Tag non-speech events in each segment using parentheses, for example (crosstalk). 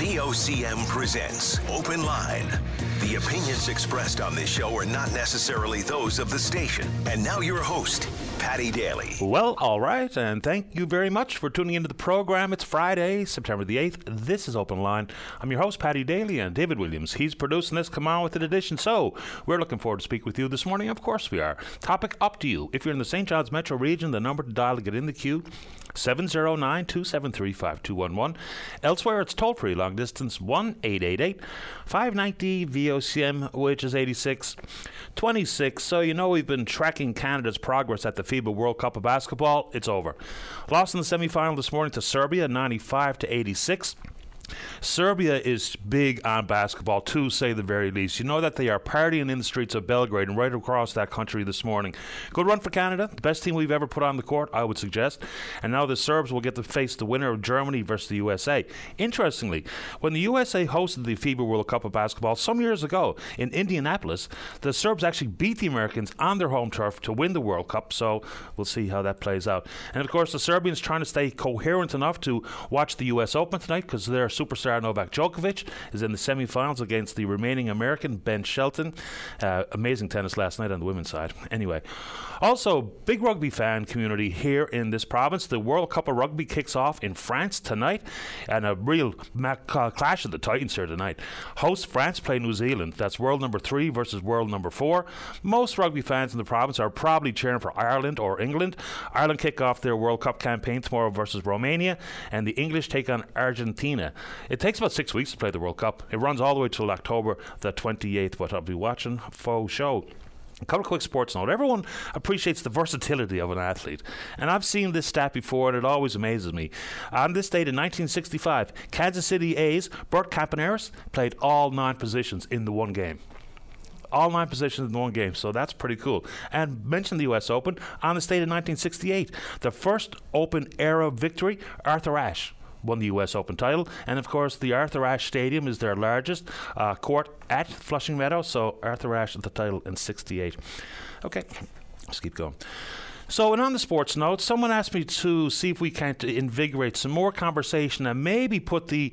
VOCM presents Open Line. The opinions expressed on this show are not necessarily those of the station. And now your host, Paddy Daly. Well, all right, and thank you very much for tuning into the program. It's Friday, September the 8th. This is Open Line. I'm your host, Paddy Daly, and David Williams. He's producing this. Come on with It edition. So, we're looking forward to speak with you this morning. Of course, we are. Topic up to you. If you're in the St. John's metro region, the number to dial to get in the queue 709 273 5211. Elsewhere, it's toll free long distance 1 888 590 VOCM, which is 86 26. So, you know, we've been tracking Canada's progress at the FIBA World Cup of Basketball. It's over. Lost in the semifinal this morning to Serbia 95 to 86. Serbia is big on basketball, to say the very least. You know that they are partying in the streets of Belgrade and right across that country this morning. Good run for Canada. The best team we've ever put on the court, I would suggest. And now the Serbs will get to face the winner of Germany versus the USA. Interestingly, when the USA hosted the FIBA World Cup of Basketball some years ago in Indianapolis, the Serbs actually beat the Americans on their home turf to win the World Cup. So we'll see how that plays out. And of course, the Serbians trying to stay coherent enough to watch the US Open tonight because they're superstar Novak Djokovic is in the semi-finals against the remaining American Ben Shelton. Uh, amazing tennis last night on the women's side. Anyway, also big rugby fan community here in this province. The World Cup of Rugby kicks off in France tonight, and a real mac- uh, clash of the Titans here tonight. Host France play New Zealand. That's world number three versus world number four. Most rugby fans in the province are probably cheering for Ireland or England. Ireland kick off their World Cup campaign tomorrow versus Romania, and the English take on Argentina. It takes about six weeks to play the World Cup. It runs all the way till October the 28th, but I'll be watching faux show. A couple quick sports note. Everyone appreciates the versatility of an athlete. And I've seen this stat before, and it always amazes me. On this date in 1965, Kansas City A's Bert Campaneris played all nine positions in the one game all nine positions in one game, so that's pretty cool. And mention the U.S. Open on the state in 1968, the first Open era victory. Arthur Ashe won the U.S. Open title, and of course, the Arthur Ashe Stadium is their largest uh, court at Flushing Meadow. So Arthur Ashe the title in '68. Okay, let's keep going. So, and on the sports note, someone asked me to see if we can't invigorate some more conversation and maybe put the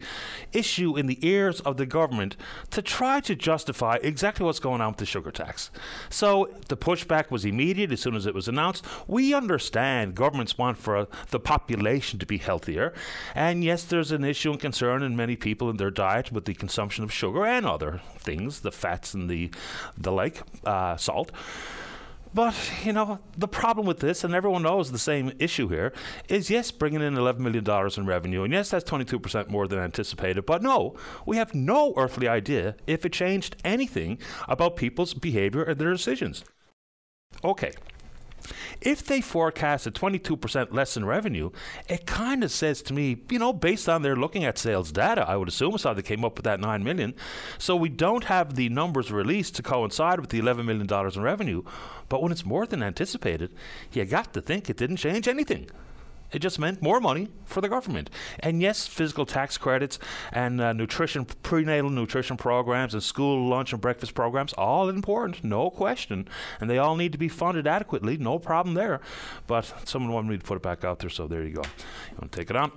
issue in the ears of the government to try to justify exactly what's going on with the sugar tax. So, the pushback was immediate as soon as it was announced. We understand governments want for the population to be healthier, and yes, there's an issue and concern in many people in their diet with the consumption of sugar and other things, the fats and the the like, uh, salt. But, you know, the problem with this, and everyone knows the same issue here, is yes, bringing in $11 million in revenue. And yes, that's 22% more than anticipated. But no, we have no earthly idea if it changed anything about people's behavior and their decisions. Okay. If they forecast a 22% less in revenue, it kind of says to me, you know, based on their looking at sales data, I would assume it's how they came up with that 9 million. So we don't have the numbers released to coincide with the 11 million dollars in revenue, but when it's more than anticipated, you got to think it didn't change anything. It just meant more money for the government. And yes, physical tax credits and uh, nutrition, prenatal nutrition programs and school lunch and breakfast programs, all important, no question. And they all need to be funded adequately, no problem there. But someone wanted me to put it back out there, so there you go. You want to take it on?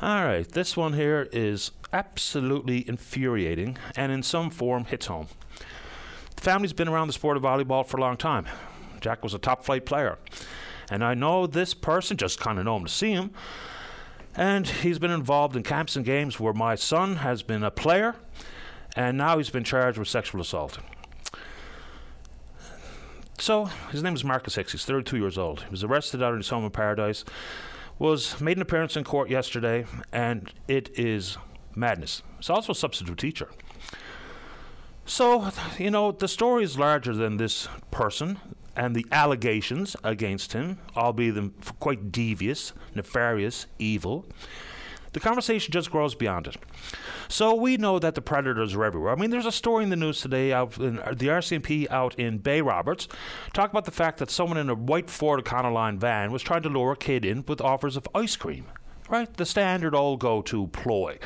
All right, this one here is absolutely infuriating and in some form hits home. The family's been around the sport of volleyball for a long time. Jack was a top flight player. And I know this person, just kind of know him to see him. And he's been involved in camps and games where my son has been a player, and now he's been charged with sexual assault. So, his name is Marcus Hicks. He's 32 years old. He was arrested out in his home in Paradise, was made an appearance in court yesterday, and it is madness. He's also a substitute teacher. So, you know, the story is larger than this person and the allegations against him, albeit them quite devious, nefarious, evil. The conversation just grows beyond it. So we know that the predators are everywhere. I mean, there's a story in the news today out in uh, the RCMP out in Bay Roberts, talk about the fact that someone in a white Ford Econoline van was trying to lure a kid in with offers of ice cream. Right, the standard old go-to ploy.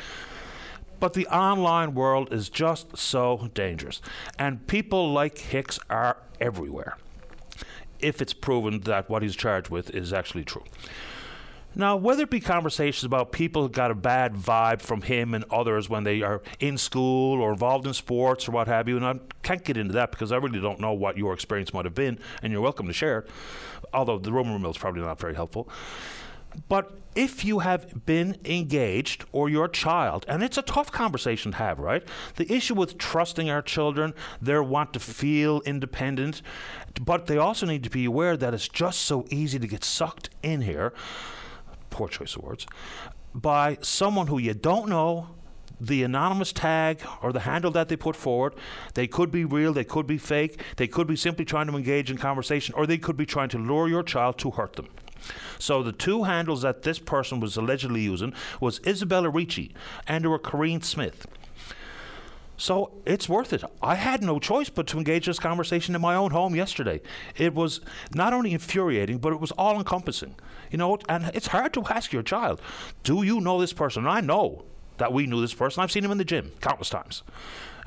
But the online world is just so dangerous, and people like Hicks are everywhere if it's proven that what he's charged with is actually true. Now, whether it be conversations about people got a bad vibe from him and others when they are in school or involved in sports or what have you, and I can't get into that because I really don't know what your experience might have been, and you're welcome to share it, although the rumor mill is probably not very helpful. But if you have been engaged or your child, and it's a tough conversation to have, right? The issue with trusting our children, they want to feel independent, but they also need to be aware that it's just so easy to get sucked in here. Poor choice of words. By someone who you don't know, the anonymous tag or the handle that they put forward, they could be real, they could be fake, they could be simply trying to engage in conversation, or they could be trying to lure your child to hurt them. So the two handles that this person was allegedly using was Isabella Ricci and or Corrine Smith. So it's worth it. I had no choice but to engage this conversation in my own home yesterday. It was not only infuriating, but it was all encompassing. You know, and it's hard to ask your child, do you know this person? And I know that we knew this person. I've seen him in the gym countless times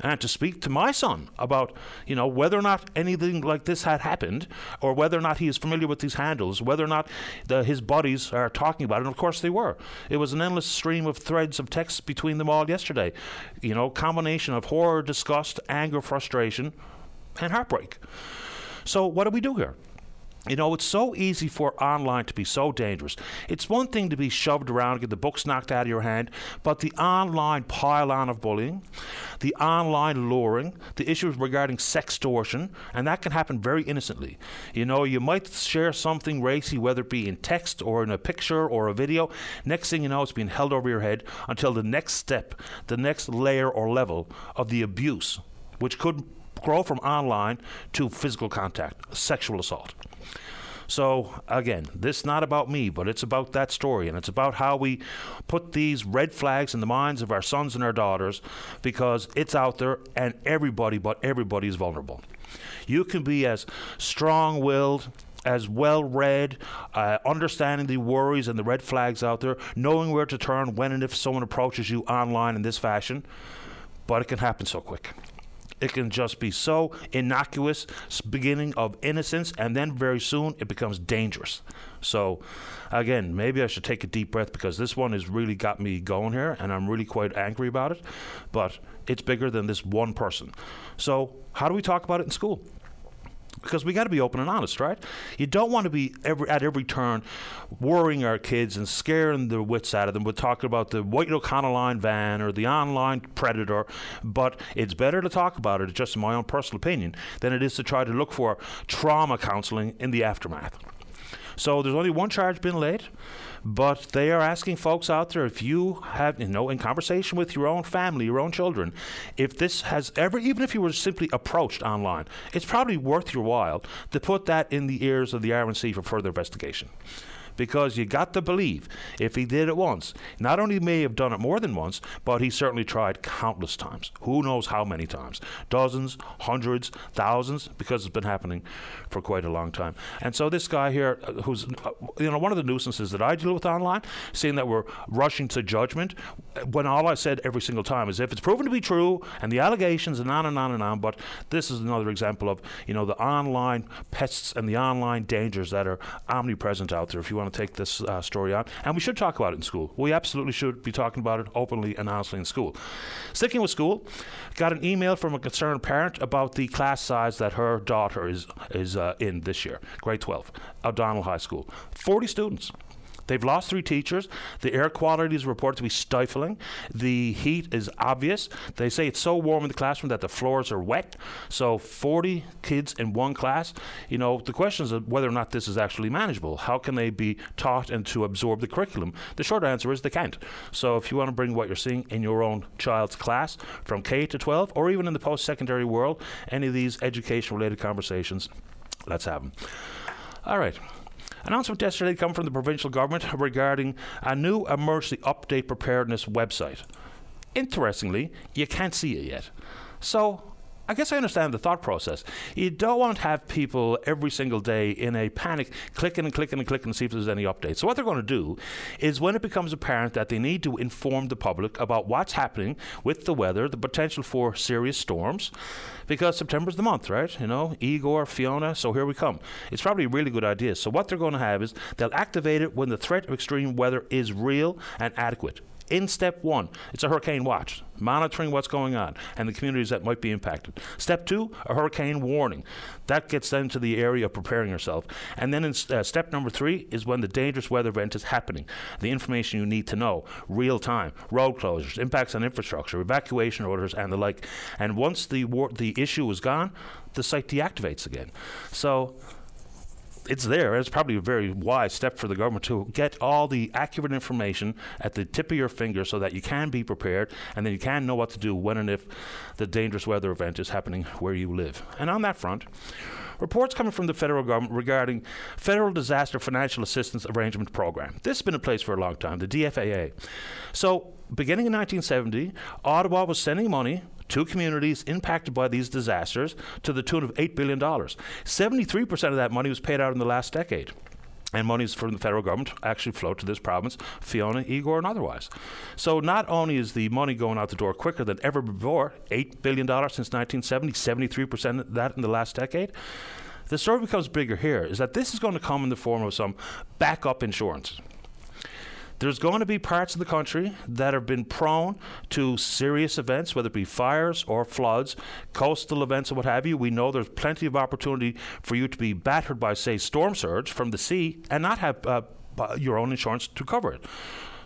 and to speak to my son about, you know, whether or not anything like this had happened, or whether or not he is familiar with these handles, whether or not the, his buddies are talking about it. And of course, they were. It was an endless stream of threads of text between them all yesterday. You know, combination of horror, disgust, anger, frustration, and heartbreak. So, what do we do here? You know, it's so easy for online to be so dangerous. It's one thing to be shoved around, get the books knocked out of your hand, but the online pile on of bullying, the online luring, the issues regarding sextortion, and that can happen very innocently. You know, you might share something racy, whether it be in text or in a picture or a video. Next thing you know, it's being held over your head until the next step, the next layer or level of the abuse, which could grow from online to physical contact, sexual assault. So again, this is not about me, but it's about that story, and it's about how we put these red flags in the minds of our sons and our daughters, because it's out there, and everybody, but everybody is vulnerable. You can be as strong-willed as well read, uh, understanding the worries and the red flags out there, knowing where to turn when and if someone approaches you online in this fashion, but it can happen so quick. It can just be so innocuous, beginning of innocence, and then very soon it becomes dangerous. So, again, maybe I should take a deep breath because this one has really got me going here, and I'm really quite angry about it. But it's bigger than this one person. So, how do we talk about it in school? Because we got to be open and honest, right? You don't want to be every, at every turn worrying our kids and scaring the wits out of them with talking about the White Econoline van or the online predator. But it's better to talk about it, just in my own personal opinion, than it is to try to look for trauma counseling in the aftermath. So there's only one charge been laid. But they are asking folks out there if you have, you know, in conversation with your own family, your own children, if this has ever, even if you were simply approached online, it's probably worth your while to put that in the ears of the RNC for further investigation because you got to believe if he did it once, not only may have done it more than once, but he certainly tried countless times. Who knows how many times? Dozens, hundreds, thousands, because it's been happening for quite a long time. And so this guy here, uh, who's uh, you know one of the nuisances that I deal with online, seeing that we're rushing to judgment, when all I said every single time is if it's proven to be true and the allegations and on and on and on. But this is another example of you know the online pests and the online dangers that are omnipresent out there. If you want to take this uh, story on. And we should talk about it in school. We absolutely should be talking about it openly and honestly in school. Sticking with school, got an email from a concerned parent about the class size that her daughter is is uh, in this year, grade 12, O'Donel High School. 40 students. They've lost three teachers. The air quality is reported to be stifling. The heat is obvious. They say it's so warm in the classroom that the floors are wet. So 40 kids in one class. You know, the question is whether or not this is actually manageable. How can they be taught and to absorb the curriculum? The short answer is they can't. So if you want to bring what you're seeing in your own child's class from K to 12 or even in the post-secondary world, any of these education-related conversations, let's have them. All right. Announcement yesterday come from the provincial government regarding a new emergency update preparedness website. Interestingly, you can't see it yet. So I guess I understand the thought process. You don't want to have people every single day in a panic clicking and clicking and clicking to see if there's any updates. So, what they're going to do is when it becomes apparent that they need to inform the public about what's happening with the weather, the potential for serious storms, because September's the month, right? You know, Igor, Fiona, so here we come. It's probably a really good idea. So, what they're going to have is they'll activate it when the threat of extreme weather is real and adequate in step one, it's a hurricane watch, monitoring what's going on and the communities that might be impacted. Step two, a hurricane warning. That gets then to the area of preparing yourself. And then in uh, step number three is when the dangerous weather event is happening. The information you need to know, real time, road closures, impacts on infrastructure, evacuation orders, and the like. And once the war- the issue is gone, the site deactivates again. So it's there. It's probably a very wise step for the government to get all the accurate information at the tip of your finger so that you can be prepared and then you can know what to do when and if the dangerous weather event is happening where you live. And on that front, reports coming from the federal government regarding Federal Disaster Financial Assistance Arrangement Program. This has been in place for a long time, the DFAA. So, beginning in 1970, Ottawa was sending money to communities impacted by these disasters to the tune of $8 billion. 73% of that money was paid out in the last decade. And monies from the federal government actually flow to this province, Fiona, Igor, and otherwise. So not only is the money going out the door quicker than ever before, $8 billion since 1970, 73% of that in the last decade, the story becomes bigger here is that this is going to come in the form of some backup insurance. There's going to be parts of the country that have been prone to serious events, whether it be fires or floods, coastal events, or what have you. We know there's plenty of opportunity for you to be battered by, say, storm surge from the sea and not have uh, your own insurance to cover it.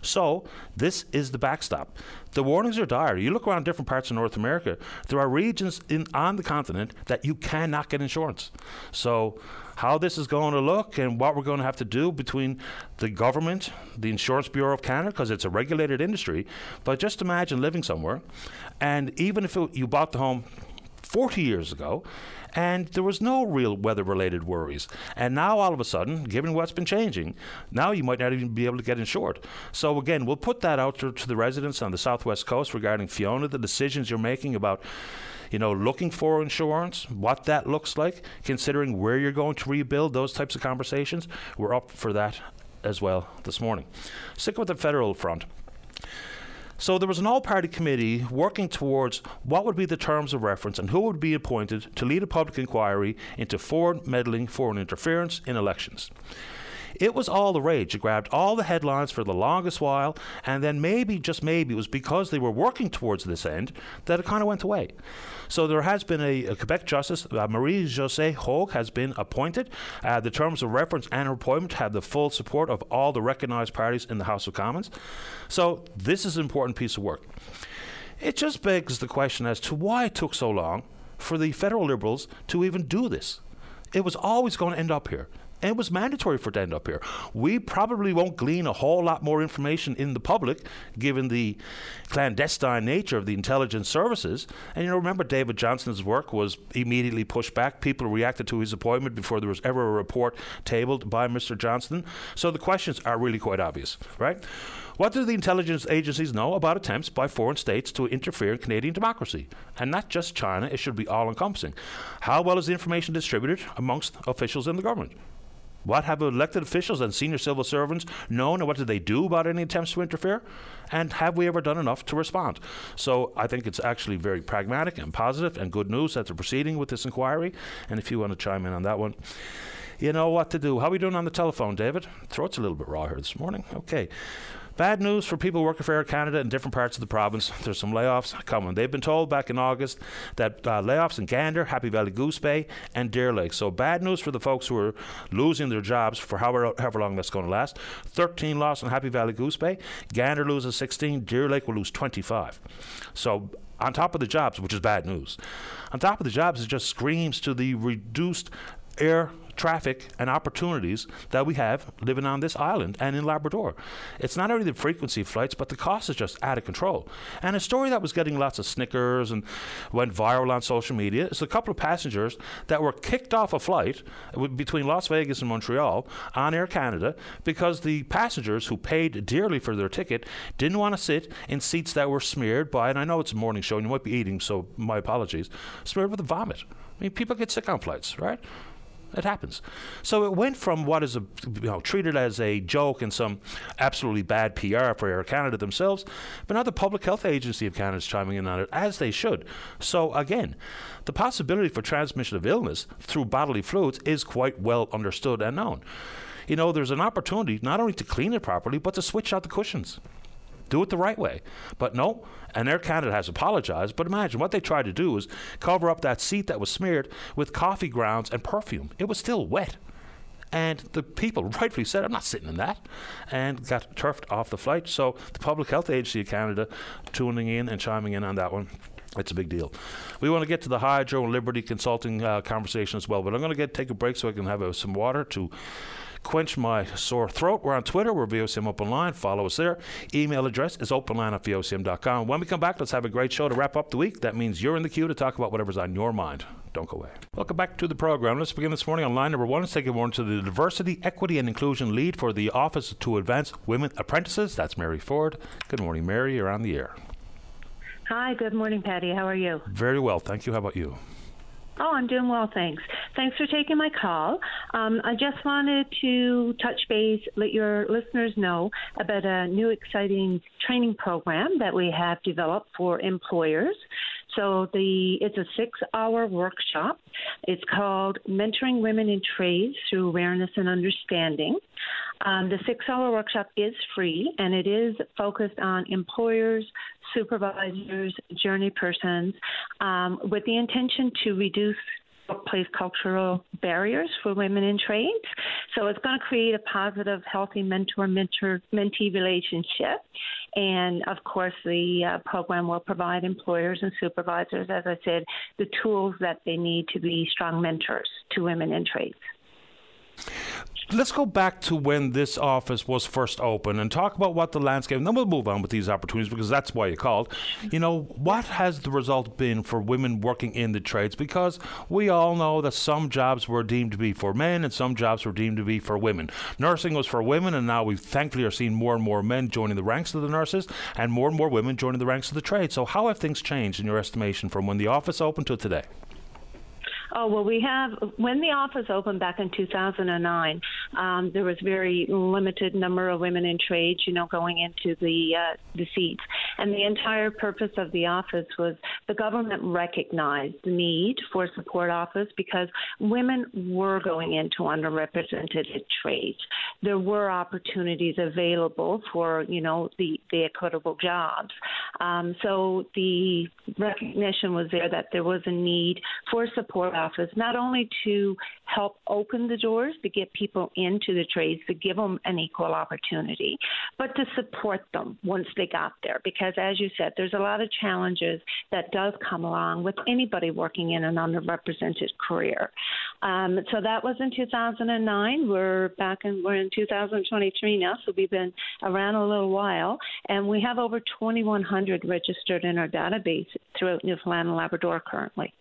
So, this is the backstop. The warnings are dire. You look around different parts of North America, there are regions in, on the continent that you cannot get insurance. So, how this is going to look and what we're going to have to do between the government, the Insurance Bureau of Canada, because it's a regulated industry. But just imagine living somewhere, and even if it, you bought the home 40 years ago, and there was no real weather related worries. And now, all of a sudden, given what's been changing, now you might not even be able to get insured. So, again, we'll put that out to, to the residents on the southwest coast regarding Fiona, the decisions you're making about you know, looking for insurance, what that looks like, considering where you're going to rebuild, those types of conversations. We're up for that as well this morning. Stick with the federal front. So there was an all party committee working towards what would be the terms of reference and who would be appointed to lead a public inquiry into foreign meddling, foreign interference in elections. It was all the rage. It grabbed all the headlines for the longest while, and then maybe, just maybe, it was because they were working towards this end that it kind of went away. So there has been a, a Quebec Justice, uh, Marie Josée Hogue, has been appointed. Uh, the terms of reference and her appointment have the full support of all the recognised parties in the House of Commons. So this is an important piece of work. It just begs the question as to why it took so long for the federal Liberals to even do this. It was always going to end up here and it was mandatory for it to end up here. We probably won't glean a whole lot more information in the public, given the clandestine nature of the intelligence services. And you know, remember David Johnston's work was immediately pushed back. People reacted to his appointment before there was ever a report tabled by Mr. Johnston. So the questions are really quite obvious, right? What do the intelligence agencies know about attempts by foreign states to interfere in Canadian democracy? And not just China, it should be all encompassing. How well is the information distributed amongst officials in the government? What have elected officials and senior civil servants known, and what did they do about any attempts to interfere? And have we ever done enough to respond? So I think it's actually very pragmatic and positive and good news that they're proceeding with this inquiry. And if you want to chime in on that one, you know what to do. How are we doing on the telephone, David? Throat's a little bit raw here this morning. Okay. Bad news for people working for Air Canada in different parts of the province. (laughs) There's some layoffs coming. They've been told back in August that uh, layoffs in Gander, Happy Valley Goose Bay, and Deer Lake. So bad news for the folks who are losing their jobs for however, however long that's going to last. 13 lost in Happy Valley Goose Bay. Gander loses 16. Deer Lake will lose 25. So on top of the jobs, which is bad news, on top of the jobs, it just screams to the reduced air traffic and opportunities that we have living on this island and in Labrador. It's not only the frequency of flights, but the cost is just out of control. And a story that was getting lots of snickers and went viral on social media is a couple of passengers that were kicked off a flight between Las Vegas and Montreal on Air Canada because the passengers who paid dearly for their ticket didn't want to sit in seats that were smeared by, and I know it's a morning show and you might be eating, so my apologies, smeared with vomit. I mean, people get sick on flights, right? It happens. So it went from what is a, you know, treated as a joke and some absolutely bad PR for Air Canada themselves, but now the Public Health Agency of Canada is chiming in on it, as they should. So again, the possibility for transmission of illness through bodily fluids is quite well understood and known. You know, there's an opportunity not only to clean it properly, but to switch out the cushions. Do it the right way. But no, and Air Canada has apologized. But imagine what they tried to do was cover up that seat that was smeared with coffee grounds and perfume. It was still wet. And the people (laughs) rightfully said, I'm not sitting in that, and got turfed off the flight. So the Public Health Agency of Canada tuning in and chiming in on that one. It's a big deal. We want to get to the Hydro and Liberty Consulting uh, conversation as well, but I'm going to get take a break so I can have uh, some water to quench my sore throat. We're on Twitter. We're VOCM Open Line. Follow us there. Email address is openline at VOCM.com. When we come back, let's have a great show to wrap up the week. That means you're in the queue to talk about whatever's on your mind. Don't go away. Welcome back to the program. Let's begin this morning on line number one. Let's take a morning to the Diversity, Equity, and Inclusion Lead for the Office to Advance Women Apprentices. That's Mary Ford. Good morning, Mary. You're on the air. Hi, good morning, Paddy. How are you? Very well. Thank you. How about you? Oh, I'm doing well, thanks. Thanks for taking my call. Um, I just wanted to touch base, let your listeners know about a new exciting training program that we have developed for employers. So the it's a six-hour workshop. It's called Mentoring Women in Trades Through Awareness and Understanding. Um, the six-hour workshop is free, and it is focused on employers, supervisors, journey persons, um, with the intention to reduce workplace cultural barriers for women in trades. So it's going to create a positive, healthy mentor mentor mentee relationship. And of course, the uh, program will provide employers and supervisors, as I said, the tools that they need to be strong mentors to women in trades. Let's go back to when this office was first open and talk about what the landscape. And then we'll move on with these opportunities because that's why you called. You know, what has the result been for women working in the trades? Because we all know that some jobs were deemed to be for men and some jobs were deemed to be for women. Nursing was for women, and now we thankfully are seeing more and more men joining the ranks of the nurses and more and more women joining the ranks of the trade. So, how have things changed in your estimation from when the office opened to today? Oh well, we have when the office opened back in 2009. Um, there was very limited number of women in trades, you know, going into the uh, the seats, and the entire purpose of the office was the government recognized the need for support office because women were going into underrepresented trades. There were opportunities available for you know the the equitable jobs. Um, so the recognition was there that there was a need for support office, not only to help open the doors to get people into the trades, to give them an equal opportunity, but to support them once they got there. Because as you said, there's a lot of challenges that does come along with anybody working in an underrepresented career. Um, so that was in 2009. We're back in we're in 2023 now, so we've been around a little while, and we have over 2,100 registered in our database throughout Newfoundland and Labrador currently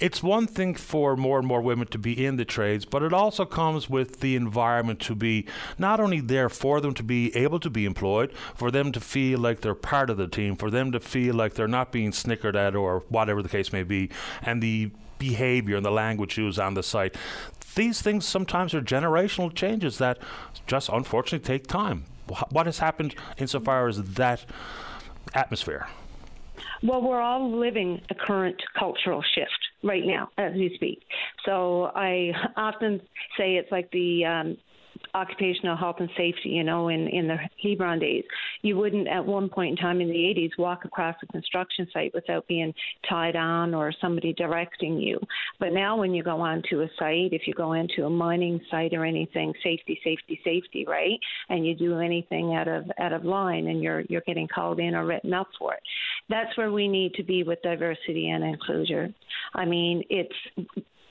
it's one thing for more and more women to be in the trades, but it also comes with the environment to be not only there for them to be able to be employed, for them to feel like they're part of the team, for them to feel like they're not being snickered at or whatever the case may be, and the behavior and the language used on the site. These things sometimes are generational changes that just unfortunately take time. What has happened insofar as that atmosphere? Well, we're all living a current cultural shift right now as we speak. So I often say it's like the um, occupational health and safety, you know, in, in the Hebron days. You wouldn't at one point in time in the 80s walk across a construction site without being tied on or somebody directing you. But now when you go onto a site, if you go into a mining site or anything, safety, safety, safety, right? And you do anything out of out of line and you're you're getting called in or written up for it. That's where we need to be with diversity and inclusion. I mean, it's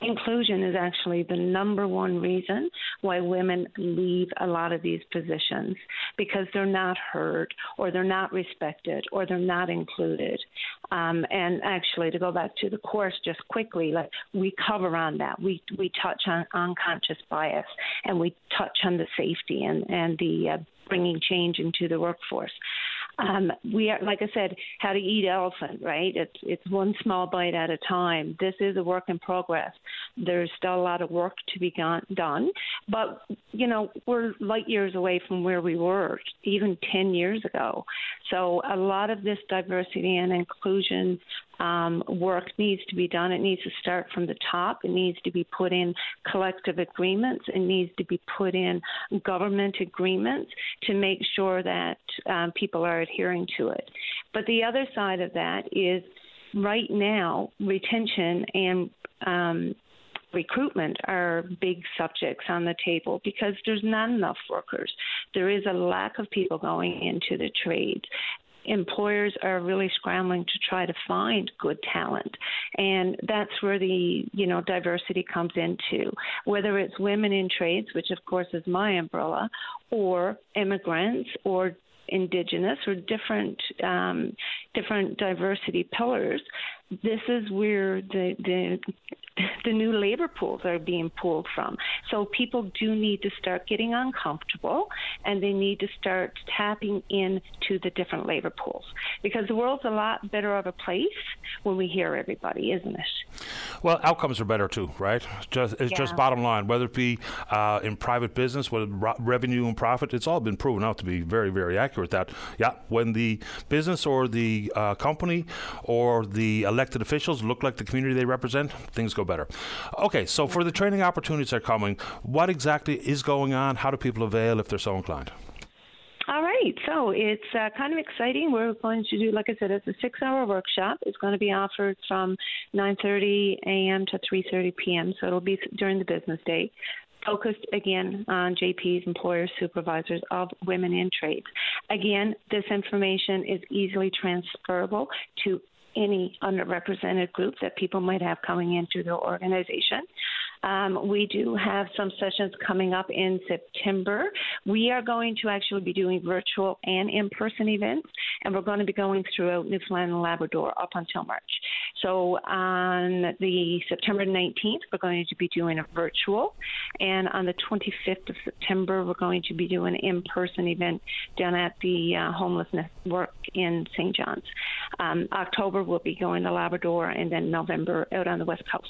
inclusion is actually the number one reason why women leave a lot of these positions because they're not heard or they're not respected or they're not included. Um, and actually, to go back to the course just quickly, like we cover on that. We we touch on unconscious bias and we touch on the safety and and the uh, bringing change into the workforce um, we are, like I said, how to eat elephant, right? It's it's one small bite at a time. This is a work in progress. There's still a lot of work to be done, but you know we're light years away from where we were even 10 years ago. So a lot of this diversity and inclusion um, work needs to be done. It needs to start from the top. It needs to be put in collective agreements. It needs to be put in government agreements to make sure that um, people are adhering to it. But the other side of that is right now, retention and um, recruitment are big subjects on the table because there's not enough workers. There is a lack of people going into the trades employers are really scrambling to try to find good talent. And that's where the you know diversity comes into whether it's women in trades which of course is my umbrella or immigrants or indigenous or different um, different diversity pillars this is where the the the new labor pools are being pulled from. So people do need to start getting uncomfortable and they need to start tapping into the different labor pools because the world's a lot better of a place when we hear everybody, isn't it? Well, outcomes are better too, right? Just it's yeah. just bottom line, whether it be uh, in private business, whether revenue and profit, it's all been proven out to be very, very accurate. That yeah, when the business or the uh, company or the elected officials look like the community they represent, things go better. Okay, so for the training opportunities that are coming, what exactly is going on? How do people avail if they're so inclined? All right, so it's uh, kind of exciting. We're going to do, like I said, it's a six-hour workshop. It's going to be offered from 9:30 a.m. to 3:30 p.m. So it'll be during the business day focused again on JP's employers, supervisors of women in trades. Again, this information is easily transferable to any underrepresented group that people might have coming into their organization. Um, we do have some sessions coming up in September. We are going to actually be doing virtual and in person events, and we're going to be going throughout Newfoundland and Labrador up until March. So on the September 19th, we're going to be doing a virtual, and on the 25th of September, we're going to be doing an in person event down at the uh, Homelessness Work in St. John's. Um, October, we'll be going to Labrador, and then November out on the West Coast.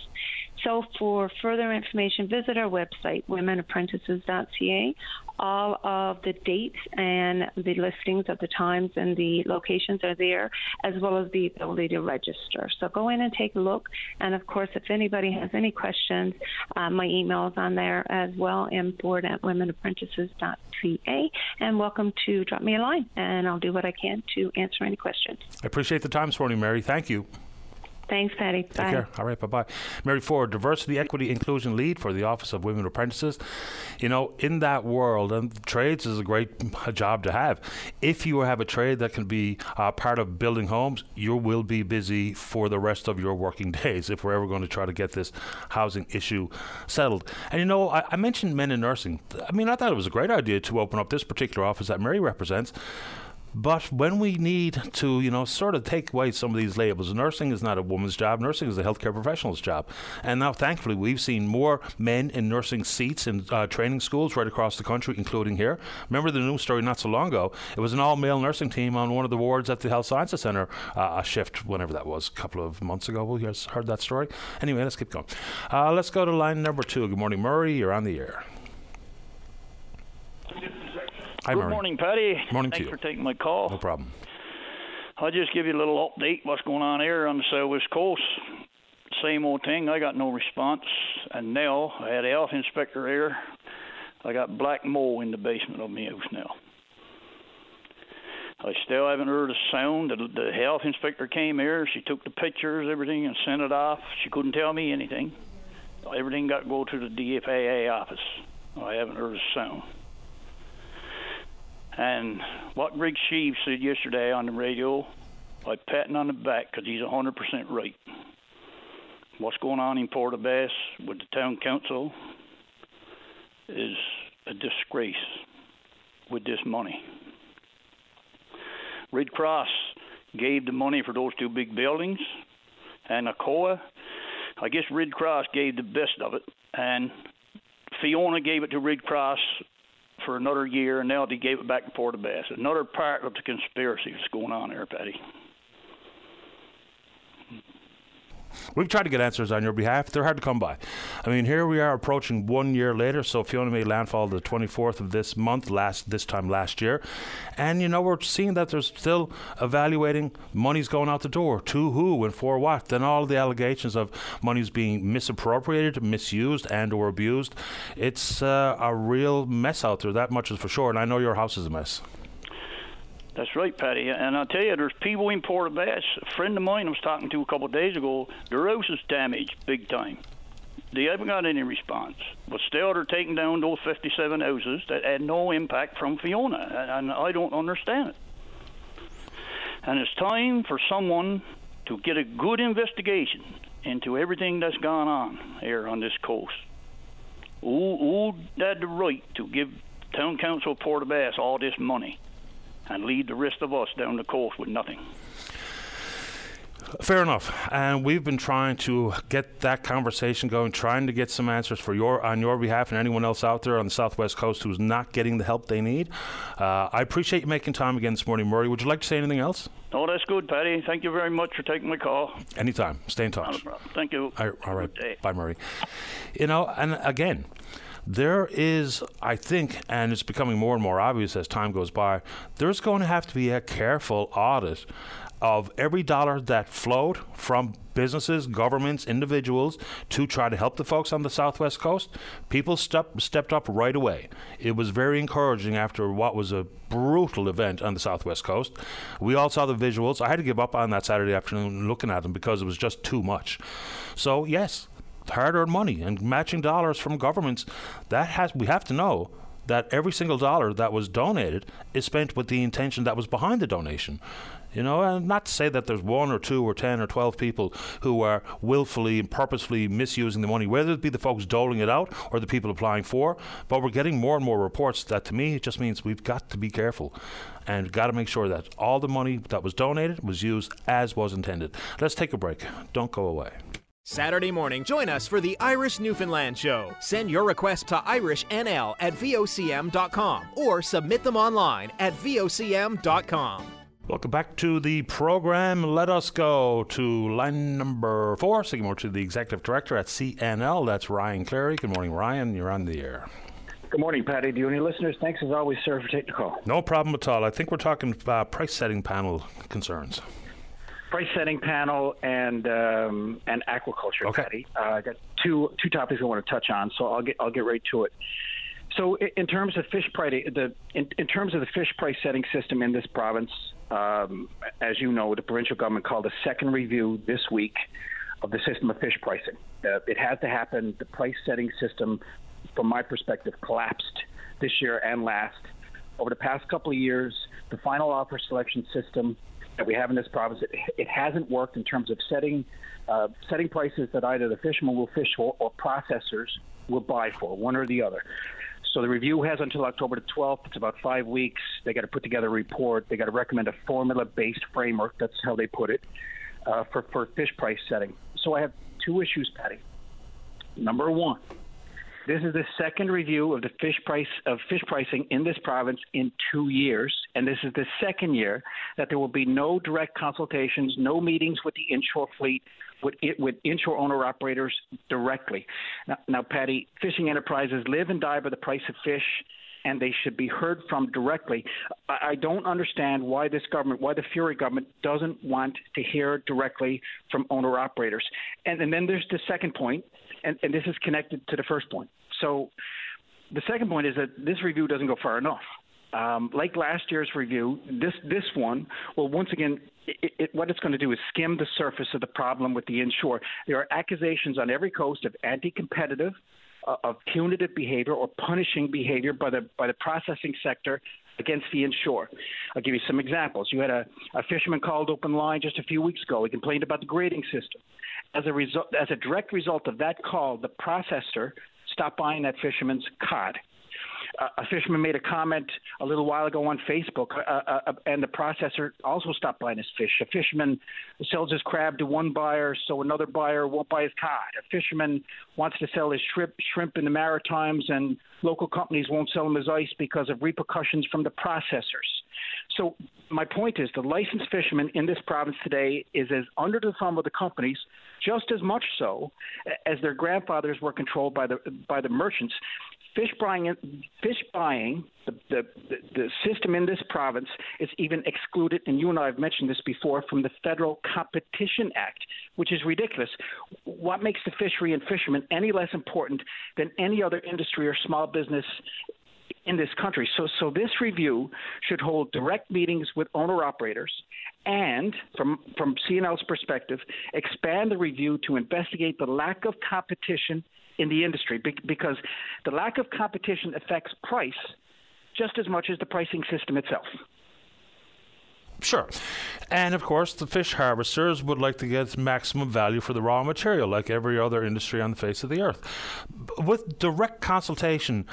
So for further information, visit our website, womenapprentices.ca. All of the dates and the listings of the times and the locations are there, as well as the ability to register. So go in and take a look. And of course, if anybody has any questions, uh, my email is on there as well, mford at womenapprentices.ca. And welcome to drop me a line, and I'll do what I can to answer any questions. I appreciate the time this morning, Mary. Thank you. Thanks, Paddy. Take bye. care. All right, bye bye. Mary Ford, Diversity, Equity, Inclusion Lead for the Office of Women Apprentices. You know, in that world, and trades is a great job to have. If you have a trade that can be uh, part of building homes, you will be busy for the rest of your working (laughs) days if we're ever going to try to get this housing issue settled. And you know, I, I mentioned men in nursing. I mean, I thought it was a great idea to open up this particular office that Mary represents but when we need to, you know, sort of take away some of these labels, nursing is not a woman's job. Nursing is a healthcare professional's job. And now, thankfully, we've seen more men in nursing seats in uh, training schools right across the country, including here. Remember the news story not so long ago? It was an all-male nursing team on one of the wards at the Health Sciences Centre, uh, a shift, whenever that was, a couple of months ago. We guys heard that story. Anyway, let's keep going. Uh, let's go to line number two. Good morning, Murray. You're on the air. Hi, Good Murray. morning, Paddy. Morning Thanks to you. for taking my call. No problem. I'll just give you a little update what's going on here on the southwest coast. Same old thing. I got no response. And now I had a health inspector here. I got black mold in the basement of my house now. I still haven't heard a sound. The, the health inspector came here. She took the pictures, everything, and sent it off. She couldn't tell me anything. Everything got to go to the DFAA office. I haven't heard a sound. And what Greg Sheaves said yesterday on the radio, by patting on the back, because he's 100% right. what's going on in Port Bass with the town council is a disgrace with this money. Red Cross gave the money for those two big buildings, and Alcoa, I guess Red Cross gave the best of it, and Fiona gave it to Red Cross for another year, and now they gave it back to Port Bass. Another part of the conspiracy that's going on there, Paddy. We've tried to get answers on your behalf. They're hard to come by. I mean, here we are approaching one year later. So Fiona made landfall the 24th of this month, last this time last year, and you know we're seeing that there's still evaluating money's going out the door to who and for what. Then all the allegations of money's being misappropriated, misused, and or abused. It's uh, a real mess out there. That much is for sure. And I know your house is a mess. That's right, Paddy. And I tell you, there's people in Port Bass. A friend of mine I was talking to a couple of days ago. Their house is damaged big time. They haven't got any response, but still they're taking down those 57 houses that had no impact from Fiona, and I don't understand it. And it's time for someone to get a good investigation into everything that's gone on here on this coast. Who, who had the right to give Town Council of Port Bass all this money? And lead the rest of us down the coast with nothing. Fair enough, and we've been trying to get that conversation going, trying to get some answers for your on your behalf and anyone else out there on the southwest coast who's not getting the help they need. Uh, I appreciate you making time again this morning, Murray. Would you like to say anything else? Oh, that's good, Paddy. Thank you very much for taking my call. Anytime. Stay in touch. Thank you. All right. All right. Bye, Murray. You know, and again there is, I think, and it's becoming more and more obvious as time goes by, there's going to have to be a careful audit of every dollar that flowed from businesses, governments, individuals to try to help the folks on the southwest coast. People step, stepped up right away. It was very encouraging after what was a brutal event on the southwest coast. We all saw the visuals. I had to give up on that Saturday afternoon looking at them because it was just too much. So, yes, hard-earned money and matching dollars from governments. That has we have to know that every single dollar that was donated is spent with the intention that was behind the donation. You know, and not to say that there's one or two or ten or twelve people who are willfully and purposefully misusing the money, whether it be the folks doling it out or the people applying for. But we're getting more and more reports that to me it just means we've got to be careful and got to make sure that all the money that was donated was used as was intended. Let's take a break. Don't go away. Saturday morning, join us for the Irish Newfoundland Show. Send your request to IrishNL at VOCM.com or submit them online at VOCM.com. Welcome back to the program. Let us go to line number four, speaking more to the executive director at CNL. That's Ryan Cleary. Good morning, Ryan. You're on the air. Good morning, Paddy. Do you have any listeners? Thanks as always, sir, for taking the call. No problem at all. I think we're talking uh, price setting panel concerns price setting panel and um, and aquaculture. Okay. Paddy. Uh, I got two two topics I want to touch on, so I'll get I'll get right to it. So in terms of fish price, the in, in terms of the fish price setting system in this province, um, as you know, the provincial government called a second review this week of the system of fish pricing. Uh, it had to happen. The price setting system, from my perspective, collapsed this year and last. Over the past couple of years, the final offer selection system that we have in this province, it, it hasn't worked in terms of setting uh, setting prices that either the fishermen will fish for or processors will buy for, one or the other. So the review has until October the 12th. It's about five weeks. They got to put together a report. They got to recommend a formula-based framework. That's how they put it uh, for for fish price setting. So I have two issues, Paddy. Number one, this is the second review of the fish price of fish pricing in this province in two years, and this is the second year that there will be no direct consultations, no meetings with the inshore fleet, with, with inshore owner operators directly. Now, now, Paddy, fishing enterprises live and die by the price of fish and they should be heard from directly. I don't understand why this government, why the Furey government doesn't want to hear directly from owner operators. And, and then there's the second point, and, and this is connected to the first point. So the second point is that this review doesn't go far enough. Um, like last year's review, this this one will once again it, it, what it's going to do is skim the surface of the problem with the inshore. There are accusations on every coast of anti-competitive, uh, of punitive behavior or punishing behavior by the by the processing sector against the inshore. I'll give you some examples. You had a, a fisherman called open line just a few weeks ago. He complained about the grading system. As a result, as a direct result of that call, the processor stopped buying that fisherman's cod a fisherman made a comment a little while ago on Facebook, uh, uh, uh, and the processor also stopped buying his fish. A fisherman sells his crab to one buyer, so another buyer won't buy his cod. A fisherman wants to sell his shrimp, shrimp in the Maritimes, and local companies won't sell him his ice because of repercussions from the processors. So my point is, the licensed fishermen in this province today is as under the thumb of the companies, just as much so as their grandfathers were controlled by the by the merchants fish buying, fish buying, the, the, the system in this province is even excluded, and you and I have mentioned this before, from the Federal Competition Act, which is ridiculous. What makes the fishery and fishermen any less important than any other industry or small business in this country. So, so this review should hold direct meetings with owner operators and, from, from CNL's perspective, expand the review to investigate the lack of competition in the industry because the lack of competition affects price just as much as the pricing system itself. Sure. And of course, the fish harvesters would like to get maximum value for the raw material, like every other industry on the face of the earth. With direct consultation,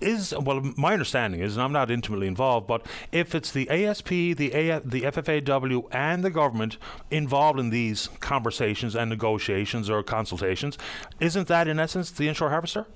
is well, my understanding is, and I'm not intimately involved, but if it's the ASP, the A, the FFAW, and the government involved in these conversations and negotiations or consultations, isn't that in essence the inshore harvester?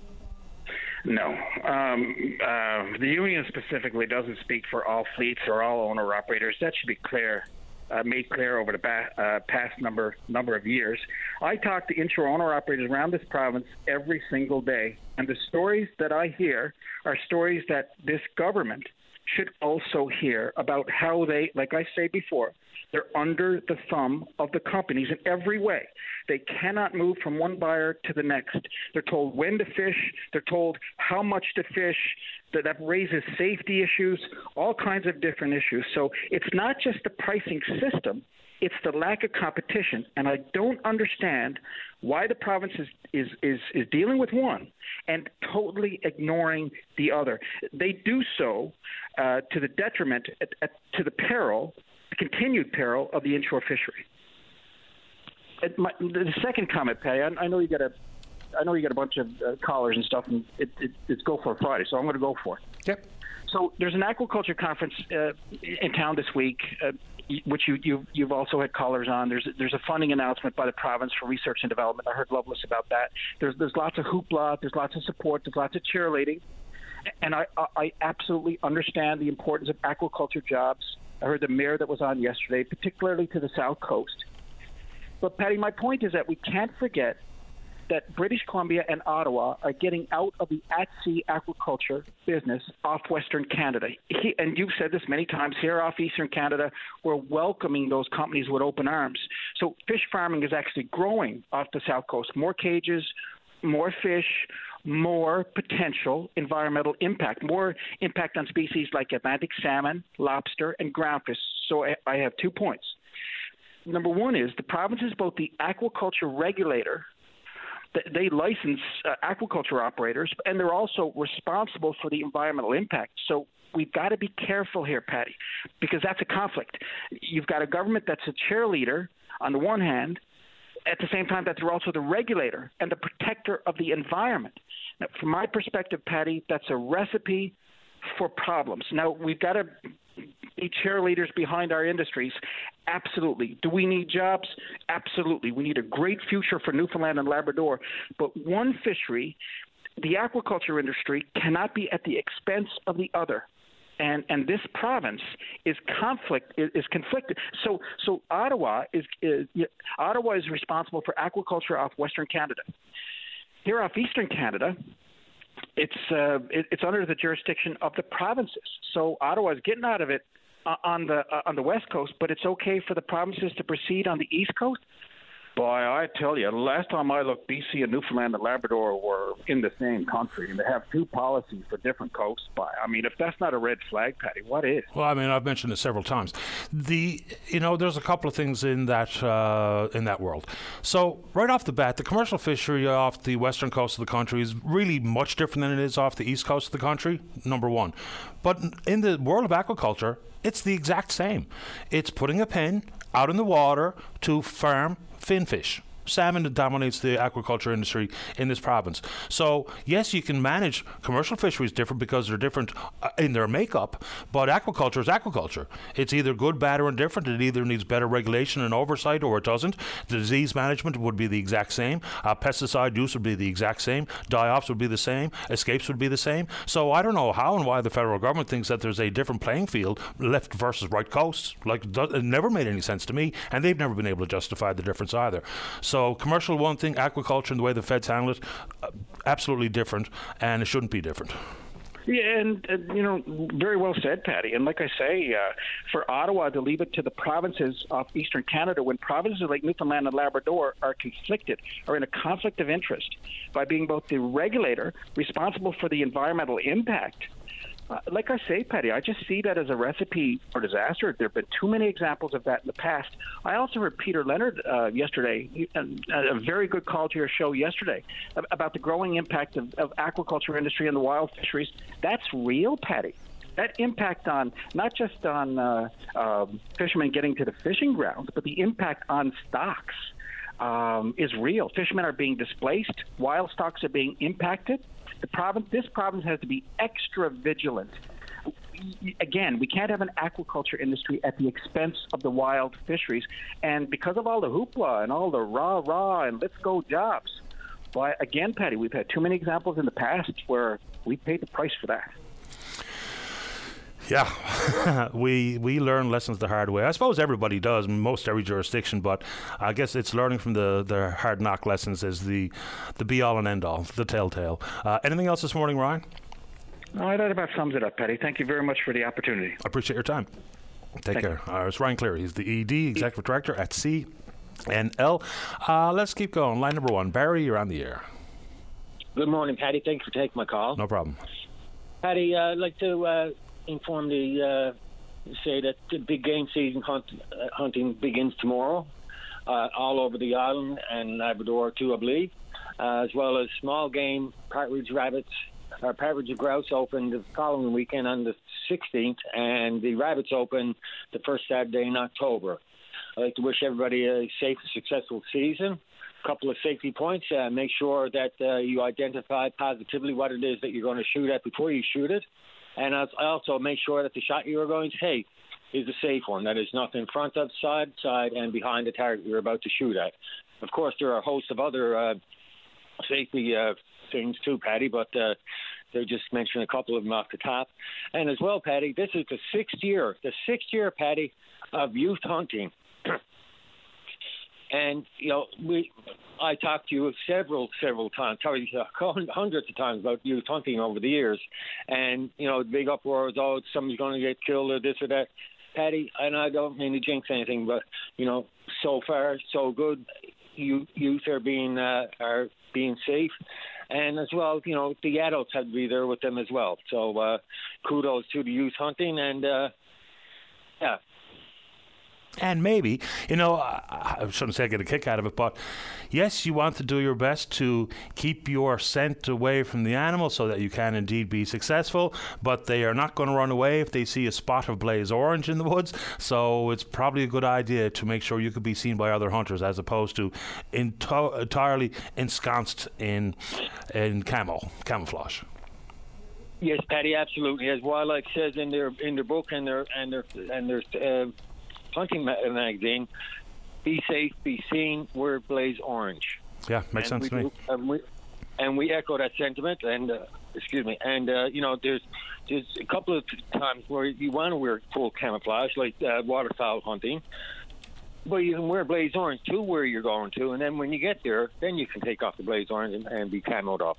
No. Um, uh, the union specifically doesn't speak for all fleets or all owner operators. That should be clear uh, made clear over the ba- uh, past number number of years. I talk to inshore owner operators around this province every single day, and the stories that I hear are stories that this government should also hear about how they, like I say before, they're under the thumb of the companies in every way. They cannot move from one buyer to the next. They're told when to fish, they're told how much to fish, that, that raises safety issues, all kinds of different issues. So it's not just the pricing system, it's the lack of competition. And I don't understand why the province is, is, is, is dealing with one and totally ignoring the other. They do so uh, to the detriment, at, at, to the peril, the continued peril of the inshore fishery. My, the second comment, Paddy, I, I know you got a I know you got a bunch of uh, callers and stuff, and it, it, it's Go for Friday, so I'm going to go for it. Yep. So there's an aquaculture conference uh, in town this week, uh, which you, you you've also had callers on. There's there's a funding announcement by the province for research and development. I heard Loveless about that. There's there's lots of hoopla. There's lots of support. There's lots of cheerleading, and I I absolutely understand the importance of aquaculture jobs. I heard the mayor that was on yesterday, particularly to the south coast. But Paddy, my point is that we can't forget that British Columbia and Ottawa are getting out of the at sea aquaculture business off Western Canada. He, and you've said this many times here off Eastern Canada, we're welcoming those companies with open arms. So fish farming is actually growing off the South Coast. More cages, more fish, more potential environmental impact, more impact on species like Atlantic salmon, lobster, and groundfish. So I, I have two points. Number one is the province is both the aquaculture regulator they license uh, aquaculture operators, and they're also responsible for the environmental impact. So we've got to be careful here, Paddy, because that's a conflict. You've got a government that's a cheerleader on the one hand, at the same time that they're also the regulator and the protector of the environment. Now, from my perspective, Paddy, that's a recipe for problems. Now we've got to be cheerleaders behind our industries? Absolutely. Do we need jobs? Absolutely. We need a great future for Newfoundland and Labrador. But one fishery, the aquaculture industry, cannot be at the expense of the other. And, and this province is conflict is, conflicted. So so Ottawa is, is Ottawa is responsible for aquaculture off Western Canada. Here off Eastern Canada, it's uh, it, it's under the jurisdiction of the provinces. So Ottawa is getting out of it uh, on the uh, on the west coast, but it's okay for the provinces to proceed on the east coast. Boy, I tell you, last time I looked, BC and Newfoundland and Labrador were in the same country, and they have two policies for different coasts. By I mean, if that's not a red flag, Paddy, what is? Well, I mean, I've mentioned it several times. The you know, there's a couple of things in that uh, in that world. So right off the bat, the commercial fishery off the western coast of the country is really much different than it is off the east coast of the country. Number one, but in the world of aquaculture, it's the exact same. It's putting a pen out in the water to farm finfish salmon dominates the aquaculture industry in this province. So, yes, you can manage commercial fisheries different because they're different uh, in their makeup, but aquaculture is aquaculture. It's either good, bad, or indifferent. It either needs better regulation and oversight or it doesn't. Disease management would be the exact same. Uh, pesticide use would be the exact same. Die-offs would be the same. Escapes would be the same. So, I don't know how and why the federal government thinks that there's a different playing field, left versus right coasts. Like, it never made any sense to me, and they've never been able to justify the difference either. So commercial one thing, aquaculture and the way the feds handle it, uh, absolutely different, and it shouldn't be different. Yeah, and uh, you know, very well said, Paddy. And like I say, uh, for Ottawa to leave it to the provinces of Eastern Canada, when provinces like Newfoundland and Labrador are conflicted, are in a conflict of interest by being both the regulator responsible for the environmental impact like I say, Paddy, I just see that as a recipe for disaster. There have been too many examples of that in the past. I also heard Peter Leonard uh, yesterday, a, very good call to your show yesterday, about the growing impact of, of aquaculture industry and the wild fisheries. That's real, Paddy that impact on not just on uh, uh, fishermen getting to the fishing grounds, but the impact on stocks um, is real. Fishermen are being displaced, wild stocks are being impacted. The province, this province has to be extra vigilant. Again, we can't have an aquaculture industry at the expense of the wild fisheries. And because of all the hoopla and all the rah rah and let's go jobs, well, again, Paddy, we've had too many examples in the past where we paid the price for that. Yeah, (laughs) we we learn lessons the hard way. I suppose everybody does, most every jurisdiction. But I guess it's learning from the, the hard knock lessons is the the be all and end all, the telltale. Uh, anything else this morning, Ryan? No, that about sums it up, Paddy. Thank you very much for the opportunity. I appreciate your time. Take Thank care. Uh, it's Ryan Cleary. He's the ED, Executive Director at CNL. Uh, let's keep going. Line number one. Barry, you're on the air. Good morning, Paddy. Thanks for taking my call. No problem. Paddy, uh, I'd like to uh, inform the uh, say that the big game season hunt, uh, hunting begins tomorrow, uh, all over the island and Labrador too, I believe, uh, as well as small game partridge rabbits. Our partridge of grouse open the following weekend on the 16th, and the rabbits open the first Saturday in October. I'd like to wish everybody a safe and successful season. A couple of safety points. Uh, make sure that uh, you identify positively what it is that you're going to shoot at before you shoot it and also make sure that the shot you are going to take is a safe one. That is nothing in front of, side, side, and behind the target you're about to shoot at. Of course, there are a host of other uh, safety uh, things too, Paddy, but uh, they just mentioned a couple of them off the top. And as well, Paddy, this is the sixth year, the sixth year, Paddy, of youth hunting. And you know, we, I talked to you several, several times, probably hundreds of times about youth hunting over the years, and you know, big uproar was, oh, somebody's going to get killed or this or that. Paddy, and I don't mean to jinx anything, but you know, so far so good. You youth are being uh, are being safe, and as well, you know, the adults have to be there with them as well. So uh, kudos to the youth hunting, and uh, yeah, and maybe, you know, I, shouldn't say I get a kick out of it, but yes, you want to do your best to keep your scent away from the animal so that you can indeed be successful, but they are not going to run away if they see a spot of blaze orange in the woods. So it's probably a good idea to make sure you could be seen by other hunters as opposed to into- entirely ensconced in, in camo, camouflage. Yes, Paddy, absolutely. As Wildlife says in their in their book and their and their and their uh, hunting magazine, "Be safe, be seen. Wear blaze orange." Yeah, makes and sense to me. And, we, and we echo that sentiment. And uh, excuse me. And uh, you know, there's there's a couple of times where you want to wear full camouflage, like uh, waterfowl hunting. But you can wear blaze orange to where you're going to, and then when you get there, then you can take off the blaze orange and, and be camoed up.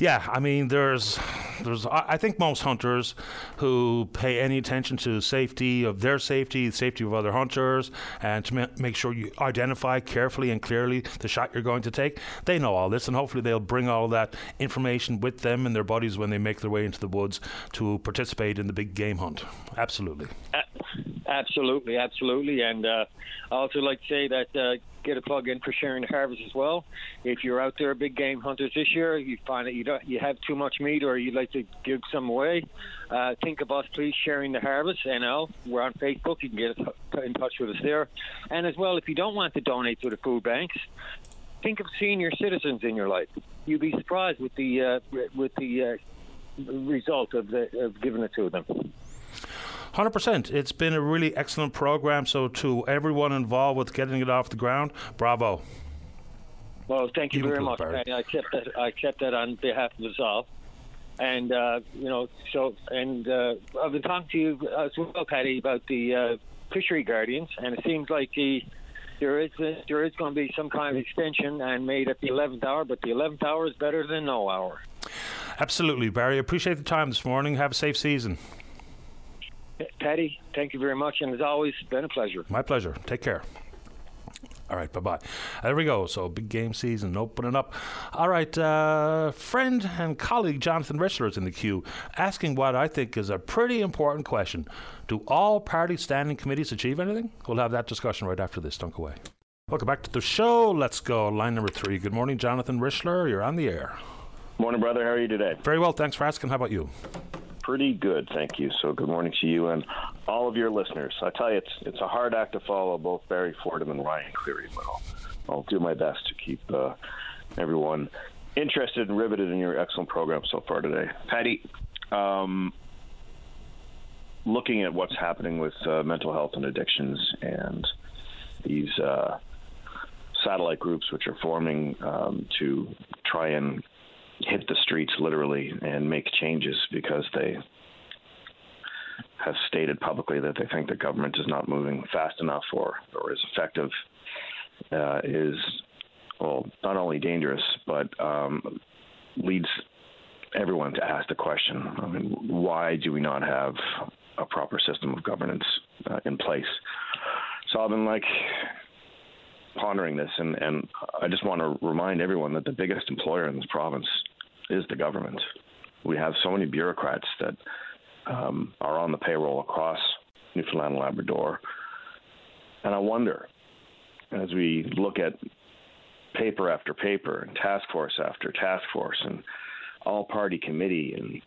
Yeah, I mean, there's there's I think most hunters who pay any attention to safety of their safety, the safety of other hunters, and to ma- make sure you identify carefully and clearly the shot you're going to take, they know all this, and hopefully they'll bring all that information with them and their buddies when they make their way into the woods to participate in the big game hunt. Absolutely. Uh, Absolutely, absolutely, and uh, I also like to say that uh, get a plug in for sharing the harvest as well. If you're out there big game hunters this year, you find that you don't you have too much meat or you'd like to give some away, uh, think of us please sharing the harvest. NL, we're on Facebook. You can get in touch with us there, and as well if you don't want to donate to the food banks. Think of senior citizens in your life. You'd be surprised with the uh, with the uh, result of, the, of giving it to them. 100%. It's been a really excellent program. So, to everyone involved with getting it off the ground, bravo. Well, thank you Even very much. Paddy. I accept that. I accept that on behalf of us all. And uh, you know, so and uh, I've been talking to you as well, Paddy, about the uh, fishery guardians, and it seems like the there is a, there is going to be some kind of extension and made at the 11th hour, but the 11th hour is better than no hour. Absolutely, Barry. Appreciate the time this morning. Have a safe season. Paddy, thank you very much, and as always, been a pleasure. My pleasure. Take care. All right, bye bye. There we go. So, big game season opening up. All right, uh, friend and colleague Jonathan Richler is in the queue asking what I think is a pretty important question Do all party standing committees achieve anything? We'll have that discussion right after this. Don't go away. Welcome back to the show. Let's go. Line number three. Good morning, Jonathan Richler. You're on the air. Morning, brother. How are you today? Very well. Thanks for asking. How about you? Pretty good, thank you. So good morning to you and all of your listeners. I tell you, it's it's a hard act to follow both Barry Fordham and Ryan Cleary, but I'll, I'll do my best to keep uh, everyone interested and riveted in your excellent program so far today. Paddy, um, looking at what's happening with uh, mental health and addictions and these uh, satellite groups which are forming um, to try and hit the streets literally and make changes because they have stated publicly that they think the government is not moving fast enough or, or as effective uh, is well not only dangerous but um, leads everyone to ask the question. I mean, why do we not have a proper system of governance uh, in place? So I've been like pondering this and, and I just want to remind everyone that the biggest employer in this province is the government. We have so many bureaucrats that um, are on the payroll across Newfoundland and Labrador. And I wonder, as we look at paper after paper and task force after task force and all party committee and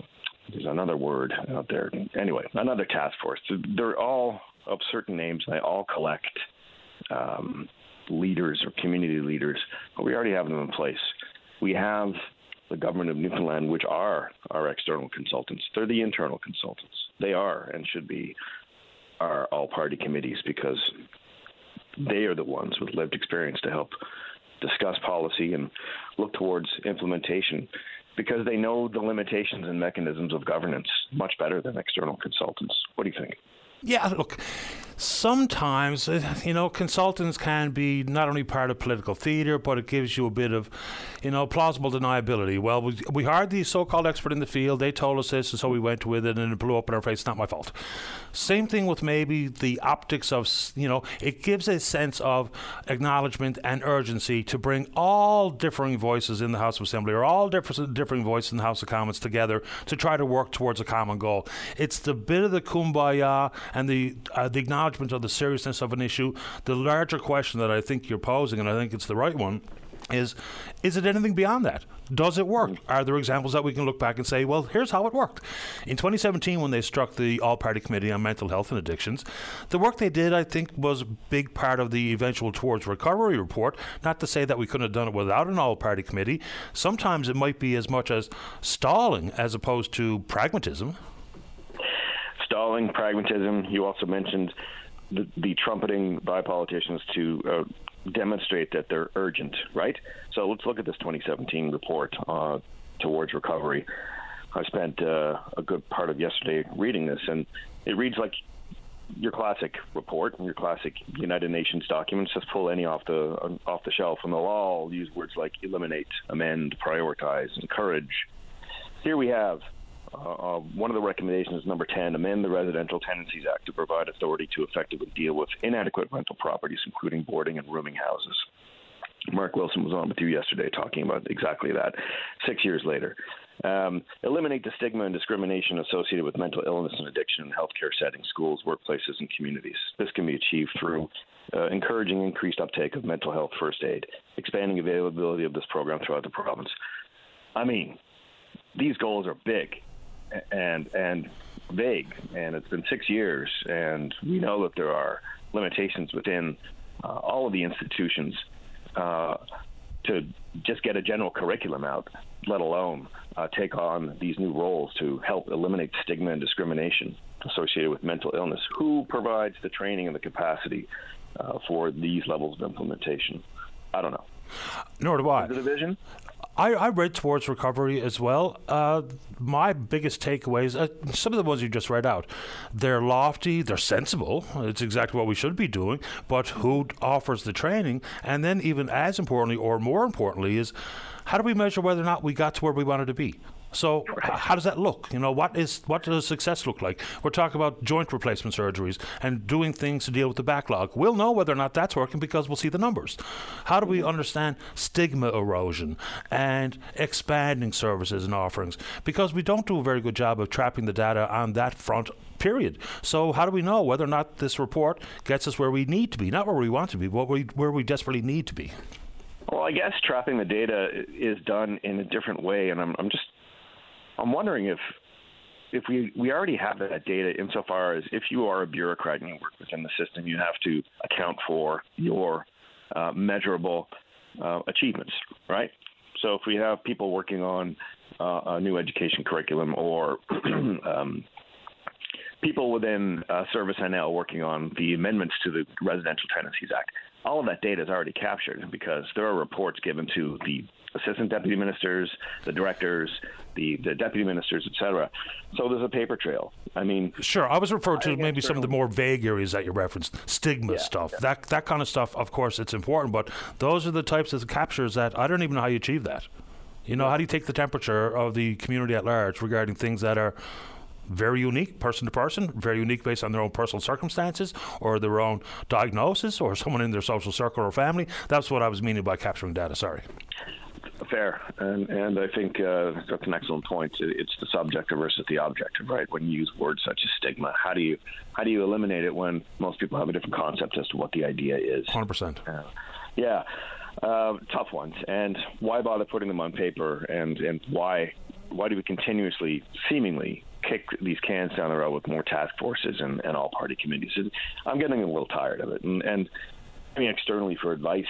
there's another word out there. Anyway, another task force. They're all of certain names. They all collect um, leaders or community leaders, but we already have them in place. We have the government of Newfoundland, which are our external consultants. They're the internal consultants. They are and should be our all party committees because they are the ones with lived experience to help discuss policy and look towards implementation because they know the limitations and mechanisms of governance much better than external consultants. What do you think? Yeah, look, sometimes, uh, you know, consultants can be not only part of political theatre, but it gives you a bit of, you know, plausible deniability. Well, we, we hired the so called expert in the field, they told us this, and so we went with it, and it blew up in our face. It's not my fault. Same thing with maybe the optics of, you know, it gives a sense of acknowledgement and urgency to bring all differing voices in the House of Assembly or all different, differing voices in the House of Commons together to try to work towards a common goal. It's the bit of the kumbaya and the, uh, the acknowledgement acknowledgement of the seriousness of an issue. The larger question that I think you're posing, and I think it's the right one, is is it anything beyond that? Does it work? Are there examples that we can look back and say, well, here's how it worked? In 2017, when they struck the All Party Committee on Mental Health and Addictions, the work they did, I think, was a big part of the eventual Towards Recovery report. Not to say that we couldn't have done it without an All Party Committee. Sometimes it might be as much as stalling as opposed to pragmatism stalling, pragmatism. You also mentioned the, the trumpeting by politicians to uh, demonstrate that they're urgent, right? So let's look at this 2017 report uh, towards recovery. I spent uh, a good part of yesterday reading this, and it reads like your classic report and your classic United Nations documents. Just pull any off the off the shelf, and they'll all use words like eliminate, amend, prioritize, encourage. Here we have uh, one of the recommendations, number 10, amend the Residential Tenancies Act to provide authority to effectively deal with inadequate rental properties, including boarding and rooming houses. Mark Wilson was on with you yesterday talking about exactly that. Six years later, um, eliminate the stigma and discrimination associated with mental illness and addiction in healthcare settings, schools, workplaces, and communities. This can be achieved through uh, encouraging increased uptake of mental health first aid, expanding availability of this program throughout the province. I mean, these goals are big and and vague, and it's been six years, and we know that there are limitations within uh, all of the institutions uh, to just get a general curriculum out, let alone uh, take on these new roles to help eliminate stigma and discrimination associated with mental illness. Who provides the training and the capacity uh, for these levels of implementation? I don't know. Nor do I. The division? I, I read towards recovery as well. Uh, my biggest takeaways, uh, some of the ones you just read out, they're lofty, they're sensible. It's exactly what we should be doing. But who offers the training? And then, even as importantly, or more importantly, is how do we measure whether or not we got to where we wanted to be? So how does that look? You know, what is what does success look like? We're talking about joint replacement surgeries and doing things to deal with the backlog. We'll know whether or not that's working because we'll see the numbers. How do we mm-hmm. understand stigma erosion and expanding services and offerings? Because we don't do a very good job of trapping the data on that front period. So how do we know whether or not this report gets us where we need to be, not where we want to be, but where we, where we desperately need to be? Well, I guess trapping the data is done in a different way, and I'm, I'm just I'm wondering if if we we already have that data insofar as if you are a bureaucrat and you work within the system, you have to account for your uh, measurable uh, achievements, right? So if we have people working on uh, a new education curriculum or (clears throat) um, people within uh, Service NL working on the amendments to the Residential Tenancies Act, all of that data is already captured because there are reports given to the assistant deputy ministers, the directors, the, the deputy ministers, etc. So there's a paper trail. I mean, sure. I was referring to maybe some of the more vague areas that you referenced, stigma yeah, stuff, yeah. that that kind of stuff. Of course, it's important, but those are the types of captures that I don't even know how you achieve that. You know, how do you take the temperature of the community at large regarding things that are very unique person to person, very unique based on their own personal circumstances or their own diagnosis or someone in their social circle or family. That's what I was meaning by capturing data. Sorry. Fair, and and I think uh, that's an excellent point. It's the subjective versus the objective, right? When you use words such as stigma, how do you how do you eliminate it when most people have a different concept as to what the idea is? Hundred percent. Yeah, uh, tough ones. And why bother putting them on paper? And and why why do we continuously, seemingly, kick these cans down the road with more task forces and, and all party committees? I'm getting a little tired of it. And, and coming externally for advice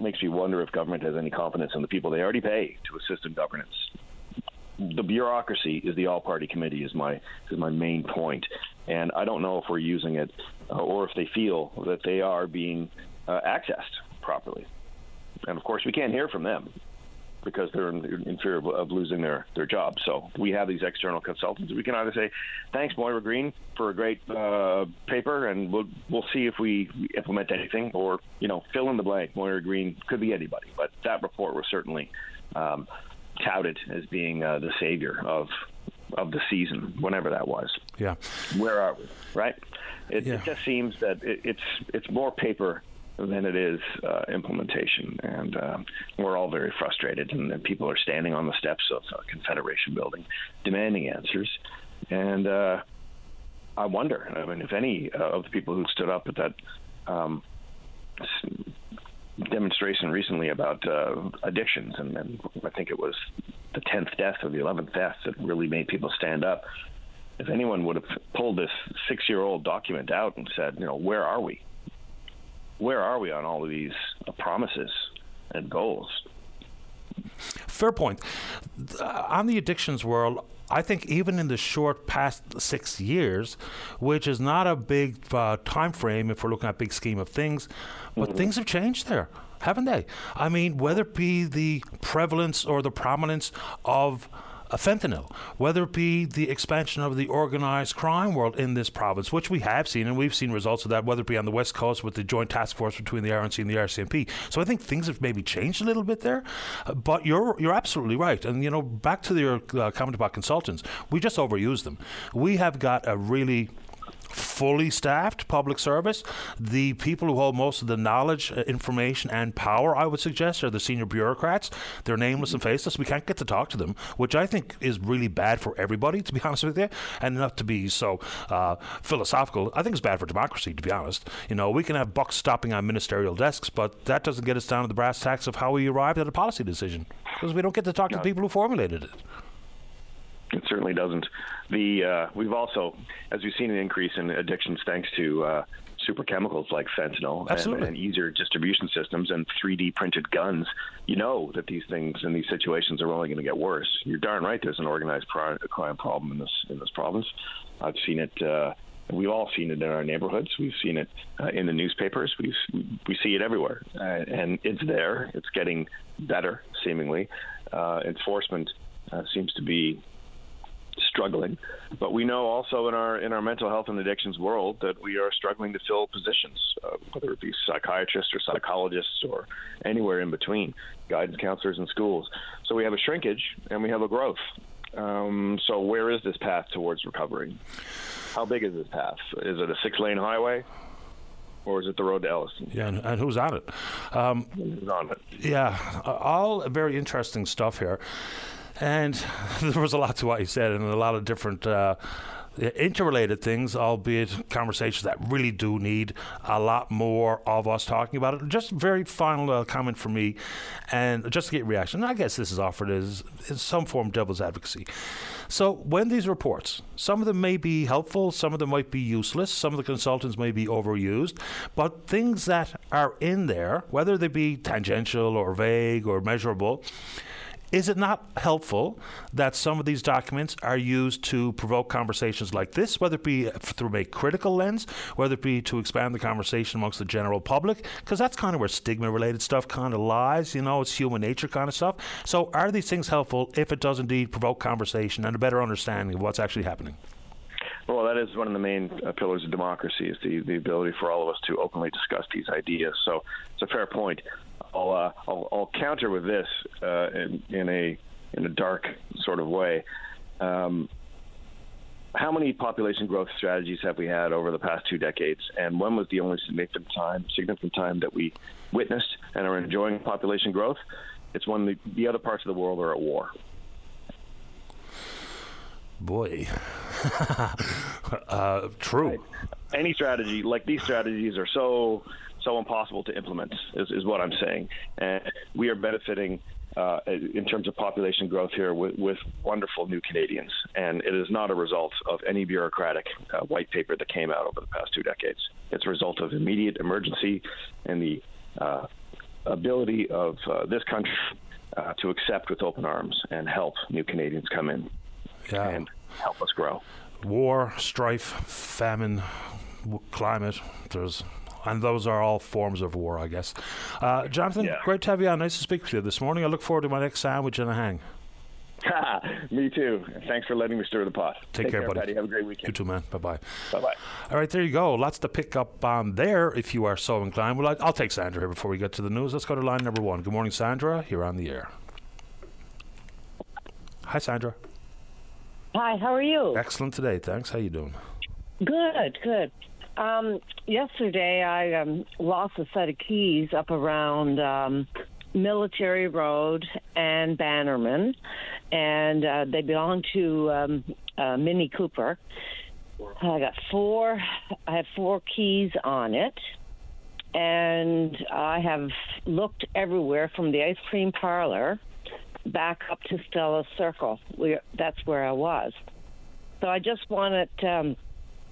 makes me wonder if government has any confidence in the people they already pay to assist in governance. The bureaucracy is the all-party committee is my is my main point, and I don't know if we're using it uh, or if they feel that they are being uh, accessed properly. And of course, we can't hear from them because they're in, in fear of, of, losing their, their job. So we have these external consultants. We can either say, "Thanks, Moira Green, for a great uh, paper," and we'll we'll see if we implement anything, or you know, fill in the blank. Moira Green could be anybody, but that report was certainly um, touted as being uh, the savior of of the season, whenever that was. Yeah. Where are we? Right. It, yeah. it just seems that it, it's it's more paper than it is uh, implementation. And uh, we're all very frustrated, and, people are standing on the steps of uh, Confederation Building demanding answers. And uh, I wonder, I mean, if any of the people who stood up at that um, demonstration recently about uh, addictions, and, and I think it was the 10th death or the 11th death that really made people stand up. If anyone would have pulled this six year old document out and said, you know, where are we? Where are we on all of these uh, promises and goals? Fair point. Uh, on the addictions world, I think even in the short past six years, which is not a big uh, time frame if we're looking at big scheme of things, but mm-hmm. things have changed there, haven't they? I mean, whether it be the prevalence or the prominence of fentanyl, whether it be the expansion of the organized crime world in this province, which we have seen, and we've seen results of that, whether it be on the West Coast with the joint task force between the RNC and the RCMP. So I think things have maybe changed a little bit there. Uh, but you're you're absolutely right. And, you know, back to your uh, comment about consultants, we just overuse them. We have got a really fully staffed public service. The people who hold most of the knowledge, uh, information, and power, I would suggest, are the senior bureaucrats. They're nameless and faceless. We can't get to talk to them, which I think is really bad for everybody, to be (laughs) honest with you, and not to be so uh, philosophical. I think it's bad for democracy, to be honest. You know, we can have bucks stopping on ministerial desks, but that doesn't get us down to the brass tacks of how we arrived at a policy decision because we don't get to talk to the people who formulated it. It certainly doesn't. The uh, we've also, as we've seen, an increase in addictions thanks to uh, super chemicals like fentanyl and, and, easier distribution systems and 3D printed guns. You know that these things in these situations are only going to get worse. You're darn right. There's an organized crime problem in this in this province. I've seen it. Uh, We've all seen it in our neighborhoods. We've seen it uh, in the newspapers. We we see it everywhere, uh, and it's there. It's getting better, seemingly. Uh, enforcement uh, seems to be struggling. But we know also in our in our mental health and addictions world that we are struggling to fill positions, uh, whether it be psychiatrists or psychologists or anywhere in between, guidance counselors in schools. So we have a shrinkage and we have a growth. Um, so where is this path towards recovery? How big is this path? Is it a six lane highway? or is it the road to Elliston? Yeah, and, and who's on it? Um, who's on it? Yeah, all very interesting stuff here. And (laughs) there was a lot to what he said, and a lot of different. Uh, interrelated things, albeit conversations that really do need a lot more of us talking about it. Just very final uh, comment from me, and just to get reaction. I guess this is offered as, as some form of devil's advocacy. So when these reports, some of them may be helpful, some of them might be useless, some of the consultants may be overused, but things that are in there, whether they be tangential or vague or measurable is it not helpful that some of these documents are used to provoke conversations like this, whether it be through a critical lens, whether it be to expand the conversation amongst the general public? Because that's kind of where stigma related stuff kind of lies, you know, it's human nature kind of stuff. So, are these things helpful if it does indeed provoke conversation and a better understanding of what's actually happening? Well, that is one of the main uh, pillars of democracy is the, the ability for all of us to openly discuss these ideas. So it's a fair point. I'll, uh, I'll, I'll counter with this uh, in, in, a in a dark sort of way. Um, how many population growth strategies have we had over the past two decades? And when was the only significant time significant time that we witnessed and are enjoying population growth? It's when the, the other parts of the world are at war. Boy, (laughs) uh, true. Right. Any strategy like these strategies are so so impossible to implement, is, is what I'm saying. And we are benefiting uh, in terms of population growth here with, with, wonderful new Canadians. And it is not a result of any bureaucratic uh, white paper that came out over the past two decades. It's a result of immediate emergency and the uh, ability of uh, this country uh, to accept with open arms and help new Canadians come in yeah. and help us grow. War, strife, famine, climate, there's and those are all forms of war, I guess. Uh, Jonathan, yeah. great to have you on. Nice to speak with you this morning. I look forward to my next sandwich and a hang. (laughs) Me too. Thanks for letting me stir the pot. Take, Take care, care, buddy. Paddy. Have a great weekend. You too, man. Bye bye. Bye bye. All right, there you go. Lots to pick up on there if you are so inclined. Well, I'll take Sandra here before we get to the news. Let's go to line number one. Good morning, Sandra. You're on the air. Hi, Sandra. Hi, how are you? Excellent today. Thanks. How you doing? Good, good. Um, yesterday, I um, lost a set of keys up around um, Military Road and Bannerman, and uh, they belong to um, uh, Mini Cooper. I got four. I have four keys on it, and I have looked everywhere from the ice cream parlor back up to Stella Circle. We, that's where I was. So I just wanted. Um,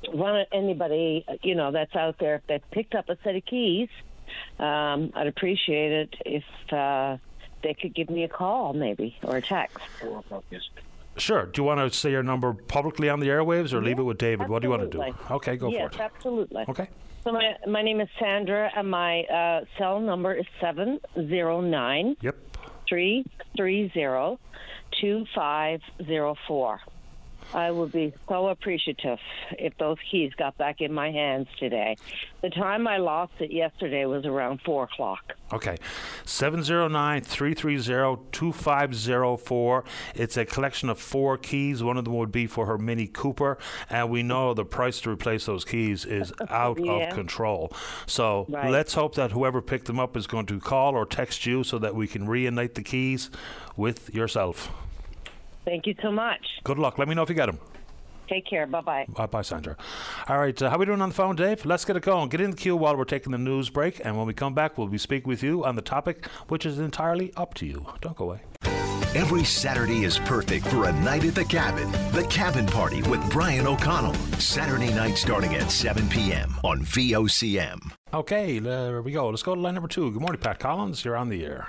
want anybody you know that's out there if they picked up a set of keys, um, I'd appreciate it if uh, they could give me a call maybe or a text. Sure. Do you want to say your number publicly on the airwaves or leave it with David? Absolutely. What do you want to do? Okay, go yes, for it. absolutely. Okay. So my my name is Sandra, and my uh, cell number is seven zero nine. Yep. Three three zero 2504. I would be so appreciative if those keys got back in my hands today. The time I lost it yesterday was around 4 o'clock. Okay. 709 330 2504. It's a collection of four keys. One of them would be for her Mini Cooper. And we know the price to replace those keys is (laughs) out Yeah. of control. So Right. let's hope that whoever picked them up is going to call or text you so that we can reunite the keys with yourself. Thank you so much. Good luck. Let me know if you get them. Take care. Bye bye. Bye bye, Sandra. All right, uh, how are we doing on the phone, Dave? Let's get it going. Get in the queue while we're taking the news break, and when we come back, we'll be speaking with you on the topic, which is entirely up to you. Don't go away. Every Saturday is perfect for a night at the cabin. The Cabin Party with Brian O'Connell. Saturday night starting at 7 p.m. on VOCM. Okay, there we go. Let's go to line number two. Good morning, Pat Collins. You're on the air.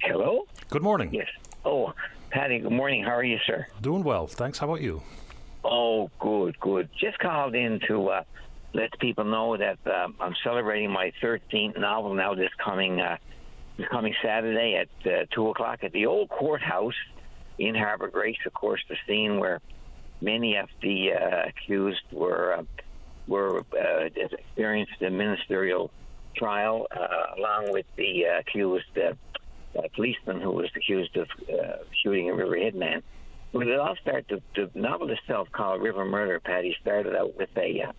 Hello? Good morning. Yes. Oh, Paddy, good morning. How are you, sir? Doing well. Thanks. How about you? Oh, good, good. Just called in to uh, let people know that uh, I'm celebrating my 13th novel now this coming uh, this coming Saturday at uh, 2 o'clock at the old courthouse in Harbor Grace. Of course, the scene where many of the uh, accused were uh, were uh, experienced a ministerial trial, uh, along with the uh, accused uh, policeman who was accused of uh, shooting a Riverhead man. Well, it all started. The, the novel itself, called River Murder, Patty, started out with a uh,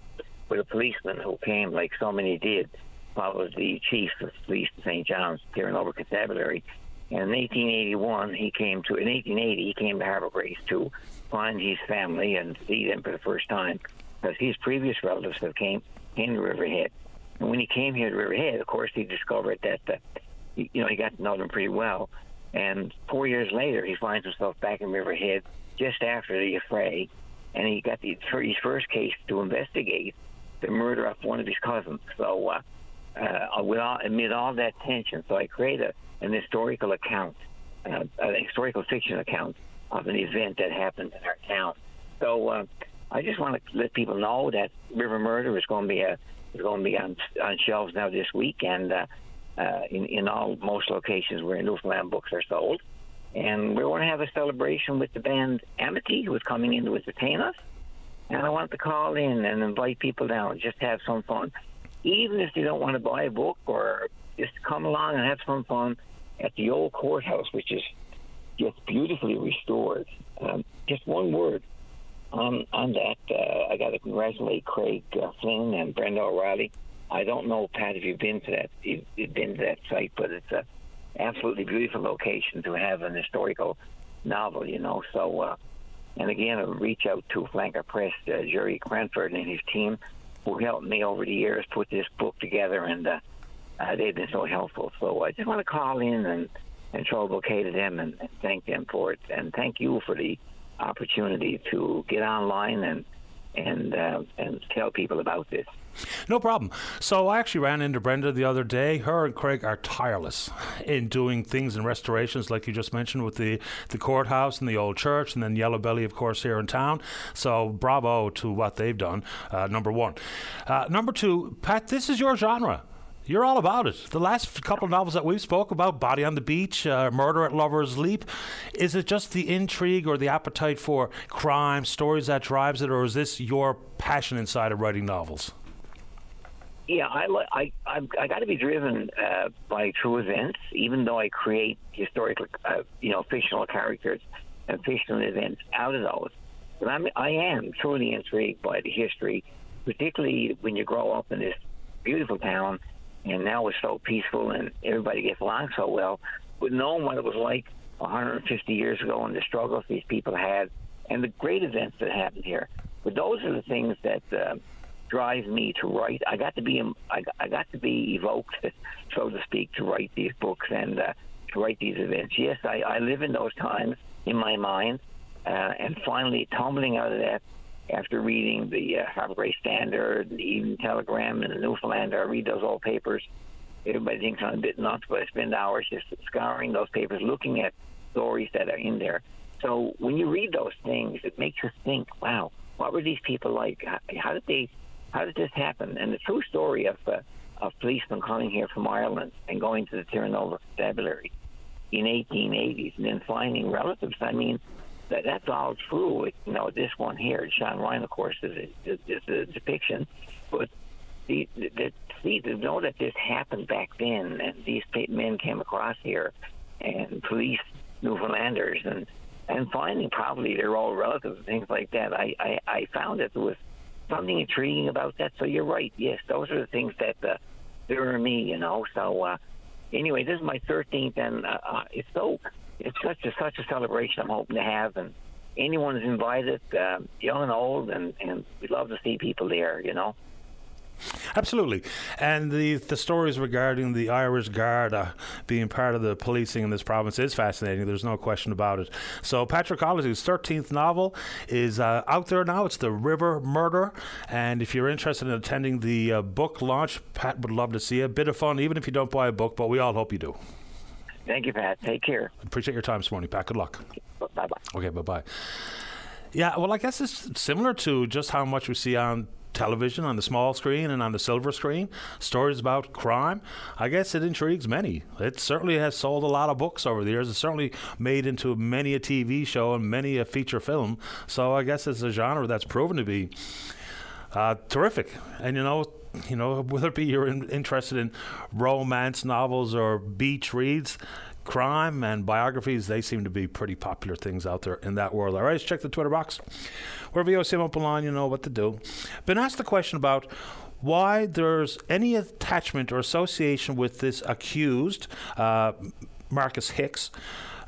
with a policeman who came, like so many did, followed the chief of police in St. John's, Terra Nova constabulary. And in 1881, he came to. In 1880, he came to Harbor Grace to find his family and see them for the first time, because his previous relatives have came in Riverhead. And when he came here to Riverhead, of course, he discovered that, uh, he, you know, he got to know them pretty well. And four years later, he finds himself back in Riverhead just after the affray, and he got the his first case to investigate the murder of one of his cousins. So, uh, uh, with all, amid all that tension, so I create a, an historical account, uh, an historical fiction account of an event that happened in our town. So, uh, I just want to let people know that River Murder is going to be a is going to be on on shelves now this week, and uh, uh, in in all most locations where Newfoundland books are sold. And we want to have a celebration with the band Amity, who is coming in to entertain us. And I want to call in and invite people down, just to have some fun. Even if they don't want to buy a book or just come along and have some fun at the old courthouse, which is just beautifully restored. Um, just one word on on that. Uh, I got to congratulate Craig uh, Flynn and Brenda O'Reilly. I don't know, Pat, if you've been to that, you've, been to that site, but it's a absolutely beautiful location to have an historical novel. You know, so. Uh, and again, I reach out to Flanker Press, uh, Garry Cranford and his team, who helped me over the years put this book together, and uh, uh, they've been so helpful. So I just want to call in and, and throw a bouquet to them and thank them for it, and thank you for the opportunity to get online and and uh, and tell people about this. No problem. So I actually ran into Brenda the other day. Her and Craig are tireless in doing things and restorations, like you just mentioned, with the, the courthouse and the old church, and then Yellow Belly, of course, here in town. So bravo to what they've done. Uh, number one. Uh, number two, Pat, this is your genre. You're all about it. The last couple of novels that we've spoke about, Body on the Beach, uh, Murder at Lover's Leap, is it just the intrigue or the appetite for crime, stories that drives it, or is this your passion inside of writing novels? Yeah, I I I, I got to be driven uh, by true events, even though I create historical, uh, you know, fictional characters and fictional events out of those. But I'm I am truly intrigued by the history, particularly when you grow up in this beautiful town, and now it's so peaceful and everybody gets along so well. But knowing what it was like 150 years ago and the struggles these people had, and the great events that happened here. But those are the things that. Uh, drive me to write. I got to be I, got to be evoked, (laughs) so to speak, to write these books and uh, to write these events. Yes, I, I live in those times in my mind, uh, and finally tumbling out of that after reading the uh, Harbor Standard, the Evening Telegram, and the Newfoundlander. I read those old papers. Everybody thinks I'm a bit nuts, but I spend hours just scouring those papers, looking at stories that are in there. So when you read those things, it makes you think, wow, what were these people like? How, did they how did this happen? And the true story of uh, of policemen coming here from Ireland and going to the Terra Nova Constabulary in 1880s and then finding relatives. I mean, that that's all true. You know, this one here, Sean Ryan, of course, is a, is a depiction, but the, the, the see to know that this happened back then, and these men came across here and police Newfoundlanders and and finding probably they're all relatives and things like that. I, I I found that there was something intriguing about that. So you're right. Yes, those are the things that uh, stir me. You know. So uh, anyway, this is my 13th, and uh, uh, it's so it's such a such a celebration. I'm hoping to have, and anyone is invited, uh, young and old, and and we love to see people there. You know. Absolutely. And the the stories regarding the Irish Garda being part of the policing in this province is fascinating. There's no question about it. So Patrick Collins's 13th novel is uh, out there now. It's The River Murder. And if you're interested in attending the uh, book launch, Pat would love to see you. A bit of fun, even if you don't buy a book, but we all hope you do. Thank you, Pat. Take care. Appreciate your time this morning, Pat. Good luck. Bye bye. Okay, bye bye. Yeah, well, I guess it's similar to just how much we see on television on the small screen and on the silver screen, stories about crime. I guess it intrigues many. It certainly has sold a lot of books over the years. It's certainly made into many a TV show and many a feature film. So I guess it's a genre that's proven to be uh, terrific. And you know, you know, (laughs) whether it be you're in, interested in romance novels or beach reads, crime and biographies, they seem to be pretty popular things out there in that world. All right, let's check the Twitter box. We're VOCM Open Line, you know what to do. Been asked the question about why there's any attachment or association with this accused, uh, Marcus Hicks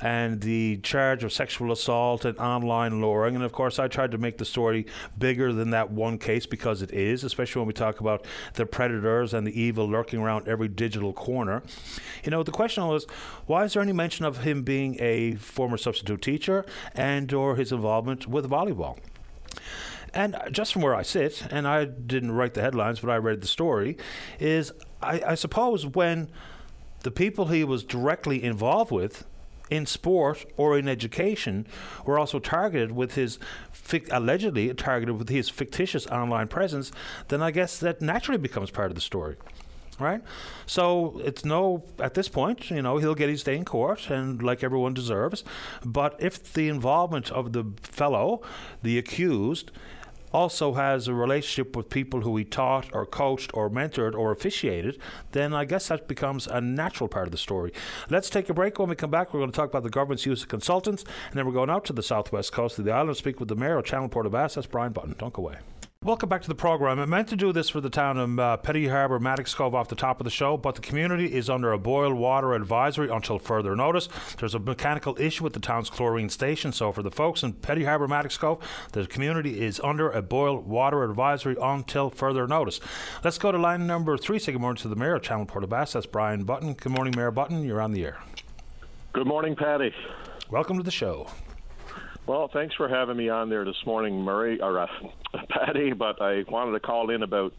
and the charge of sexual assault and online luring. And of course, I tried to make the story bigger than that one case because it is, especially when we talk about the predators and the evil lurking around every digital corner. You know, the question was, why is there any mention of him being a former substitute teacher and or his involvement with volleyball? And just from where I sit, and I didn't write the headlines, but I read the story, is I, I suppose when the people he was directly involved with in sport or in education were also targeted with his allegedly targeted with his fictitious online presence, then I guess that naturally becomes part of the story. Right? So it's no, at this point, you know, he'll get his day in court and like everyone deserves. But if the involvement of the fellow, the accused, also has a relationship with people who he taught or coached or mentored or officiated, then I guess that becomes a natural part of the story. Let's take a break. When we come back, we're going to talk about the government's use of consultants, and then we're going out to the southwest coast of the island to speak with the mayor of Channel Port aux Basques. That's Brian Button. Don't go away. Welcome back to the program. I meant to do this for the town of uh, Petty Harbour, Maddox Cove off the top of the show, but the community is under a boil water advisory until further notice. There's a mechanical issue with the town's chlorine station, so for the folks in Petty Harbour, Maddox Cove, the community is under a boil water advisory until further notice. Let's go to line number three. Say good morning to the mayor of Channel Port aux Basques. That's Brian Button. Good morning, Mayor Button. You're on the air. Good morning, Paddy. Welcome to the show. Well, thanks for having me on there this morning, Murray or uh, (laughs) Paddy. But I wanted to call in about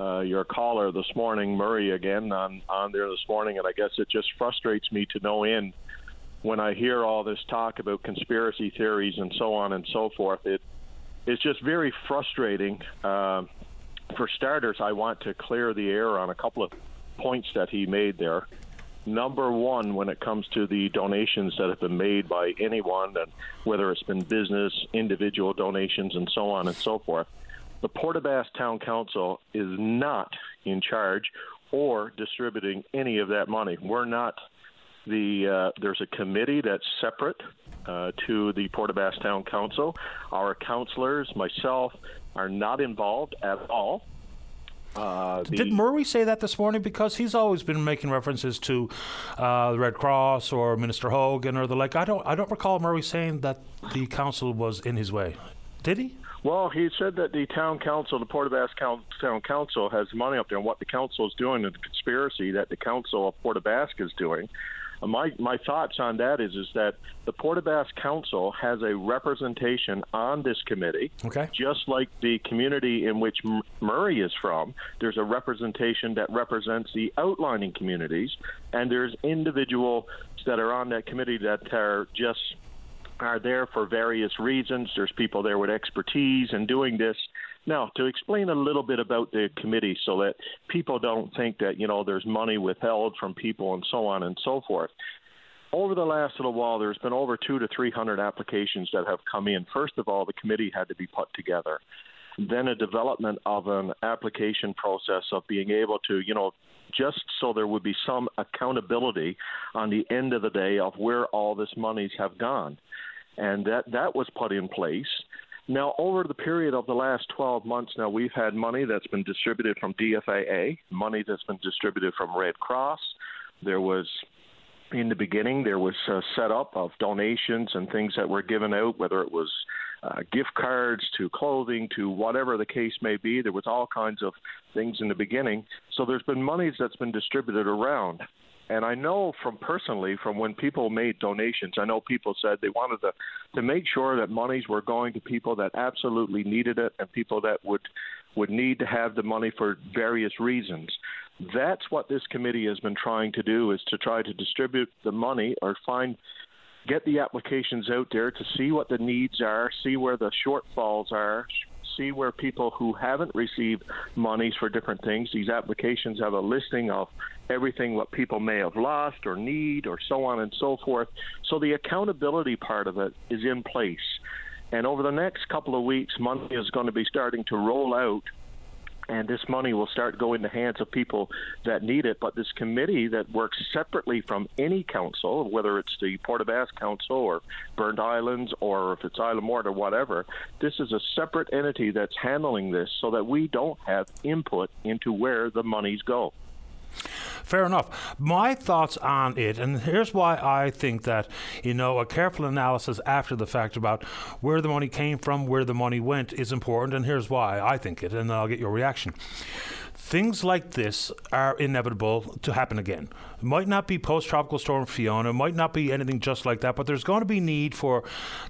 uh, your caller this morning, Murray, again on on there this morning, and I guess it just frustrates me to no end when I hear all this talk about conspiracy theories and so on and so forth. It it's just very frustrating. Uh, for starters, I want to clear the air on a couple of points that he made there number one when it comes to the donations that have been made by anyone, and whether it's been business, individual donations, and so on and so forth. The Port aux Basques Town Council is not in charge or distributing any of that money. We're not the. Uh, there's a committee that's separate uh, to the Port aux Basques Town Council. Our councilors, myself, are not involved at all. Uh, Did Murray say that this morning? Because he's always been making references to uh, the Red Cross or Minister Hogan or the like. I don't. I don't recall Murray saying that the council was in his way. Did he? Well, he said that the town council, the Port aux Basques Town Council, has money up there, and what the council is doing, and the conspiracy that the council of Port aux Basques is doing, my my thoughts on that is is that the Port aux Basques Council has a representation on this committee. Okay. Just like the community in which Murray is from, there's a representation that represents the outlining communities, and there's individuals that are on that committee that are just are there for various reasons. There's people there with expertise in doing this. Now, to explain a little bit about the committee so that people don't think that, you know, there's money withheld from people and so on and so forth. over the last little while, there's been over two to three hundred applications that have come in. First of all, the committee had to be put together. Then a development of an application process of being able to, you know, just so there would be some accountability on the end of the day of where all this monies have gone. And that, that was put in place. Now, over the period of the last 12 months, now we've had money that's been distributed from DFAA, money that's been distributed from Red Cross. There was in the beginning, there was a setup of donations and things that were given out, whether it was uh, gift cards to clothing to whatever the case may be. There was all kinds of things in the beginning. So there's been monies that's been distributed around. And I know from personally, from when people made donations, I know people said they wanted to to make sure that monies were going to people that absolutely needed it and people that would would need to have the money for various reasons. That's what this committee has been trying to do is to try to distribute the money or find get the applications out there to see what the needs are, see where the shortfalls are, see where people who haven't received monies for different things, these applications have a listing of everything what people may have lost or need or so on and so forth. So the accountability part of it is in place. And over the next couple of weeks, money is going to be starting to roll out and this money will start going to hands of people that need it. But this committee that works separately from any council, whether it's the Port aux Basques Council or Burnt Islands or if it's Isle Morte or whatever, this is a separate entity that's handling this so that we don't have input into where the monies go. Fair enough. My thoughts on it, and here's why I think that, you know, a careful analysis after the fact about where the money came from, where the money went is important, and here's why I think it, and then I'll get your reaction. Things like this are inevitable to happen again. It might not be post tropical storm Fiona, it might not be anything just like that, but there's going to be need for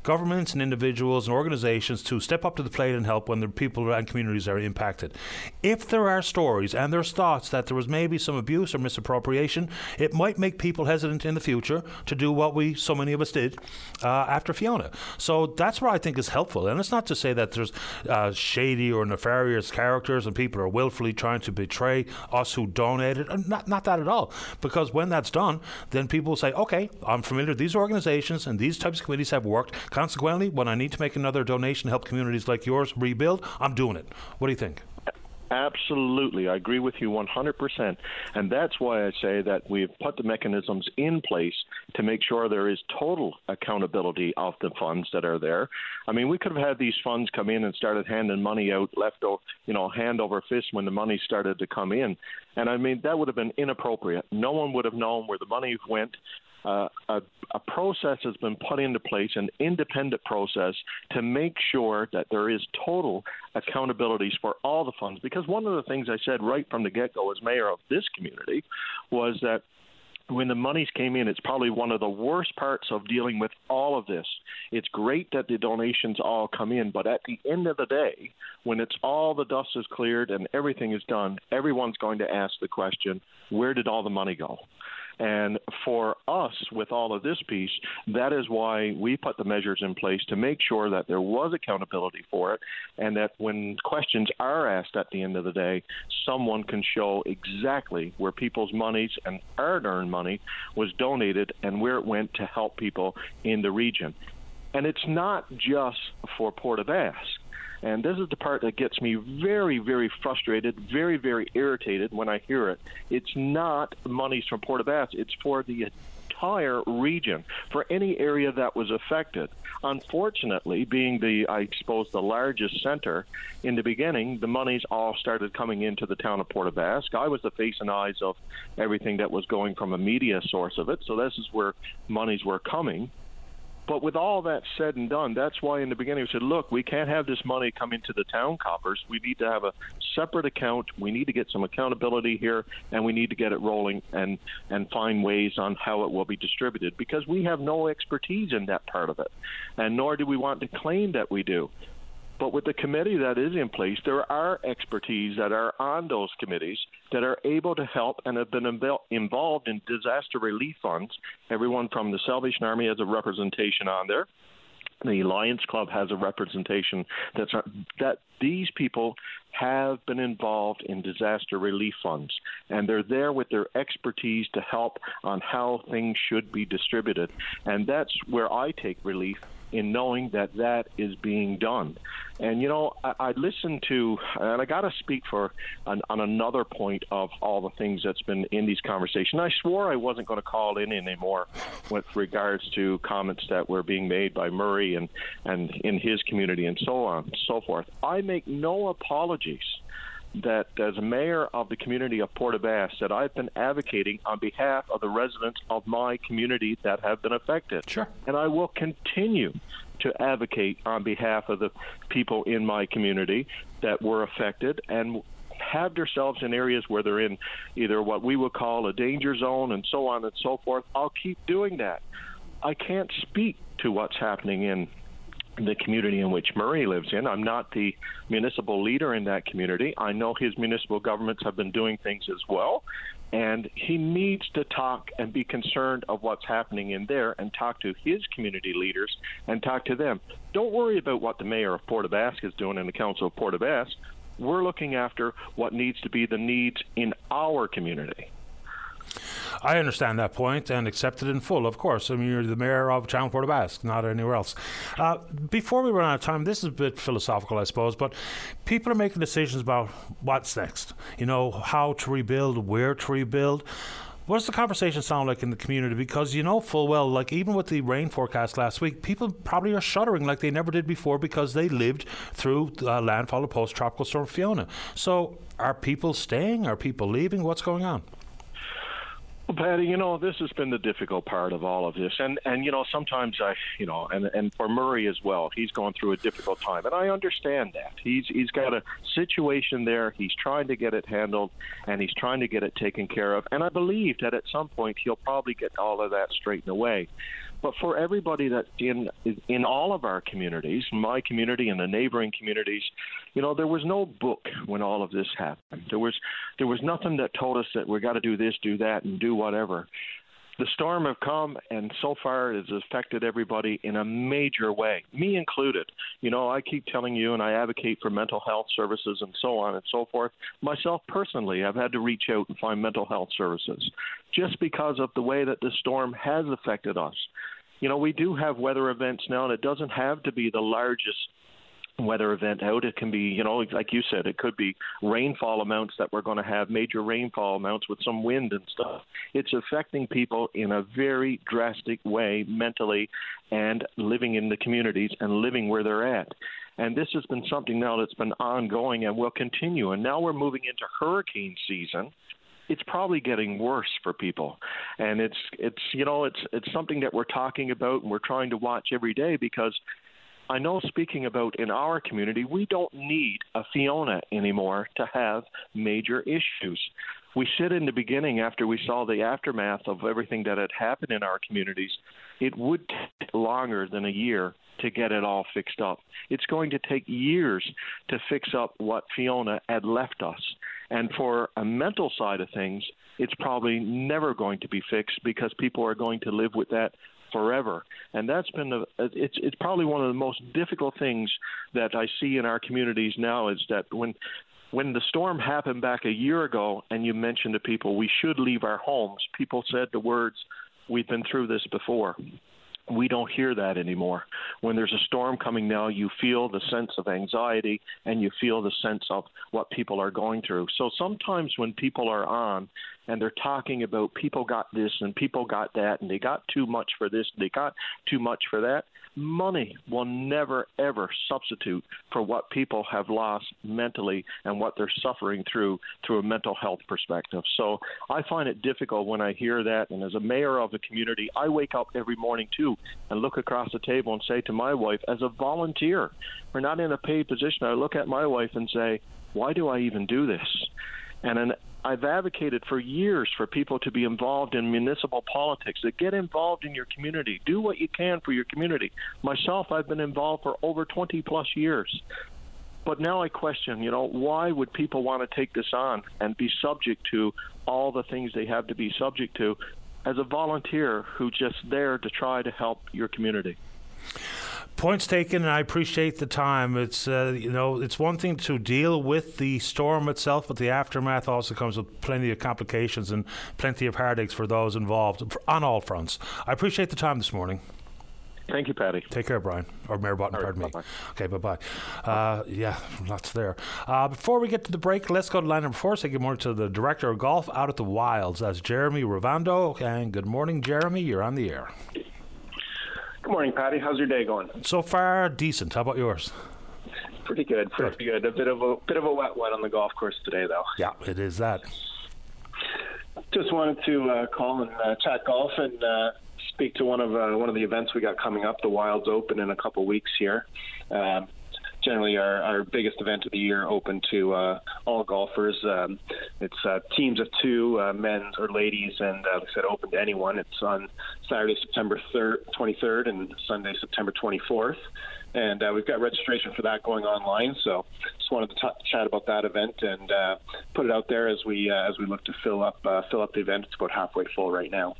governments and individuals and organizations to step up to the plate and help when the people and communities are impacted. If there are stories and there's thoughts that there was maybe some abuse or misappropriation, it might make people hesitant in the future to do what we, so many of us did uh, after Fiona. So that's what I think is helpful. And it's not to say that there's uh, shady or nefarious characters and people are willfully trying to betray us who donated. Uh, not, not that at all. Because when that's done, then people will say, okay, I'm familiar with these organizations and these types of committees have worked. Consequently, when I need to make another donation to help communities like yours rebuild, I'm doing it. What do you think? Absolutely. I agree with you 100%. And that's why I say that we've put the mechanisms in place to make sure there is total accountability of the funds that are there. I mean, we could have had these funds come in and started handing money out left over, you know, hand over fist when the money started to come in. And I mean, that would have been inappropriate. No one would have known where the money went uh, a, a process has been put into place, an independent process to make sure that there is total accountabilities for all the funds. Because one of the things I said right from the get go as mayor of this community was that when the monies came in, it's probably one of the worst parts of dealing with all of this. It's great that the donations all come in, but at the end of the day, when it's all the dust is cleared and everything is done, everyone's going to ask the question, where did all the money go? And for us, with all of this piece, that is why we put the measures in place to make sure that there was accountability for it, and that when questions are asked at the end of the day, someone can show exactly where people's monies and hard earned money was donated and where it went to help people in the region. And it's not just for Port aux Basques. And this is the part that gets me very, very frustrated, very, very irritated when I hear it. It's not monies from Port aux Basques, it's for the entire region, for any area that was affected. Unfortunately, being the, I suppose, the largest center in the beginning, the monies all started coming into the town of Port aux Basques. I was the face and eyes of everything that was going from a media source of it, so this is where monies were coming. But with all that said and done, that's why in the beginning we said, look, we can't have this money come into the town coffers. We need to have a separate account. We need to get some accountability here, and we need to get it rolling and and find ways on how it will be distributed because we have no expertise in that part of it, and nor do we want to claim that we do. But with the committee that is in place, there are expertise that are on those committees that are able to help and have been involved in disaster relief funds. Everyone from the Salvation Army has a representation on there. the Lions Club has a representation that's that these people have been involved in disaster relief funds and they're there with their expertise to help on how things should be distributed and that's where I take relief in knowing that that is being done. And you know, I, I listened to, and I got to speak for on, on another point of all the things that's been in these conversations. I swore I wasn't going to call in anymore with regards to comments that were being made by Murray and and in his community and so on and so forth. I make no apologies that as mayor of the community of Port aux Basques that I've been advocating on behalf of the residents of my community that have been affected. Sure. And I will continue to advocate on behalf of the people in my community that were affected and have themselves in areas where they're in either what we would call a danger zone and so on and so forth. I'll keep doing that. I can't speak to what's happening in the community in which Murray lives in. I'm not the municipal leader in that community. I know his municipal governments have been doing things as well. And he needs to talk and be concerned of what's happening in there and talk to his community leaders and talk to them. Don't worry about what the mayor of Port Basque is doing and the council of Port Basque. We're looking after what needs to be the needs in our community. I understand that point and accept it in full, of course. I mean, you're the mayor of Town Port Basque, not anywhere else. Uh, before we run out of time, this is a bit philosophical, I suppose, but people are making decisions about what's next. You know, how to rebuild, where to rebuild. What does the conversation sound like in the community? Because you know full well, like even with the rain forecast last week, people probably are shuddering like they never did before because they lived through uh, landfall of post tropical storm Fiona. So, are people staying? Are people leaving? What's going on? Well, Paddy, you know this has been the difficult part of all of this, and and you know sometimes I, you know, and and for Murray as well, he's going through a difficult time, and I understand that he's he's got a situation there. He's trying to get it handled, and he's trying to get it taken care of, and I believe that at some point he'll probably get all of that straightened away. But for everybody that's in in all of our communities, my community and the neighboring communities, you know, there was no book when all of this happened. There was there was nothing that told us that we got to do this, do that, and do whatever. The storm have come, and so far it has affected everybody in a major way, me included. You know, I keep telling you, and I advocate for mental health services and so on and so forth. Myself personally, I've had to reach out and find mental health services just because of the way that the storm has affected us. You know, we do have weather events now, and it doesn't have to be the largest weather event out. It can be, you know, like you said, it could be rainfall amounts that we're going to have major rainfall amounts with some wind and stuff. It's affecting people in a very drastic way mentally and living in the communities and living where they're at. And this has been something now that's been ongoing and will continue. And now we're moving into hurricane season it's probably getting worse for people and it's it's you know it's it's something that we're talking about and we're trying to watch every day because I know speaking about in our community, we don't need a Fiona anymore to have major issues. We said in the beginning, after we saw the aftermath of everything that had happened in our communities, it would take longer than a year to get it all fixed up. It's going to take years to fix up what Fiona had left us. And for a mental side of things, it's probably never going to be fixed because people are going to live with that forever. And that's been the, it's it's probably one of the most difficult things that I see in our communities now is that when when the storm happened back a year ago and you mentioned to people we should leave our homes, people said the words we've been through this before we don't hear that anymore. When there's a storm coming now, you feel the sense of anxiety and you feel the sense of what people are going through. So sometimes when people are on and they're talking about people got this and people got that and they got too much for this, they got too much for that, money will never ever substitute for what people have lost mentally and what they're suffering through through a mental health perspective. So I find it difficult when I hear that and as a mayor of a community, I wake up every morning too and look across the table and say to my wife as a volunteer, we're not in a paid position, I look at my wife and say, why do I even do this? And an I've advocated for years for people to be involved in municipal politics, to get involved in your community, do what you can for your community. Myself, I've been involved for over 20 plus years. But now I question, you know, why would people want to take this on and be subject to all the things they have to be subject to as a volunteer who's just there to try to help your community? Points taken, and I appreciate the time. It's uh, you know it's one thing to deal with the storm itself, but the aftermath also comes with plenty of complications and plenty of heartaches for those involved on all fronts. I appreciate the time this morning. Thank you, Paddy. Take care, Brian. Or Mayor Button, pardon me. Okay, bye bye. Uh, yeah, lots there. Uh, before we get to the break, let's go to line number four. Say good morning to the director of golf out at the Wilds. That's Jeremy Ravando. And good morning, Jeremy. You're on the air. Good morning, Paddy. How's your day going? So far, decent. How about yours? Pretty good. Pretty good. A bit of a bit of a wet one on the golf course today, though. Yeah, it is that. Just wanted to uh, call and uh, chat golf and uh, speak to one of uh, one of the events we got coming up, the Wilds Open, in a couple weeks here. Um, generally our, our biggest event of the year, open to uh, all golfers. Um, it's uh, teams of two, uh, men or ladies, and uh, like I said, open to anyone. It's on Saturday, September 3rd, 23rd, and Sunday, September 24th. And uh, we've got registration for that going online. So just wanted to t- chat about that event and uh, put it out there as we uh, as we look to fill up uh, fill up the event. It's about halfway full right now.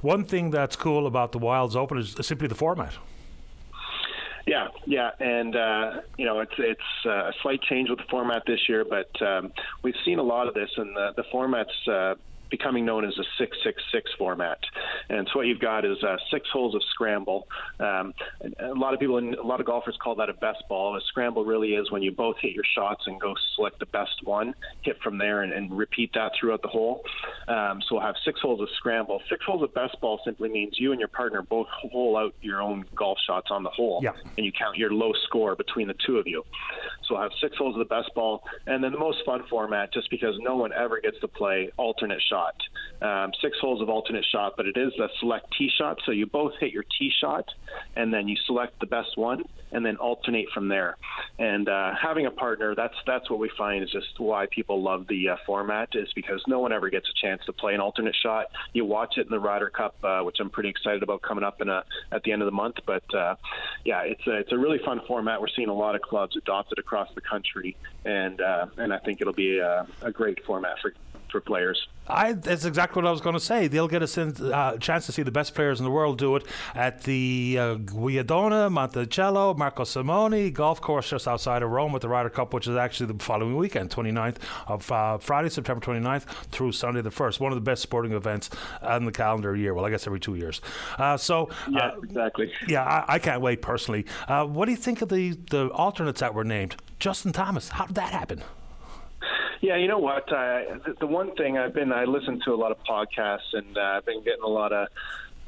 One thing that's cool about the Wilds Open is simply the format. Yeah, yeah, and uh, you know it's it's uh, a slight change with the format this year, but um, we've seen a lot of this, and the, the format's uh, becoming known as a 666 format. And so what you've got is uh, six holes of scramble. Um, a lot of people, a lot of golfers call that a best ball. A scramble really is when you both hit your shots and go select the best one, hit from there, and, and repeat that throughout the hole. Um, so we'll have six holes of scramble. Six holes of best ball simply means you and your partner both hole out your own golf shots on the hole, yeah. and you count your low score between the two of you. So we'll have six holes of the best ball, and then the most fun format, just because no one ever gets to play alternate shots shot. Um, six holes of alternate shot, but it is a select tee shot. So you both hit your tee shot, and then you select the best one, and then alternate from there. And uh, having a partner, that's that's what we find is just why people love the uh, format is because no one ever gets a chance to play an alternate shot. You watch it in the Ryder Cup, uh, which I'm pretty excited about coming up in a, at the end of the month. But uh, yeah, it's a, it's a really fun format. We're seeing a lot of clubs adopt it across the country, and uh, and I think it'll be a, a great format for for players. I, that's exactly what I was going to say. They'll get a uh, chance to see the best players in the world do it at the uh, Guidonia, Montecelio, Marco Simone golf course just outside of Rome with the Ryder Cup, which is actually the following weekend, 29th of uh, Friday, September 29th through Sunday the 1st. One of the best sporting events on the calendar year. Well, I guess every two years. Uh, so, yeah, exactly. Yeah, I, I, can't wait personally. Uh, what do you think of the, the alternates that were named? Justin Thomas, how did that happen? Yeah, you know what? Uh, the, one thing I've been I listen to a lot of podcasts and uh, I've been getting a lot of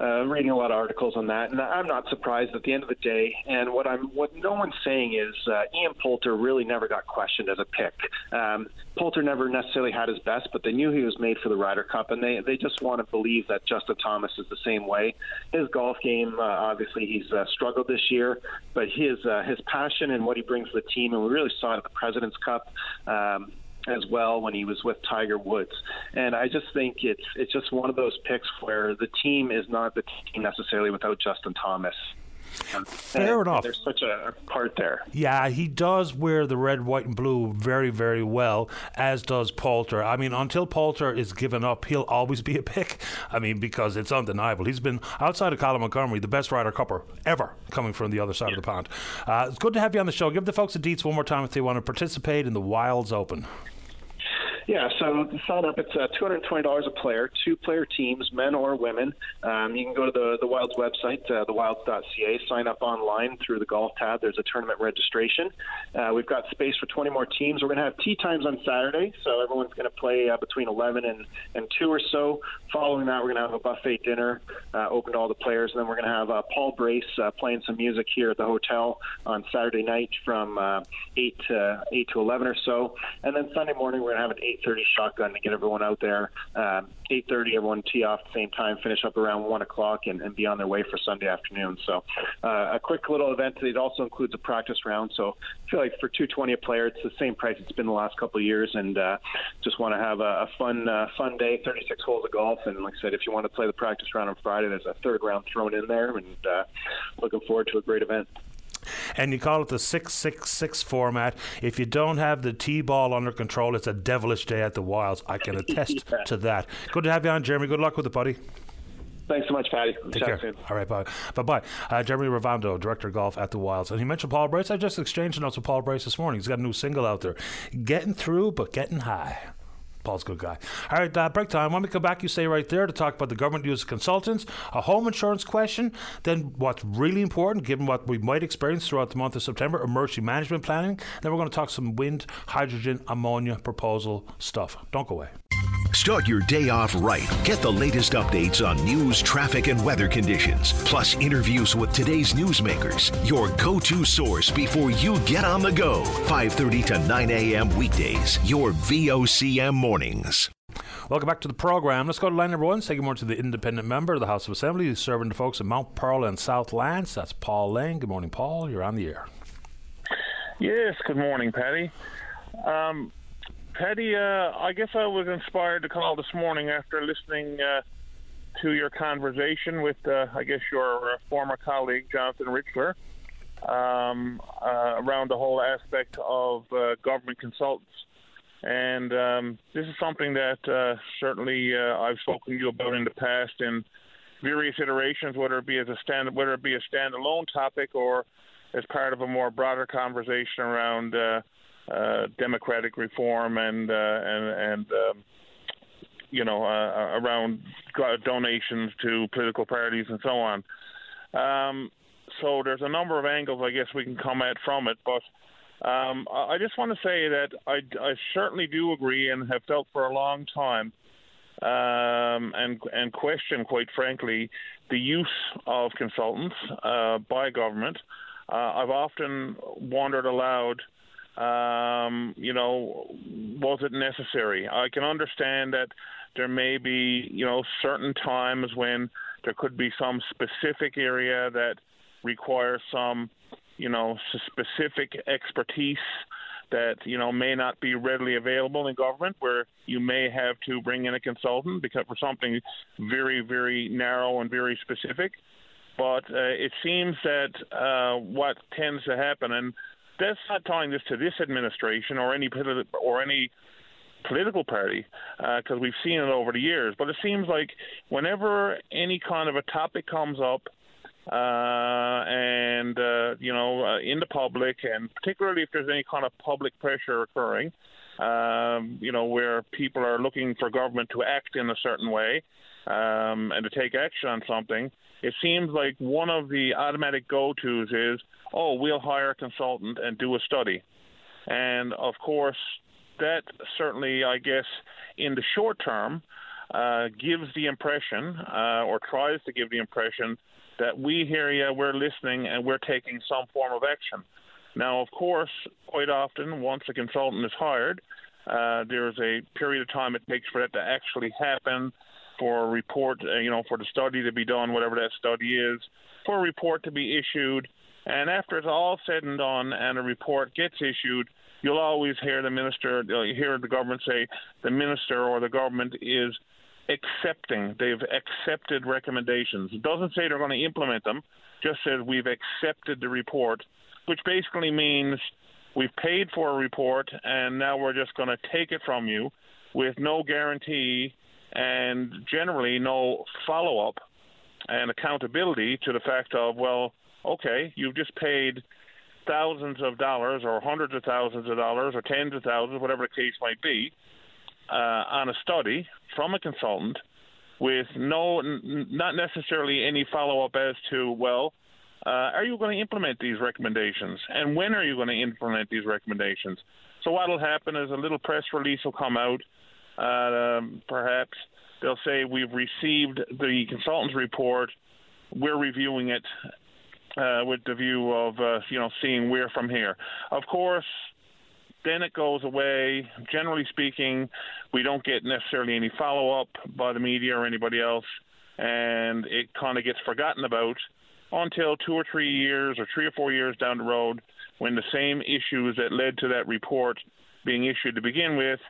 uh, reading a lot of articles on that, and I'm not surprised at the end of the day. And what I'm, what no one's saying is uh, Ian Poulter really never got questioned as a pick. Um, Poulter never necessarily had his best, but they knew he was made for the Ryder Cup, and they they just want to believe that Justin Thomas is the same way. His golf game, uh, obviously, he's uh, struggled this year, but his uh, his passion and what he brings to the team, and we really saw it at the President's Cup. Um, as well when he was with Tiger Woods. And I just think it's it's just one of those picks where the team is not the team necessarily without Justin Thomas. Fair and enough. There's such a part there. Yeah, he does wear the red, white, and blue very, very well, as does Poulter. I mean, until Poulter is given up, he'll always be a pick. I mean, because it's undeniable. He's been, outside of Colin Montgomerie, the best Ryder Cupper ever coming from the other side of the pond. Uh, it's good to have you on the show. Give the folks the deets one more time if they want to participate in the Wilds Open. Yeah, so to sign up, it's uh, $220 a player, two player teams, men or women. Um, you can go to the, the Wilds website, uh, thewilds.ca, sign up online through the golf tab. There's a tournament registration. Uh, we've got space for 20 more teams. We're going to have tee times on Saturday, so everyone's going to play uh, between 11 and, and 2 or so. Following that, we're going to have a buffet dinner uh, open to all the players, and then we're going to have uh, Paul Brace uh, playing some music here at the hotel on Saturday night from uh, 8 to 8 to 11 or so. And then Sunday morning, we're going to have an 8 8:30 shotgun to get everyone out there. Um, 8:30, everyone tee off at the same time, finish up around one o'clock, and, and be on their way for Sunday afternoon. So, uh, a quick little event. It also includes a practice round. So, I feel like for 220 a player, it's the same price it's been the last couple of years, and uh, just want to have a, a fun, uh, fun day. 36 holes of golf, and like I said, if you want to play the practice round on Friday, there's a third round thrown in there, and uh, looking forward to a great event and you call it the 666 format. If you don't have the T ball under control, it's a devilish day at the Wilds. I can attest (laughs) yeah. to that. Good to have you on, Jeremy. Good luck with it, buddy. Thanks so much, Paddy. Take care. Soon. All right, bye. Bye bye. Uh, Jeremy Ravando, director of golf at the Wilds. And he mentioned Paul Bryce. I just exchanged notes with Paul Bryce this morning. He's got a new single out there Getting Through, but Getting High. Paul's a good guy. All right, uh, break time. When we come back, you stay right there to talk about the government use of consultants, a home insurance question, then what's really important, given what we might experience throughout the month of September, emergency management planning. Then we're going to talk some wind, hydrogen, ammonia proposal stuff. Don't go away. Start your day off right. Get the latest updates on news, traffic, and weather conditions, plus interviews with today's newsmakers. Your go-to source before you get on the go. 5:30 to 9 a.m. weekdays. Your VOCM mornings. Welcome back to the program. Let's go to line number one. Say good morning to the independent member of the House of Assembly who's serving the folks in Mount Pearl and Southlands. That's Paul Lane. Good morning, Paul. You're on the air. Yes, good morning, Paddy. Um, Paddy, uh, I guess I was inspired to call this morning after listening uh, to your conversation with, uh, I guess, your uh, former colleague, Jonathan Richler, um, uh, around the whole aspect of uh, government consultants. And um, this is something that certainly I've spoken to you about in the past in various iterations, whether it be as a stand, whether it be a standalone topic or as part of a more broader conversation around uh, democratic reform and uh, and and um, you know uh, around donations to political parties and so on. Um, so there's a number of angles I guess we can come at from it, but. Um, I just want to say that I, I, certainly do agree and have felt for a long time um, and and question, quite frankly, the use of consultants uh, by government. Uh, I've often wondered aloud um, you know, was it necessary? I can understand that there may be, you know, certain times when there could be some specific area that requires some, you know, specific expertise that you know may not be readily available in government, where you may have to bring in a consultant because for something very, very narrow and very specific. But uh, it seems that uh, what tends to happen, and that's not tying this to this administration or any or any political party because uh, we've seen it over the years. But it seems like whenever any kind of a topic comes up, uh, and uh, you know, uh, in the public, and particularly if there's any kind of public pressure occurring, um, you know, where people are looking for government to act in a certain way um, and to take action on something, it seems like one of the automatic go-tos is, oh, we'll hire a consultant and do a study. And of course, that certainly, I guess, in the short term, uh, gives the impression, uh, or tries to give the impression, that we hear you, we're listening, and we're taking some form of action. Now, of course, quite often, once a consultant is hired, uh, there's a period of time it takes for that to actually happen for a report, uh, you know, for the study to be done, whatever that study is, for a report to be issued. And after it's all said and done and a report gets issued, you'll always hear the minister, uh, hear the government say the minister or the government is accepting. They've accepted recommendations. It doesn't say they're going to implement them, just says we've accepted the report, which basically means we've paid for a report and now we're just going to take it from you with no guarantee and generally no follow up and accountability to the fact of, well, okay, you've just paid thousands of dollars or hundreds of thousands of dollars or tens of thousands, whatever the case might be, uh, on a study from a consultant with no, n- not necessarily any follow up as to, well, uh, are you going to implement these recommendations? And when are you going to implement these recommendations? So, what will happen is a little press release will come out uh, perhaps they'll say we've received the consultant's report. We're reviewing it uh, with the view of uh, you know seeing where from here. Of course, then it goes away. Generally speaking, we don't get necessarily any follow up by the media or anybody else, and it kind of gets forgotten about until two or three years or three or four years down the road when the same issues that led to that report being issued to begin with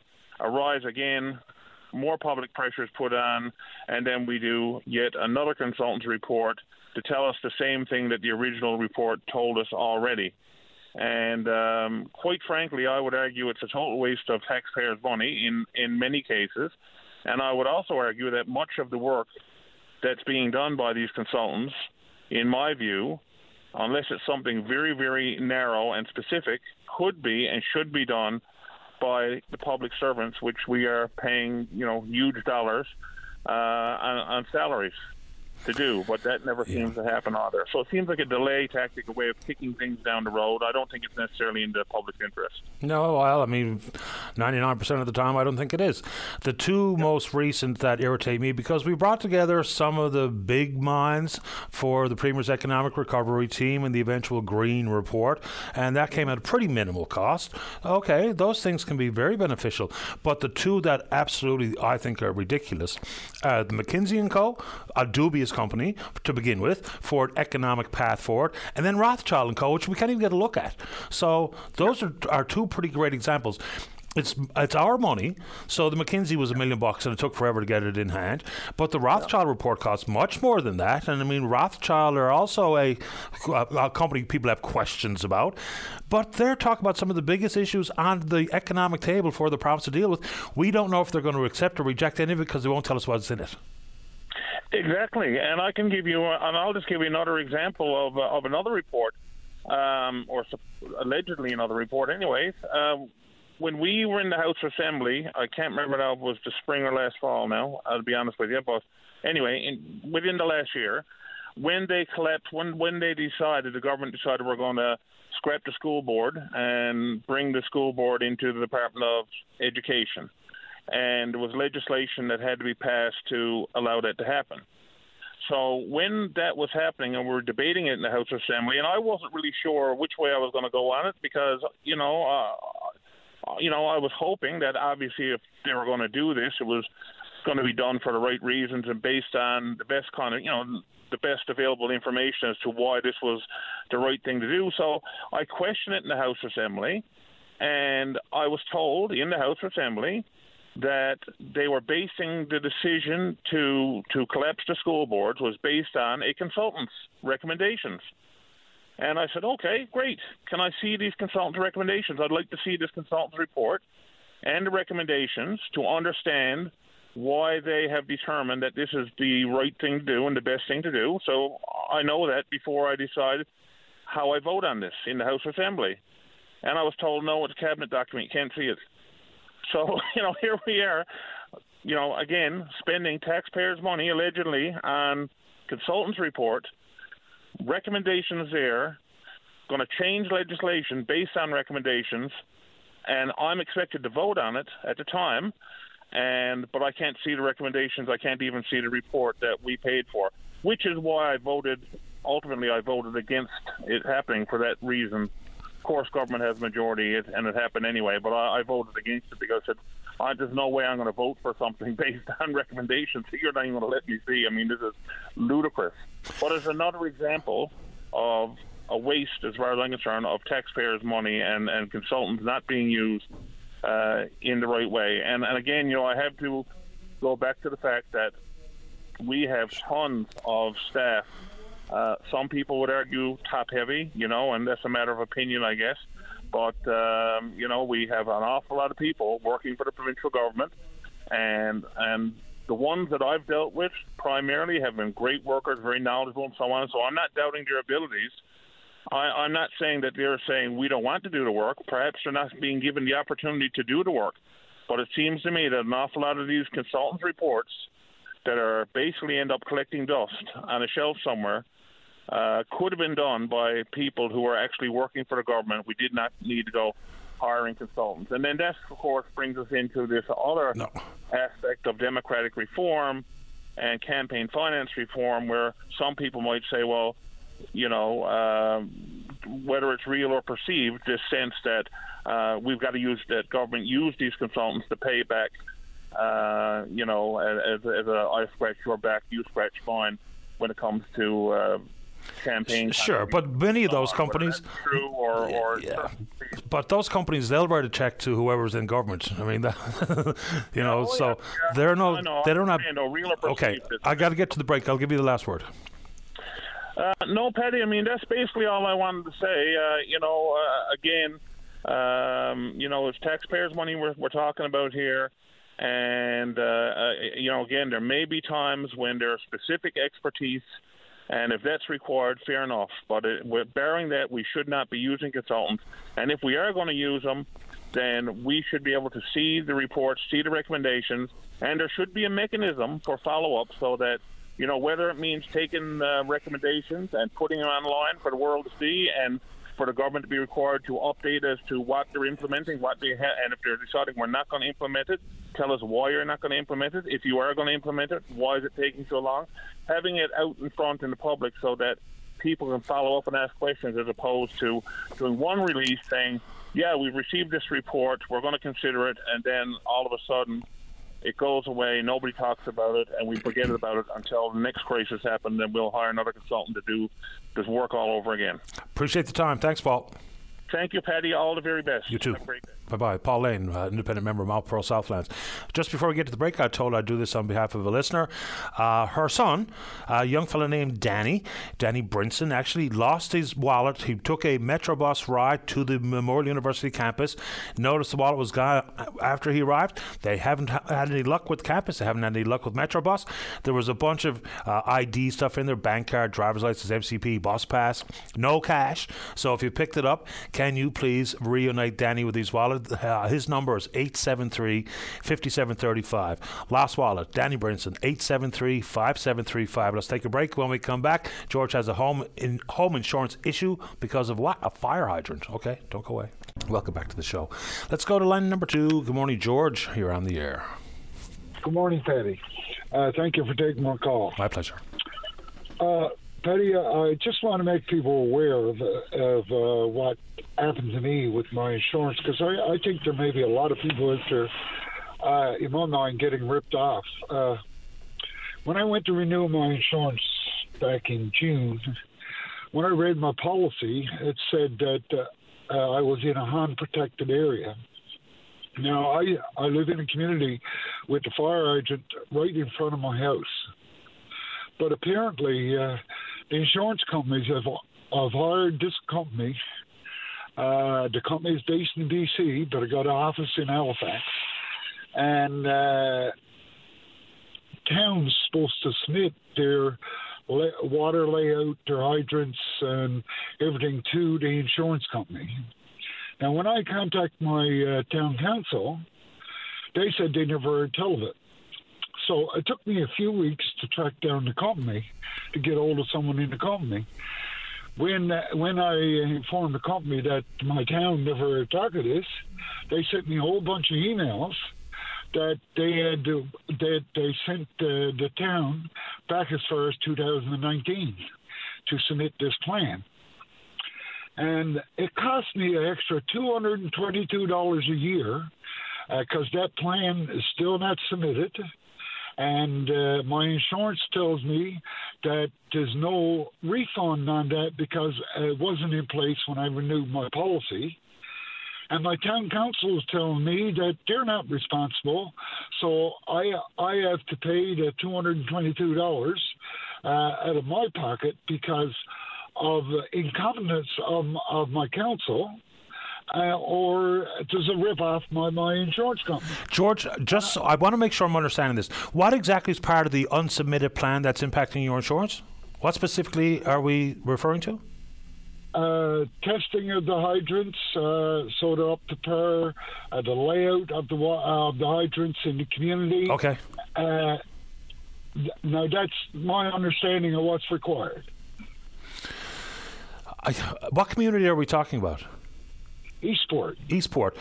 arise again, more public pressure is put on, and then we do yet another consultant's report to tell us the same thing that the original report told us already. And um, quite frankly, I would argue it's a total waste of taxpayers' money in, in many cases. And I would also argue that much of the work that's being done by these consultants, in my view, unless it's something very, very narrow and specific, could be and should be done by the public servants, which we are paying, you know, huge dollars uh, on, on salaries to do, but that never yeah. seems to happen either. So it seems like a delay tactic, a way of kicking things down the road. I don't think it's necessarily in the public interest. No, well, I mean, 99% of the time, I don't think it is. The two yeah. most recent that irritate me because we brought together some of the big minds for the Premier's Economic Recovery Team and the eventual Greene Report, and that came at a pretty minimal cost. Okay, those things can be very beneficial, but the two that absolutely I think are ridiculous, uh, the McKinsey and Co., a dubious company to begin with for an economic path forward, and then Rothschild and Co., which we can't even get a look at. So those are, are two pretty great examples. It's it's our money. So the McKinsey was a million bucks, and it took forever to get it in hand. But the Rothschild yeah. report costs much more than that. And I mean, Rothschild are also a, a, company people have questions about. But they're talking about some of the biggest issues on the economic table for the province to deal with. We don't know if they're going to accept or reject any of it because they won't tell us what's in it. Exactly, and I can give you, and I'll just give you another example of uh, of another report, um, or allegedly another report. Anyways, uh, when we were in the House of Assembly, I can't remember now if it was the spring or last fall. Now, I'll be honest with you, but anyway, in, within the last year, when they collapsed, when when they decided, the government decided we're going to scrap the school board and bring the school board into the Department of Education and there was legislation that had to be passed to allow that to happen. So when that was happening and we were debating it in the House Assembly, and I wasn't really sure which way I was going to go on it because you know, uh, you know, I was hoping that obviously if they were going to do this, it was going to be done for the right reasons and based on the best kind of you know the best available information as to why this was the right thing to do. So I questioned it in the House Assembly, and I was told in the House Assembly that they were basing the decision to to collapse the school boards was based on a consultant's recommendations. And I said, okay, great. Can I see these consultants' recommendations? I'd like to see this consultant's report and the recommendations to understand why they have determined that this is the right thing to do and the best thing to do. So I know that before I decide how I vote on this in the House Assembly. And I was told, no, it's a cabinet document. You can't see it. So, (laughs) you know, here we are, you know, again, spending taxpayers' money allegedly on consultants' report, recommendations there, going to change legislation based on recommendations, and I'm expected to vote on it at the time. And but I can't see the recommendations. I can't even see the report that we paid for, which is why I voted. Ultimately, I voted against it happening for that reason course, government has majority, and it happened anyway. But I, I voted against it because I said, I, there's no way I'm going to vote for something (laughs) based on recommendations (laughs) you're not even going to let me see. I mean, this is ludicrous. But it's another example of a waste, as far as I'm concerned, of taxpayers' money and, and consultants not being used uh, in the right way. And, and again, you know, I have to go back to the fact that we have tons of staff uh, some people would argue top heavy, you know, and that's a matter of opinion, I guess. But um, you know, we have an awful lot of people working for the provincial government, and and the ones that I've dealt with primarily have been great workers, very knowledgeable, and so on. So I'm not doubting their abilities. I, I'm not saying that they're saying we don't want to do the work. Perhaps they're not being given the opportunity to do the work. But it seems to me that an awful lot of these consultants' reports that are basically end up collecting dust on a shelf somewhere uh, could have been done by people who are actually working for the government. We did not need to go hiring consultants. And then that, of course, brings us into this other no. aspect of democratic reform and campaign finance reform, where some people might say, well, you know, uh, whether it's real or perceived, this sense that uh, we've got to use that government use these consultants to pay back, uh, you know, as, as a I scratch your back, you scratch mine when it comes to uh, campaign. Sure, but many of those companies, true or, or yeah, but those companies they'll write a check to whoever's in government. I mean, that, (laughs) you know, oh, so yeah, they're no, no, they don't have. No, okay, I got to get to the break. I'll give you the last word. Uh, no, Paddy. I mean, that's basically all I wanted to say. Uh, you know, uh, again, um, you know, it's taxpayers' money we're, we're talking about here. And uh, uh, you know, again, there may be times when there are specific expertise, and if that's required, fair enough. But it, bearing that, we should not be using consultants. And if we are going to use them, then we should be able to see the reports, see the recommendations, and there should be a mechanism for follow up so that you know whether it means taking uh, recommendations and putting them online for the world to see and for the government to be required to update as to what they're implementing, what they ha- and if they're deciding we're not going to implement it, tell us why you're not going to implement it. If you are going to implement it, why is it taking so long? Having it out in front in the public so that people can follow up and ask questions as opposed to doing one release saying, yeah, we've received this report, we're going to consider it, and then all of a sudden it goes away, nobody talks about it, and we forget about it until the next crisis happens, then we'll hire another consultant to do this work all over again. Appreciate the time. Thanks, Paul. Thank you, Paddy. All the very best. You too. Bye bye. Paul Lane, uh, independent member of Mount Pearl Southlands. Just before we get to the break, I told I'd do this on behalf of a listener. Uh, her son, a young fellow named Danny, Danny Brinson, actually lost his wallet. He took a Metrobus ride to the Memorial University campus. Noticed the wallet was gone after he arrived. They haven't had any luck with campus. They haven't had any luck with Metrobus. There was a bunch of uh, ID stuff in there bank card, driver's license, MCP, bus pass, no cash. So if you picked it up, can you please reunite Danny with his wallet? Uh, his number is 873 5735. Lost Wallet, Danny Brinson, 873 5735. Let's take a break. When we come back, George has a home in home insurance issue because of what? A fire hydrant. Okay, don't go away. Welcome back to the show. Let's go to line number two. Good morning, George. You're on the air. Good morning, Paddy. Uh, thank you for taking my call. My pleasure. Uh, Paddy, uh, I just want to make people aware of, of uh, what happened to me with my insurance because I, I think there may be a lot of people out there, uh, in my mind, getting ripped off. Uh, when I went to renew my insurance back in June, when I read my policy, it said that uh, uh, I was in a HON protected area. Now, I, I live in a community with the fire agent right in front of my house. But apparently, uh, the insurance companies have, have hired this company. Uh, the company is based in D.C., but it got an office in Halifax. And uh, towns supposed to submit their water layout, their hydrants, and everything to the insurance company. Now, when I contact my uh, town council, they said they never heard tell of it. So it took me a few weeks to track down the company to get hold of someone in the company. When uh, when I informed the company that my town never targeted this, they sent me a whole bunch of emails that they had to, that they sent uh, the town back as far as 2019 to submit this plan. And it cost me an extra $222 a year because uh, that plan is still not submitted and uh, my insurance tells me that there's no refund on that because it wasn't in place when I renewed my policy. And my town council is telling me that they're not responsible, so I I have to pay the two hundred and twenty-two dollars uh, out of my pocket because of incompetence of, of my council uh, or does it rip off my, my insurance company? George, just so I want to make sure I'm understanding this. What exactly is part of the unsubmitted plan that's impacting your insurance? What specifically are we referring to? Uh, testing of the hydrants, uh, so they're up to par, uh, the layout of the uh, the hydrants in the community. Okay. Uh, th- now that's my understanding of what's required. I, what community are we talking about? Eastport. Eastport.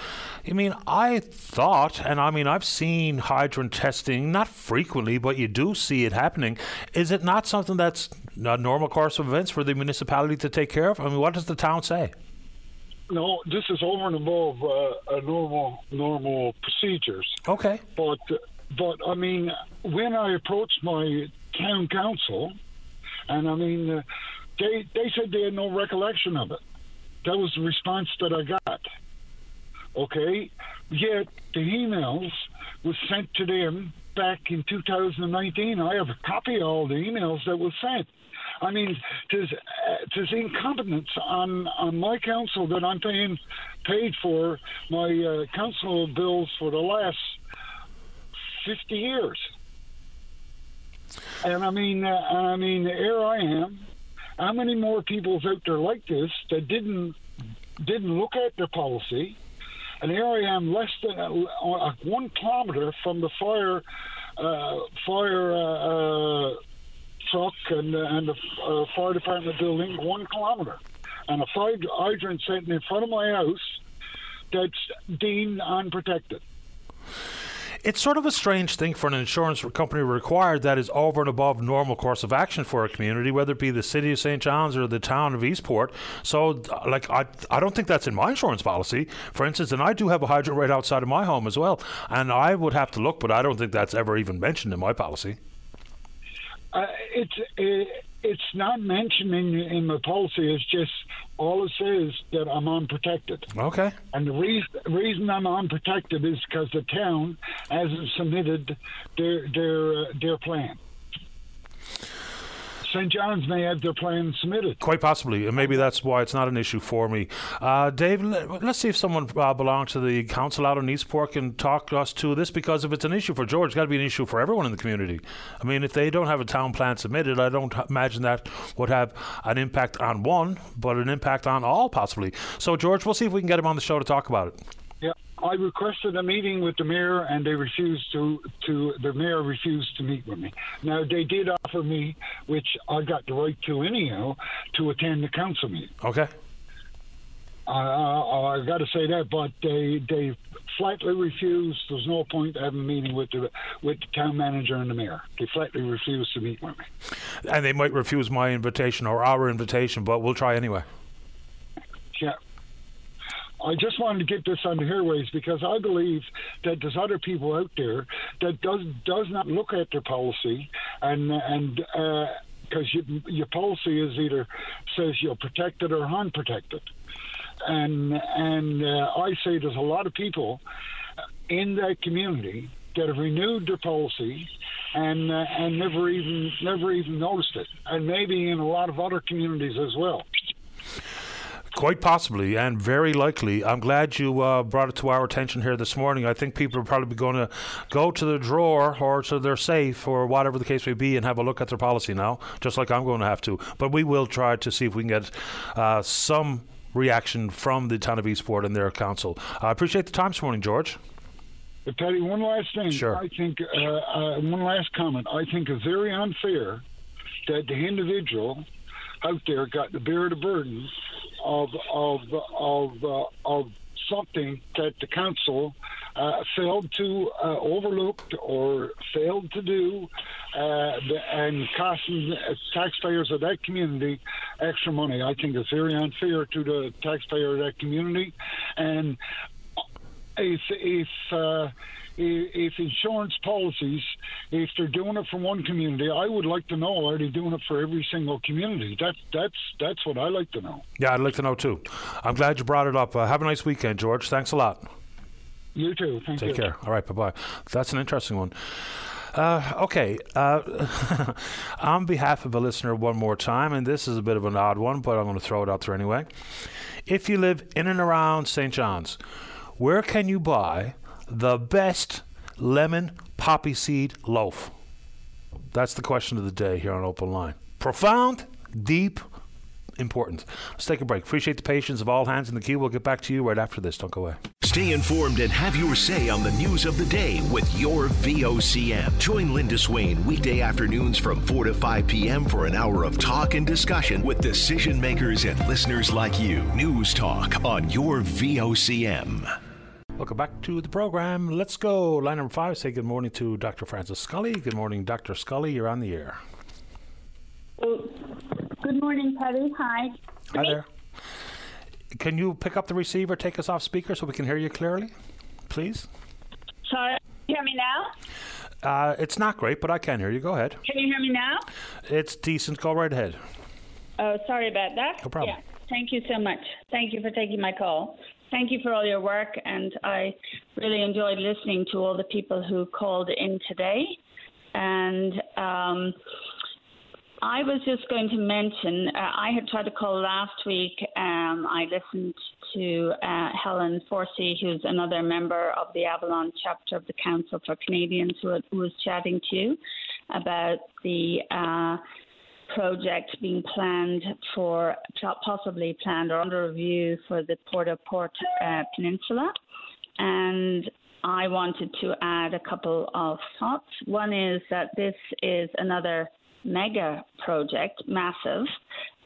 I mean, I thought, and I mean, I've seen hydrant testing, not frequently, but you do see it happening. Is it not something that's a normal course of events for the municipality to take care of? I mean, what does the town say? No, this is over and above uh, a normal normal procedures. Okay. But but I mean, when I approached my town council, and I mean, uh, they they said they had no recollection of it. That was the response that I got. Okay? Yet the emails was sent to them back in 2019. I have a copy of all the emails that was sent. I mean, there's, uh, there's incompetence on, on my council that I'm paying paid for my uh, council bills for the last 50 years. And I mean, uh, I mean, here I am. How many more people's out there like this that didn't didn't look at their policy? And here I am, less than uh, uh, one kilometer from the fire uh, fire uh, uh, truck and and the uh, fire department building, one kilometer, and a fire hydrant sitting in front of my house that's deemed unprotected. It's sort of a strange thing for an insurance company to require that is over and above normal course of action for a community, whether it be the city of St. John's or the town of Eastport. So, like, I, I don't think that's in my insurance policy, for instance, and I do have a hydrant right outside of my home as well. And I would have to look, but I don't think that's ever even mentioned in my policy. Uh, it's it, it's not mentioned in in the policy. It's just all it says that I'm unprotected. Okay. And the reason reason I'm unprotected is because the town hasn't submitted their their uh, their plan. St. John's may have their plan submitted. Quite possibly, and maybe that's why it's not an issue for me. Uh, Dave, let, us see if someone uh, belongs to the council out in Eastport can talk us to this because if it's an issue for George, it's got to be an issue for everyone in the community. I mean, if they don't have a town plan submitted, I don't imagine that would have an impact on one, but an impact on all possibly. So, George, we'll see if we can get him on the show to talk about it. I requested a meeting with the mayor, and they refused to. To the mayor refused to meet with me. Now they did offer me, which I got the right to anyhow, to attend the council meeting. Okay. Uh, I, I got to say that, but they they flatly refused. There's no point having a meeting with the with the town manager and the mayor. They flatly refused to meet with me. And they might refuse my invitation or our invitation, but we'll try anyway. Yeah. I just wanted to get this on the airways because I believe that there's other people out there that does does not look at their policy and and because uh, your policy is either says you're protected or unprotected, and and uh, I say there's a lot of people in that community that have renewed their policy and uh, and never even never even noticed it, and maybe in a lot of other communities as well. Quite possibly, and very likely. I'm glad you uh, brought it to our attention here this morning. I think people are probably going to go to the drawer or to their safe or whatever the case may be and have a look at their policy now, just like I'm going to have to. But we will try to see if we can get uh, some reaction from the town of Eastport and their council. I appreciate the time this morning, George. But Teddy, one last thing. Sure. I think uh, uh, one last comment. I think it's very unfair that the individual out there got to bear the burden of of of uh, of something that the council uh, failed to uh, overlook or failed to do, uh, and costing taxpayers of that community extra money. I think it's very unfair to the taxpayer of that community, and if if uh, if insurance policies, if they're doing it for one community, I would like to know are they doing it for every single community? That's that's that's what I like to know. Yeah, I'd like to know too. I'm glad you brought it up. Uh, have a nice weekend, George. Thanks a lot. You too. Thank Take you. care. All right. Bye bye. That's an interesting one. Uh, okay. Uh, (laughs) on behalf of a listener, one more time, and this is a bit of an odd one, but I'm going to throw it out there anyway. If you live in and around St. John's, where can you buy the best lemon poppy seed loaf? That's the question of the day here on Open Line. Profound, deep, important. Let's take a break. Appreciate the patience of all hands in the queue. We'll get back to you right after this. Don't go away. Stay informed and have your say on the news of the day with your VOCM. Join Linda Swain weekday afternoons from 4 to 5 p.m. for an hour of talk and discussion with decision makers and listeners like you. News Talk on your VOCM. Welcome back to the program. Let's go. Line number five. Say good morning to Dr. Francis Scully. Good morning, Dr. Scully. You're on the air. Good morning, Paddy. Hi. Hi there. Can you pick up the receiver, take us off speaker so we can hear you clearly, please? Sorry, can you hear me now? Uh, it's not great, but I can hear you. Go ahead. Can you hear me now? It's decent. Go right ahead. Oh, sorry about that. No problem. Yeah. Thank you so much. Thank you for taking my call. Thank you for all your work, and I really enjoyed listening to all the people who called in today. And um, I was just going to mention, uh, I had tried to call last week. Um, I listened to uh, Helen Forsey, who's another member of the Avalon chapter of the Council for Canadians, who, who was chatting to you about the uh, project being planned for, possibly planned or under review for the Port au Port uh, Peninsula. And I wanted to add a couple of thoughts. One is that this is another mega project, massive,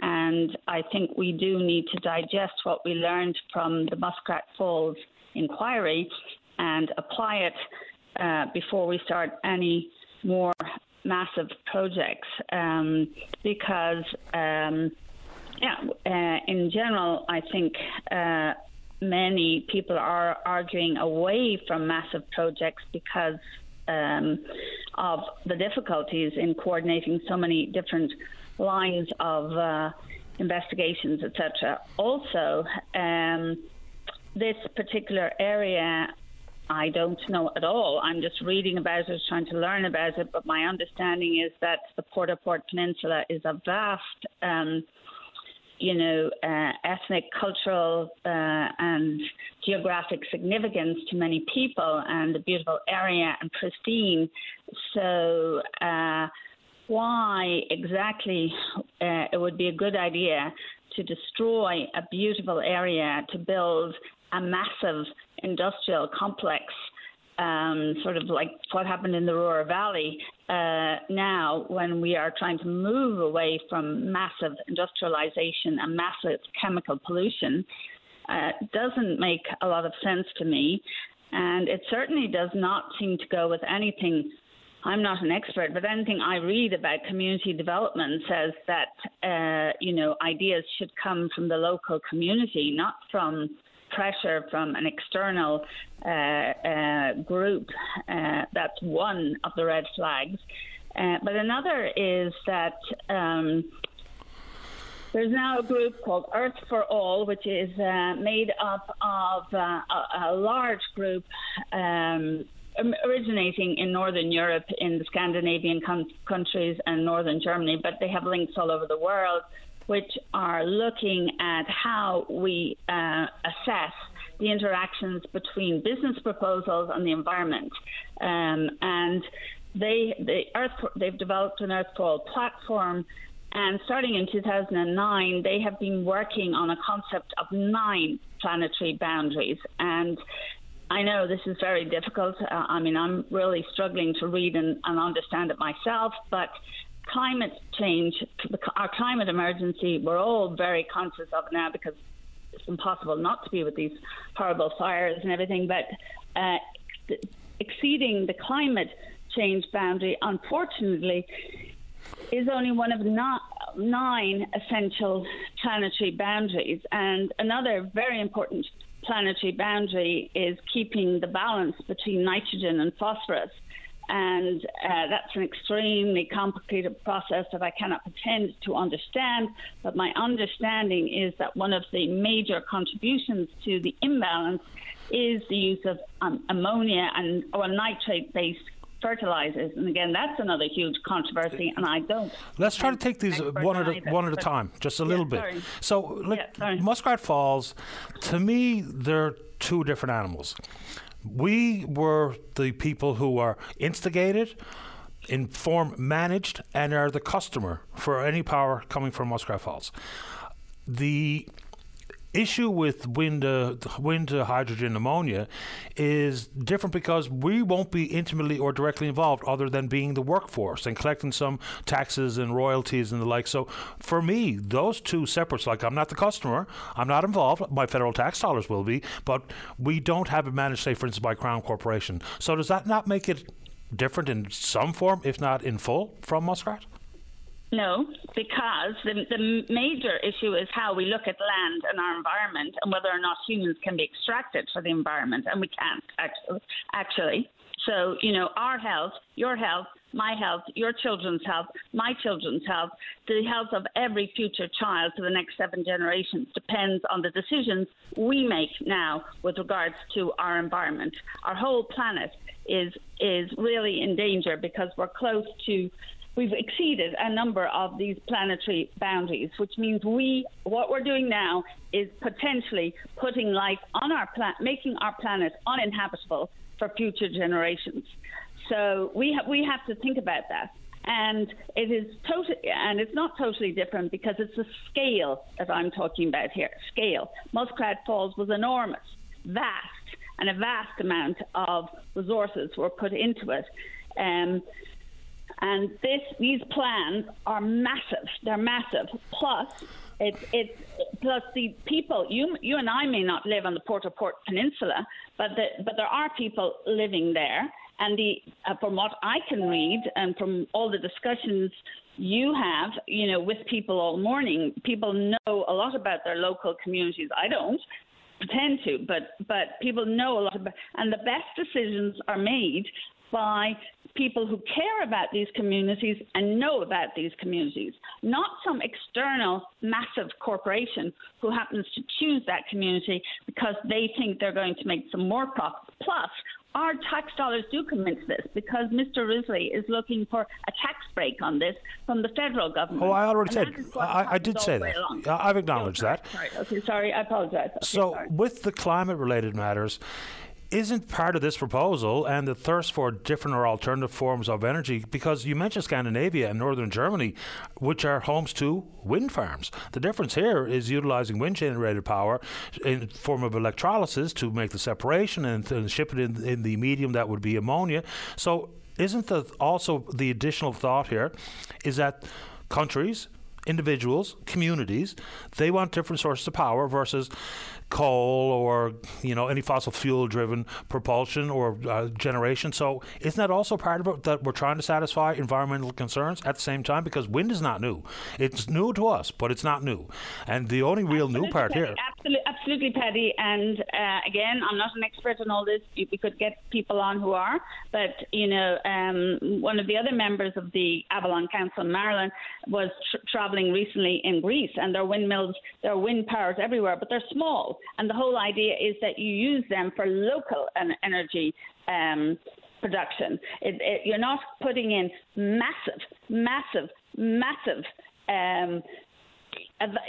and I think we do need to digest what we learned from the Muskrat Falls inquiry and apply it uh, before we start any more massive projects um, because, um, yeah, uh, in general, I think. Uh, many people are arguing away from massive projects because um, of the difficulties in coordinating so many different lines of uh, investigations, etc. Also, um, this particular area, I don't know at all. I'm just reading about it, trying to learn about it, but my understanding is that the Port Port Peninsula is a vast. Um, you know, uh, ethnic, cultural, uh, and geographic significance to many people, and a beautiful area and pristine. So, uh, why exactly uh, it would be a good idea to destroy a beautiful area to build a massive industrial complex um, sort of like what happened in the Ruhr Valley uh, now when we are trying to move away from massive industrialization and massive chemical pollution uh, doesn't make a lot of sense to me. And it certainly does not seem to go with anything. I'm not an expert, but anything I read about community development says that, uh, you know, ideas should come from the local community, not from pressure from an external uh, uh, group. Uh, that's one of the red flags. Uh, but another is that um, there's now a group called Earth for All, which is uh, made up of uh, a, a, large group. Um, originating in Northern Europe, in the Scandinavian con- countries and Northern Germany, but they have links all over the world which are looking at how we uh, assess the interactions between business proposals and the environment. Um, and they, the Earth, they've developed an Earth for platform. And starting in 2009, they have been working on a concept of nine planetary boundaries. And I know this is very difficult. Uh, I mean, I'm really struggling to read and, and understand it myself, but climate change, our climate emergency, we're all very conscious of now because it's impossible not to be with these horrible fires and everything. But uh, exceeding the climate change boundary, unfortunately, is only one of not nine essential planetary boundaries. And another very important planetary boundary is keeping the balance between nitrogen and phosphorus and uh, that's an extremely complicated process that I cannot pretend to understand. But my understanding is that one of the major contributions to the imbalance is the use of um, ammonia and or nitrate-based fertilizers. And again, that's another huge controversy, and I don't. Let's try to take these one at a, one at a time, just a yeah, little bit. Sorry. So, like yeah, Muskrat Falls, to me, they're two different animals. We were the people who are instigated, informed, managed, and are the customer for any power coming from Muskrat Falls. The issue with wind uh, wind to hydrogen ammonia is different because we won't be intimately or directly involved other than being the workforce and collecting some taxes and royalties and the like. So for me those two separate like I'm not the customer I'm not involved my federal tax dollars will be but we don't have it managed say for instance by Crown Corporation. So does that not make it different in some form if not in full from Muskrat no, because the, the major issue is how we look at land and our environment and whether or not humans can be extracted for the environment, and we can't actually. So, you know, our health, your health, my health, your children's health, my children's health, the health of every future child for the next seven generations depends on the decisions we make now with regards to our environment. Our whole planet is is really in danger because we're close to we've exceeded a number of these planetary boundaries, which means we, what we're doing now is potentially putting life on our planet, making our planet uninhabitable for future generations. So we have we have to think about that. And it is totally, and it's not totally different because it's the scale that I'm talking about here. Scale. Muskrat Falls was enormous, vast, and a vast amount of resources were put into it. Um, and this, these plans are massive. They're massive. Plus, it's it's plus the people. You you and I may not live on the Port au Port Peninsula, but the, but there are people living there. And the uh, from what I can read and from all the discussions you have, you know, with people all morning, people know a lot about their local communities. I don't pretend to, but but people know a lot about, and the best decisions are made by people who care about these communities and know about these communities, not some external massive corporation who happens to choose that community because they think they're going to make some more profit. Plus, our tax dollars do come into this because Mr. Risley is looking for a tax break on this from the federal government. Oh, I already said. I, I, did say that. I've acknowledged sorry, that. Sorry. Okay, sorry. I apologize. Okay, so, sorry. with the climate related matters, isn't part of this proposal and the thirst for different or alternative forms of energy because you mentioned Scandinavia and northern Germany, which are homes to wind farms. The difference here is utilizing wind generated power in form of electrolysis to make the separation and, and ship it in, in the medium that would be ammonia. So isn't the also the additional thought here is that countries individuals, communities, they want different sources of power versus coal or you know any fossil fuel driven propulsion or uh, generation. So isn't that also part of it that we're trying to satisfy environmental concerns at the same time? Because wind is not new; it's new to us, but it's not new. And the only real absolutely, new part Paddy, here. Absolutely, absolutely, Paddy. And uh, again, I'm not an expert on all this. We could get people on who are, but you know, um, one of the other members of the Avalon Council in Maryland was tr- traveling recently in Greece, and there are windmills, there are wind powers everywhere, but they're small. And the whole idea is that you use them for local energy um, production. It, it, you're not putting in massive, massive, massive. Um,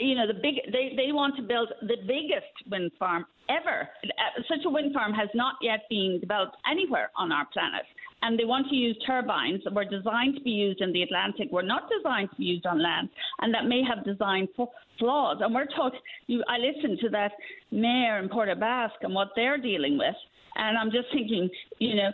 you know the big they, they want to build the biggest wind farm ever uh, such a wind farm has not yet been developed anywhere on our planet and they want to use turbines that were designed to be used in the Atlantic, were not designed to be used on land, and that may have design flaws. And we're talking, you, I listened to that mayor in Port Basque and what they're dealing with, and I'm just thinking, you know,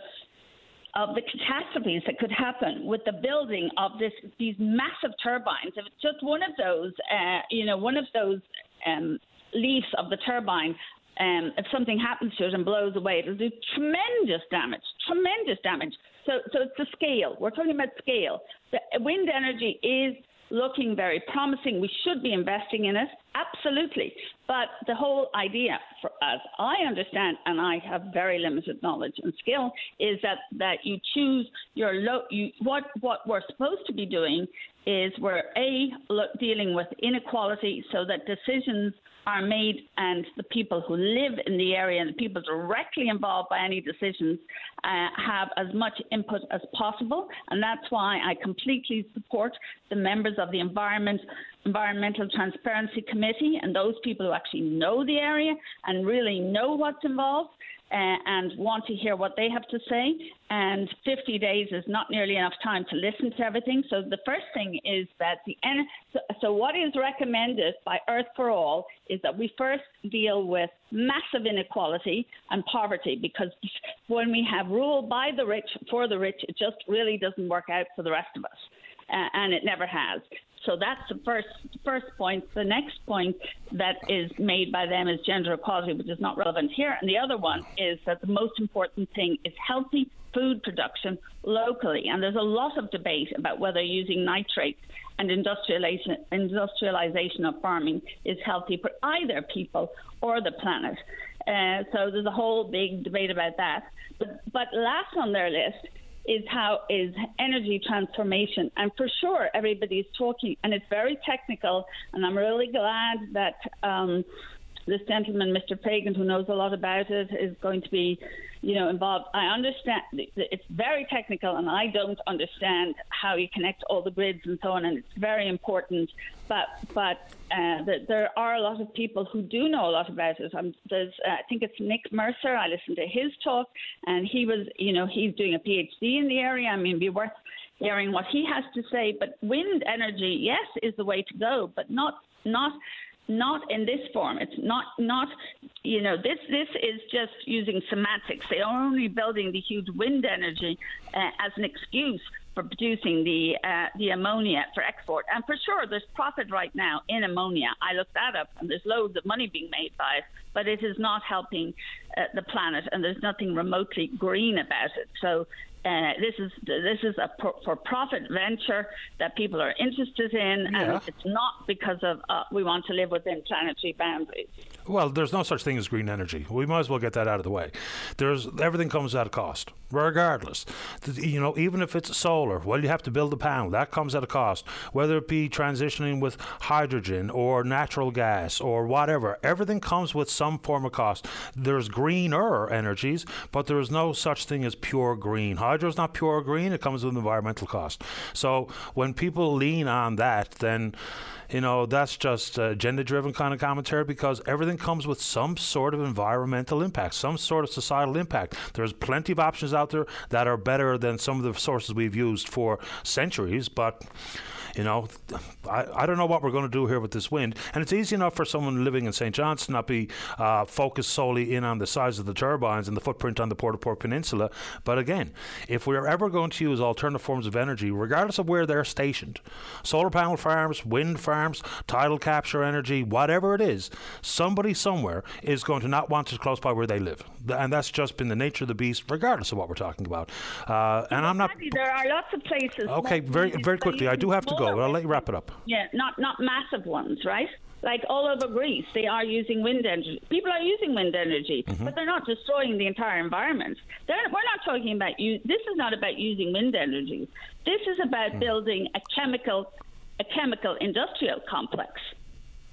of the catastrophes that could happen with the building of this these massive turbines. If it's just one of those, uh, you know, one of those um, leaves of the turbine um, if something happens to it and blows away, it'll do tremendous damage, tremendous damage. So, so it's the scale. We're talking about scale. The wind energy is looking very promising. We should be investing in it, absolutely. But the whole idea, for, as I understand, and I have very limited knowledge and skill, is that that you choose your low. You, what what we're supposed to be doing is we're a dealing with inequality, so that decisions are made and the people who live in the area and the people directly involved by any decisions uh, have as much input as possible. And that's why I completely support the members of the Environment Environmental Transparency Committee and those people who actually know the area and really know what's involved uh, and want to hear what they have to say. And 50 days is not nearly enough time to listen to everything. So the first thing is that the so, so what is recommended by Earth for All is that we first deal with massive inequality and poverty because (laughs) when we have rule by the rich for the rich, it just really doesn't work out for the rest of us. Uh, and it never has. So that's the first first point. The next point that is made by them is gender equality, which is not relevant here. And the other one is that the most important thing is healthy food production locally. And there's a lot of debate about whether using nitrates and industrialization, industrialization of farming is healthy for either people or the planet. Uh, so there's a whole big debate about that. But, but last on their list is how is energy transformation. And for sure, everybody's talking, and it's very technical. And I'm really glad that um, this gentleman, Mr. Pagan, who knows a lot about it, is going to be, you know, involved. I understand it's very technical, and I don't understand how you connect all the grids and so on, and it's very important. But but uh, the, there are a lot of people who do know a lot about it. Um, there's, uh, I think it's Nick Mercer. I listened to his talk, and he was, you know, he's doing a PhD in the area. I mean, it'd be worth hearing what he has to say. But wind energy, yes, is the way to go, but not not not in this form. It's not not you know this this is just using semantics. They are only building the huge wind energy uh, as an excuse for producing the uh, the ammonia for export. And for sure, there's profit right now in ammonia. I looked that up, and there's loads of money being made by it, but it is not helping uh, the planet, and there's nothing remotely green about it. So uh, this is this is a for-profit venture that people are interested in, yeah. and it's not because of uh, we want to live within planetary boundaries. Well, there's no such thing as green energy. We might as well get that out of the way. There's everything comes at a cost, regardless. You know, even if it's solar, well, you have to build a panel. That comes at a cost. Whether it be transitioning with hydrogen or natural gas or whatever, everything comes with some form of cost. There's greener energies, but there is no such thing as pure green. Hydro is not pure green. It comes with environmental cost. So when people lean on that, then you know, that's just uh, agenda driven kind of commentary because everything comes with some sort of environmental impact, some sort of societal impact. There's plenty of options out there that are better than some of the sources we've used for centuries, but you know, I, I don't know what we're going to do here with this wind. And it's easy enough for someone living in St. John's to not be uh, focused solely in on the size of the turbines and the footprint on the Port au Port Peninsula. But again, if we're ever going to use alternative forms of energy, regardless of where they're stationed, solar panel farms, wind farms, tidal capture energy, whatever it is, somebody somewhere is going to not want it close by where they live. And that's just been the nature of the beast, regardless of what we're talking about. Uh, and I'm not. There are lots of places. Okay, very very quickly. I do have to go, but I'll let you wrap it up. Yeah, not not massive ones, right? Like all over Greece, they are using wind energy. People are using wind energy, mm-hmm. but they're not destroying the entire environment. They're, we're not talking about you. This is not about using wind energy. This is about mm. building a chemical, a chemical industrial complex.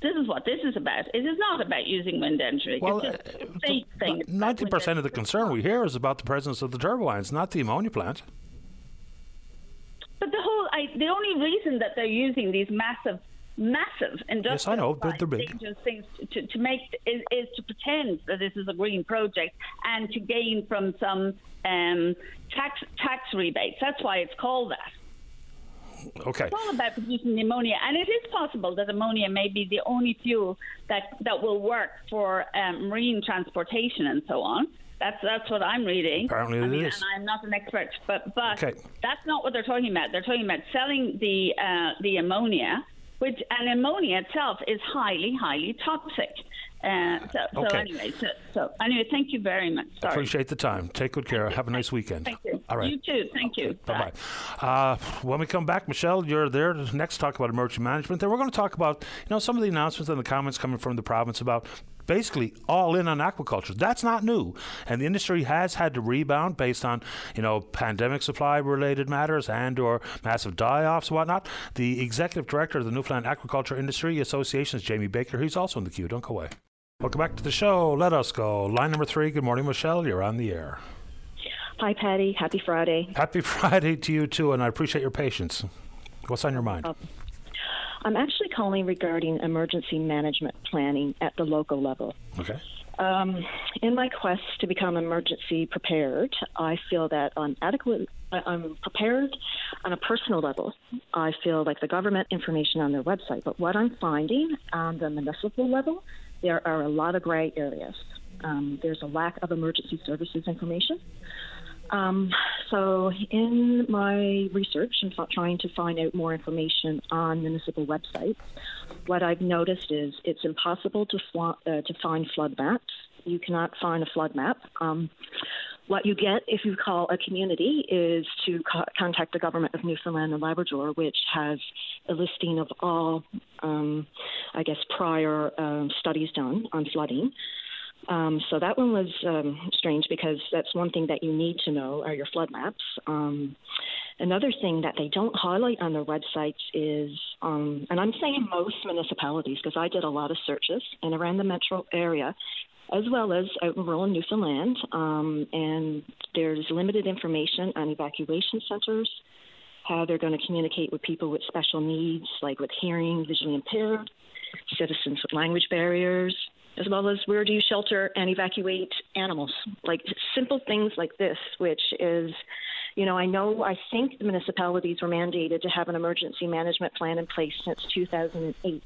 This is what this is about. It is not about using wind energy. Well, uh, ninety percent of the concern we hear is about the presence of the turbines, not the ammonia plant. But the whole, I, the only reason that they're using these massive, massive industrial yes, I know, but they're big. dangerous things to, to make is, is to pretend that this is a green project and to gain from some um, tax tax rebates. That's why it's called that. Okay. It's all about producing ammonia, and it is possible that ammonia may be the only fuel that that will work for um, marine transportation and so on. That's that's what I'm reading. Apparently, I mean, And I'm not an expert, but but okay. that's not what they're talking about. They're talking about selling the uh, the ammonia, which and ammonia itself is highly highly toxic. Uh, so, okay. so anyway, so, so, anyway, thank you very much. Sorry. Appreciate the time. Take good care. Have a nice weekend. Thank you. All right. You too. Thank you. Bye bye. Uh, when we come back, Michelle, you're there to next talk about emergency management. Then we're going to talk about you know some of the announcements and the comments coming from the province about basically all in on aquaculture. That's not new, and the industry has had to rebound based on you know pandemic supply related matters and or massive die-offs and whatnot. The executive director of the Newfoundland Aquaculture Industry Association is Jamie Baker. He's also in the queue. Don't go away. Welcome back to the show. Let us go. Line number three. Good morning, Michelle. You're on the air. Hi, Paddy. Happy Friday. Happy (laughs) Friday to you too, and I appreciate your patience. What's on your mind? Um, I'm actually calling regarding emergency management planning at the local level. Okay. Um, in my quest to become emergency prepared, I feel that I'm adequate. I'm prepared on a personal level. I feel like the government information on their website, but what I'm finding on the municipal level, there are a lot of gray areas. Um, there's a lack of emergency services information. Um, so, in my research and trying to find out more information on municipal websites, what I've noticed is it's impossible to, fl- uh, to find flood maps. You cannot find a flood map. Um, what you get if you call a community is to co- contact the government of Newfoundland and Labrador, which has a listing of all, um, I guess, prior um, studies done on flooding. Um, so that one was um, strange because that's one thing that you need to know are your flood maps. Um, another thing that they don't highlight on their websites is, um, and I'm saying most municipalities because I did a lot of searches and around the metro area, as well as out in rural Newfoundland, um, and there's limited information on evacuation centers, how they're going to communicate with people with special needs, like with hearing, visually impaired, citizens with language barriers, as well as where do you shelter and evacuate animals? Like simple things like this, which is, you know, I know I think the municipalities were mandated to have an emergency management plan in place since 2008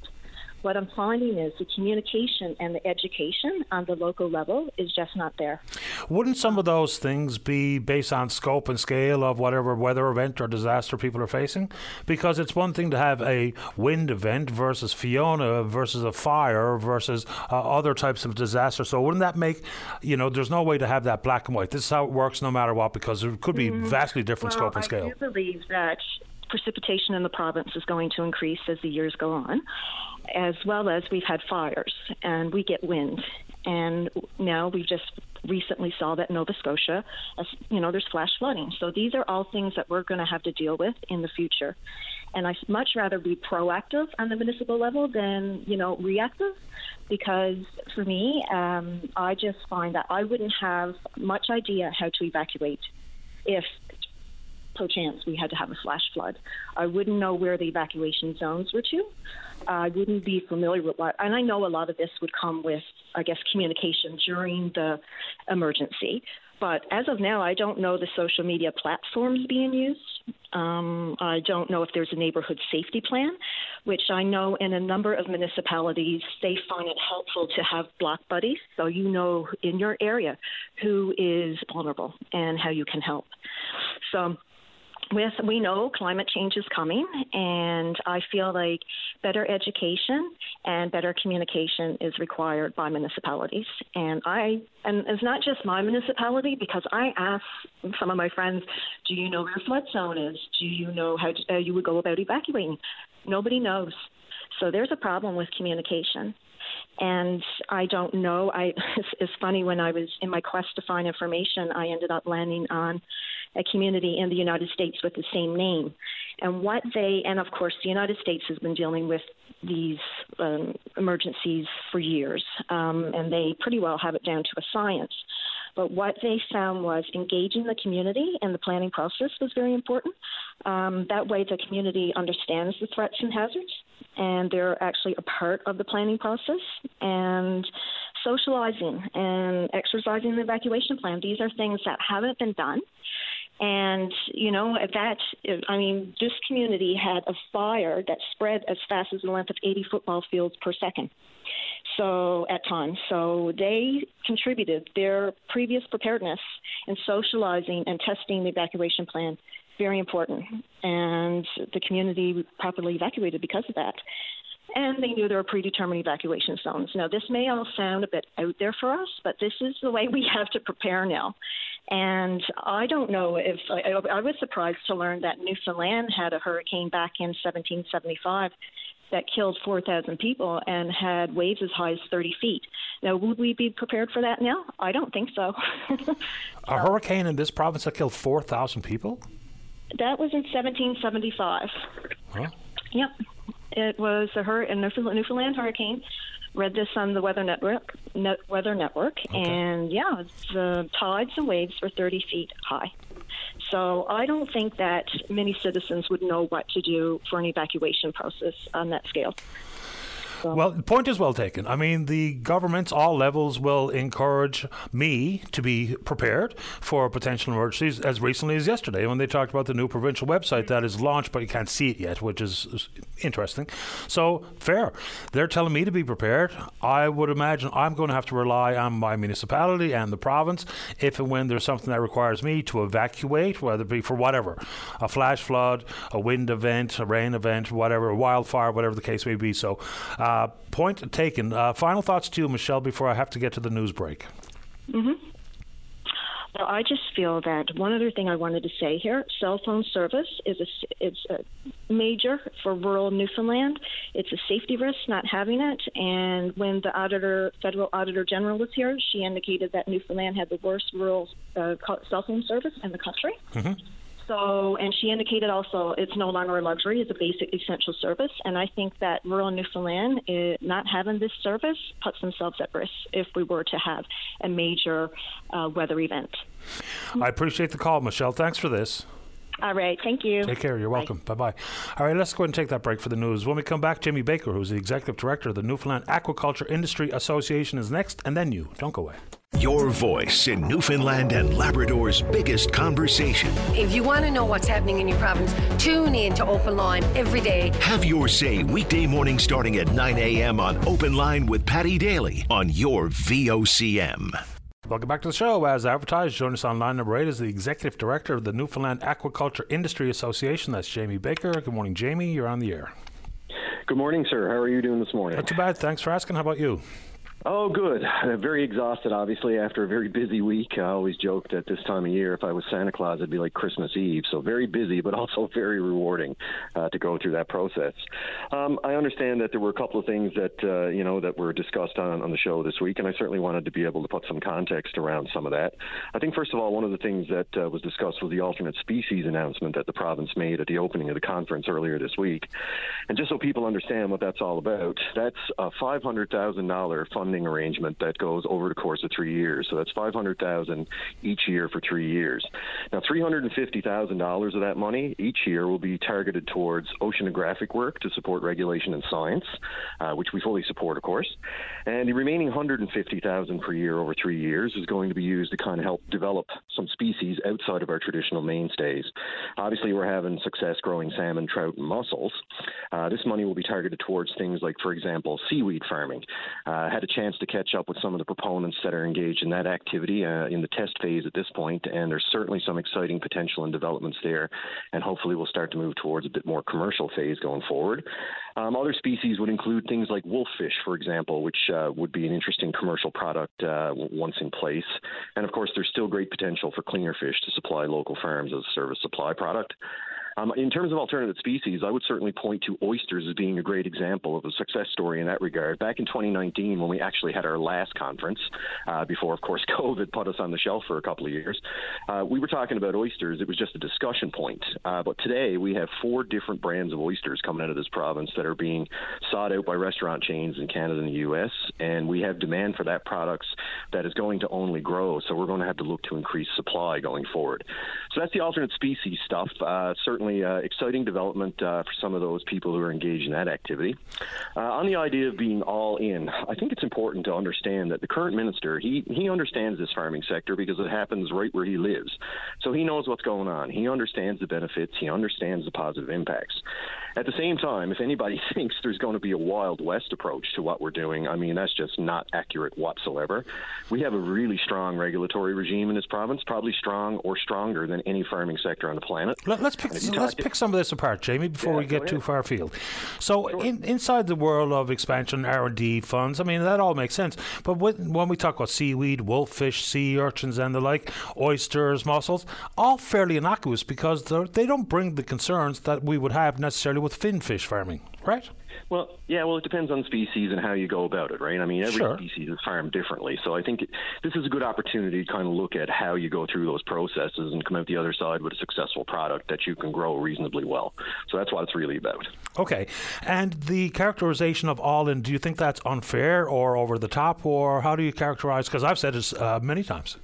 what I'm finding is the communication and the education on the local level is just not there. Wouldn't some of those things be based on scope and scale of whatever weather event or disaster people are facing? Because it's one thing to have a wind event versus Fiona versus a fire versus uh, other types of disaster. So wouldn't that make, you know, there's no way to have that black and white. This is how it works no matter what because it could be mm-hmm. vastly different well, scope and scale. I do believe that precipitation in the province is going to increase as the years go on, as well as we've had fires and we get wind. And now we just recently saw that Nova Scotia, as, you know, there's flash flooding. So these are all things that we're going to have to deal with in the future. And I much rather be proactive on the municipal level than, you know, reactive because for me, um, I just find that I wouldn't have much idea how to evacuate if chance we had to have a flash flood. I wouldn't know where the evacuation zones were to. I wouldn't be familiar with what, and I know a lot of this would come with, I guess, communication during the emergency. But as of now, I don't know the social media platforms being used. Um, I don't know if there's a neighborhood safety plan, which I know in a number of municipalities they find it helpful to have block buddies, so you know in your area who is vulnerable and how you can help. So with we know climate change is coming and i feel like better education and better communication is required by municipalities. And i and it's not just my municipality because i ask some of my friends do you know where a flood zone is? Do you know how to, uh, you would go about evacuating? Nobody knows. So there's a problem with communication and I don't know. I it's, (laughs) it's funny when I was in my quest to find information, I ended up landing on a community in the United States with the same name. And what they, and of course, the United States has been dealing with these um, emergencies for years, um, and they pretty well have it down to a science. But what they found was engaging the community in the planning process was very important. Um, that way, the community understands the threats and hazards, and they're actually a part of the planning process. And socializing and exercising the evacuation plan. These are things that haven't been done. And, you know, that, I mean, this community had a fire that spread as fast as the length of 80 football fields per second. So, at times. So, they contributed their previous preparedness in socializing and testing the evacuation plan. Very important. And the community properly evacuated because of that and they knew there were predetermined evacuation zones. Now, this may all sound a bit out there for us, but this is the way (laughs) we have to prepare now. And I don't know if I, I was surprised to learn that Newfoundland had a hurricane back in 1775 that killed 4,000 people and had waves as high as 30 feet. Now, would we be prepared for that now? I don't think so. (laughs) a hurricane in this province that killed 4,000 people? That was in 1775. Huh? Yep. It was a, hur- a Newfoundland hurricane read this on the Weather Network, Net Weather Network, okay. and yeah, the tides and waves were 30 feet high. So I don't think that many citizens would know what to do for an evacuation process on that scale. So. Well, point is well taken. I mean, the governments, all levels, will encourage me to be prepared for potential emergencies as recently as yesterday when they talked about the new provincial website that is launched, but you can't see it yet, which is interesting. So, fair. They're telling me to be prepared. I would imagine I'm going to have to rely on my municipality and the province if and when there's something that requires me to evacuate, whether it be for whatever a flash flood, a wind event, a rain event, whatever, a wildfire, whatever the case may be. So, uh, uh, point taken. Uh, final thoughts to you, Michelle, before I have to get to the news break. Mm-hmm. Well, I just feel that one other thing I wanted to say here: cell phone service is a it's a major for rural Newfoundland. It's a safety risk not having it. And when the auditor, federal auditor general, was here, she indicated that Newfoundland had the worst rural uh, cell phone service in the country. Mm-hmm. So, and she indicated also it's no longer a luxury; it's a basic essential service. And I think that rural Newfoundland is not having this service puts themselves at risk if we were to have a major uh, weather event. I appreciate the call, Michelle. Thanks for this. All right. Thank you. Take care. You're welcome. Bye bye. All right, let's go ahead and take that break for the news. When we come back, Jimmy Baker, who's the executive director of the Newfoundland Aquaculture Industry Association, is next, and then you. Don't go away. Your voice in Newfoundland and Labrador's biggest conversation. If you want to know what's happening in your province, tune in to Open Line every day. Have your say weekday morning starting at 9 a.m. on Open Line with Paddy Daly on your VOCM. Welcome back to the show. As advertised, join us on line number eight is the executive director of the Newfoundland Aquaculture Industry Association. That's Jamie Baker. Good morning, Jamie. You're on the air. Good morning, sir. How are you doing this morning? Not too bad. Thanks for asking. How about you? Oh, good. (laughs) Very exhausted, obviously, after a very busy week. I always joked at this time of year, if I was Santa Claus, it'd be like Christmas Eve. So very busy, but (laughs) also very rewarding uh, to go through that process. Um, I understand that there were a couple of things that uh, you know that were discussed on, on the show this week, and I certainly wanted to be able to put some context around some of that. I think first of all, one of the things that uh, was discussed was the alternate species announcement that the province made at the opening of the conference earlier this week. And just so people understand what that's all about, that's a $500,000 funding arrangement that goes over the course of three years. So that's 500000 each year for three years. Now, $350,000 of that money each year will be targeted towards oceanographic work to support regulation and science, uh, which we fully support, of course. And the remaining 150000 per year over three years is going to be used to kind of help develop some species outside of our traditional mainstays. Obviously, we're having success growing salmon, trout, and mussels. Uh, this money will be targeted towards things like, for example, seaweed farming. Uh, had a chance to catch up with some of the proponents that are engaged in that activity uh, in the test phase at this point, and there's certainly some exciting potential and developments there, and hopefully we'll start to move towards a bit more commercial phase going forward. Um, other species would include things like wolffish, for example, which uh, would be an interesting commercial product uh, once in place. And of course, there's still great potential for cleaner fish to supply local farms as a service supply product. Um, in terms of alternative species, I would certainly point to oysters as being a great example of a success story in that regard. Back in 2019, when we actually had our last conference, uh, before, of course, (laughs) COVID put us on the shelf for a couple of years, uh, we were talking about oysters. It was just a discussion point. Uh, but today, we have four different brands of oysters coming out of this province that are being sought out by restaurant chains in Canada and the U.S., and we have demand for that products that is going to only grow. So we're going to have to look to increase supply going forward. So that's the alternate species stuff. Uh, certainly uh, exciting development uh, for some of those people who are engaged in that activity. Uh, on the idea of being all in, I think it's important to understand that the current minister he he understands this farming sector because it happens right where he lives, so he knows what's going on. He understands the benefits. He understands the positive impacts. At the same time, if anybody (laughs) thinks there's going to be a Wild West approach to what we're doing, I mean, that's just not accurate whatsoever. We have a really strong regulatory regime in this province, probably strong or stronger than any farming sector on the planet. Let, us pick, let's pick some of this apart, Jamie, before yeah, we get too far afield. So, sure. in, inside the world of expansion, R&D funds, I mean, that all makes sense. But when, when we talk about seaweed, wolffish, sea urchins and the like, oysters, mussels, all fairly innocuous because they don't bring the concerns that we would have necessarily with fin fish farming, right? Well, yeah, well, it depends on species and how you go about it, right? I mean, every sure. species is farmed differently. So I think this is a good opportunity to kind of look at how you go through those processes and come out the other side with a successful product that you can grow reasonably well. So that's what it's really about. Okay. And the characterization of all in, do you think that's unfair or over the top, or how do you characterize? Because I've said this uh, many times.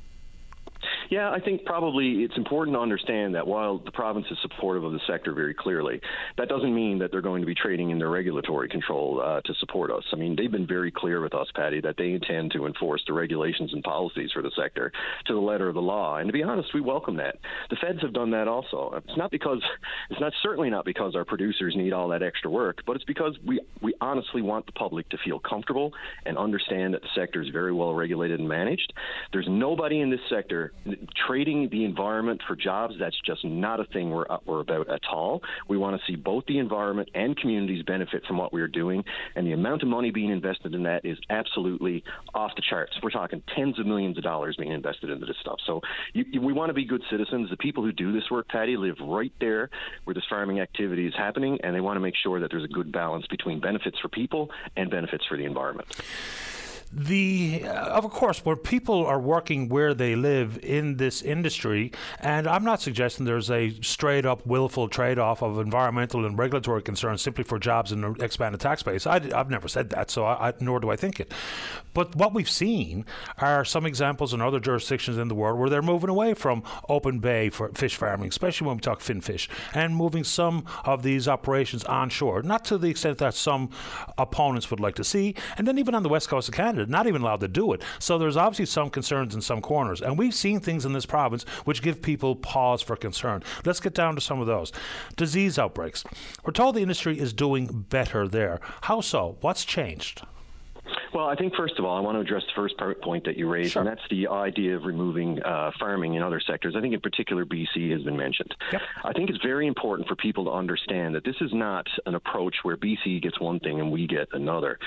Yeah, I think probably it's important to understand that while the province is supportive of the sector very clearly, that doesn't mean that they're going to be trading in their regulatory control uh, to support us. I mean, they've been very clear with us, Paddy, that they intend to enforce the regulations and policies for the sector to the letter of the law. And to be honest, we welcome that. The feds have done that also. It's not because it's not certainly not because our producers need all that extra work, but it's because we we honestly want the public to feel comfortable and understand that the sector is very well regulated and managed. There's nobody in this sector Trading the environment for jobs, that's just not a thing we're, uh, we're about at all. We want to see both the environment and communities benefit from what we're doing. And the amount of money being invested in that is absolutely off the charts. We're talking tens of millions of dollars being invested into this stuff. So you, we want to be good citizens. The people who do this work, Paddy, live right there where this farming activity is happening, and they want to make sure that there's a good balance between benefits for people and benefits for the environment the uh, of course where people are working where they live in this industry and i'm not suggesting there's a straight up willful trade-off of environmental and regulatory concerns simply for jobs and an expanded tax base. I, have never said that so I, I, nor do i think it. But what we've seen are some examples in other jurisdictions in the world where they're moving away from open bay for fish farming especially when we talk fin fish and moving some of these operations onshore not to the extent that some opponents would like to see. And then even on the west coast of canada not even allowed to do it. So there's obviously some concerns in some corners. And we've seen things in this province which give people pause for concern. Let's get down to some of those. Disease outbreaks. We're told the industry is doing better there. How so? What's changed? Well, I think first of all, I want to address the first part, point that you raised, sure. and that's the idea of removing uh, farming in other sectors. I think, in particular, BC has been mentioned. Yep. I think it's very important for people to understand that this is not an approach where BC gets one thing and we get another.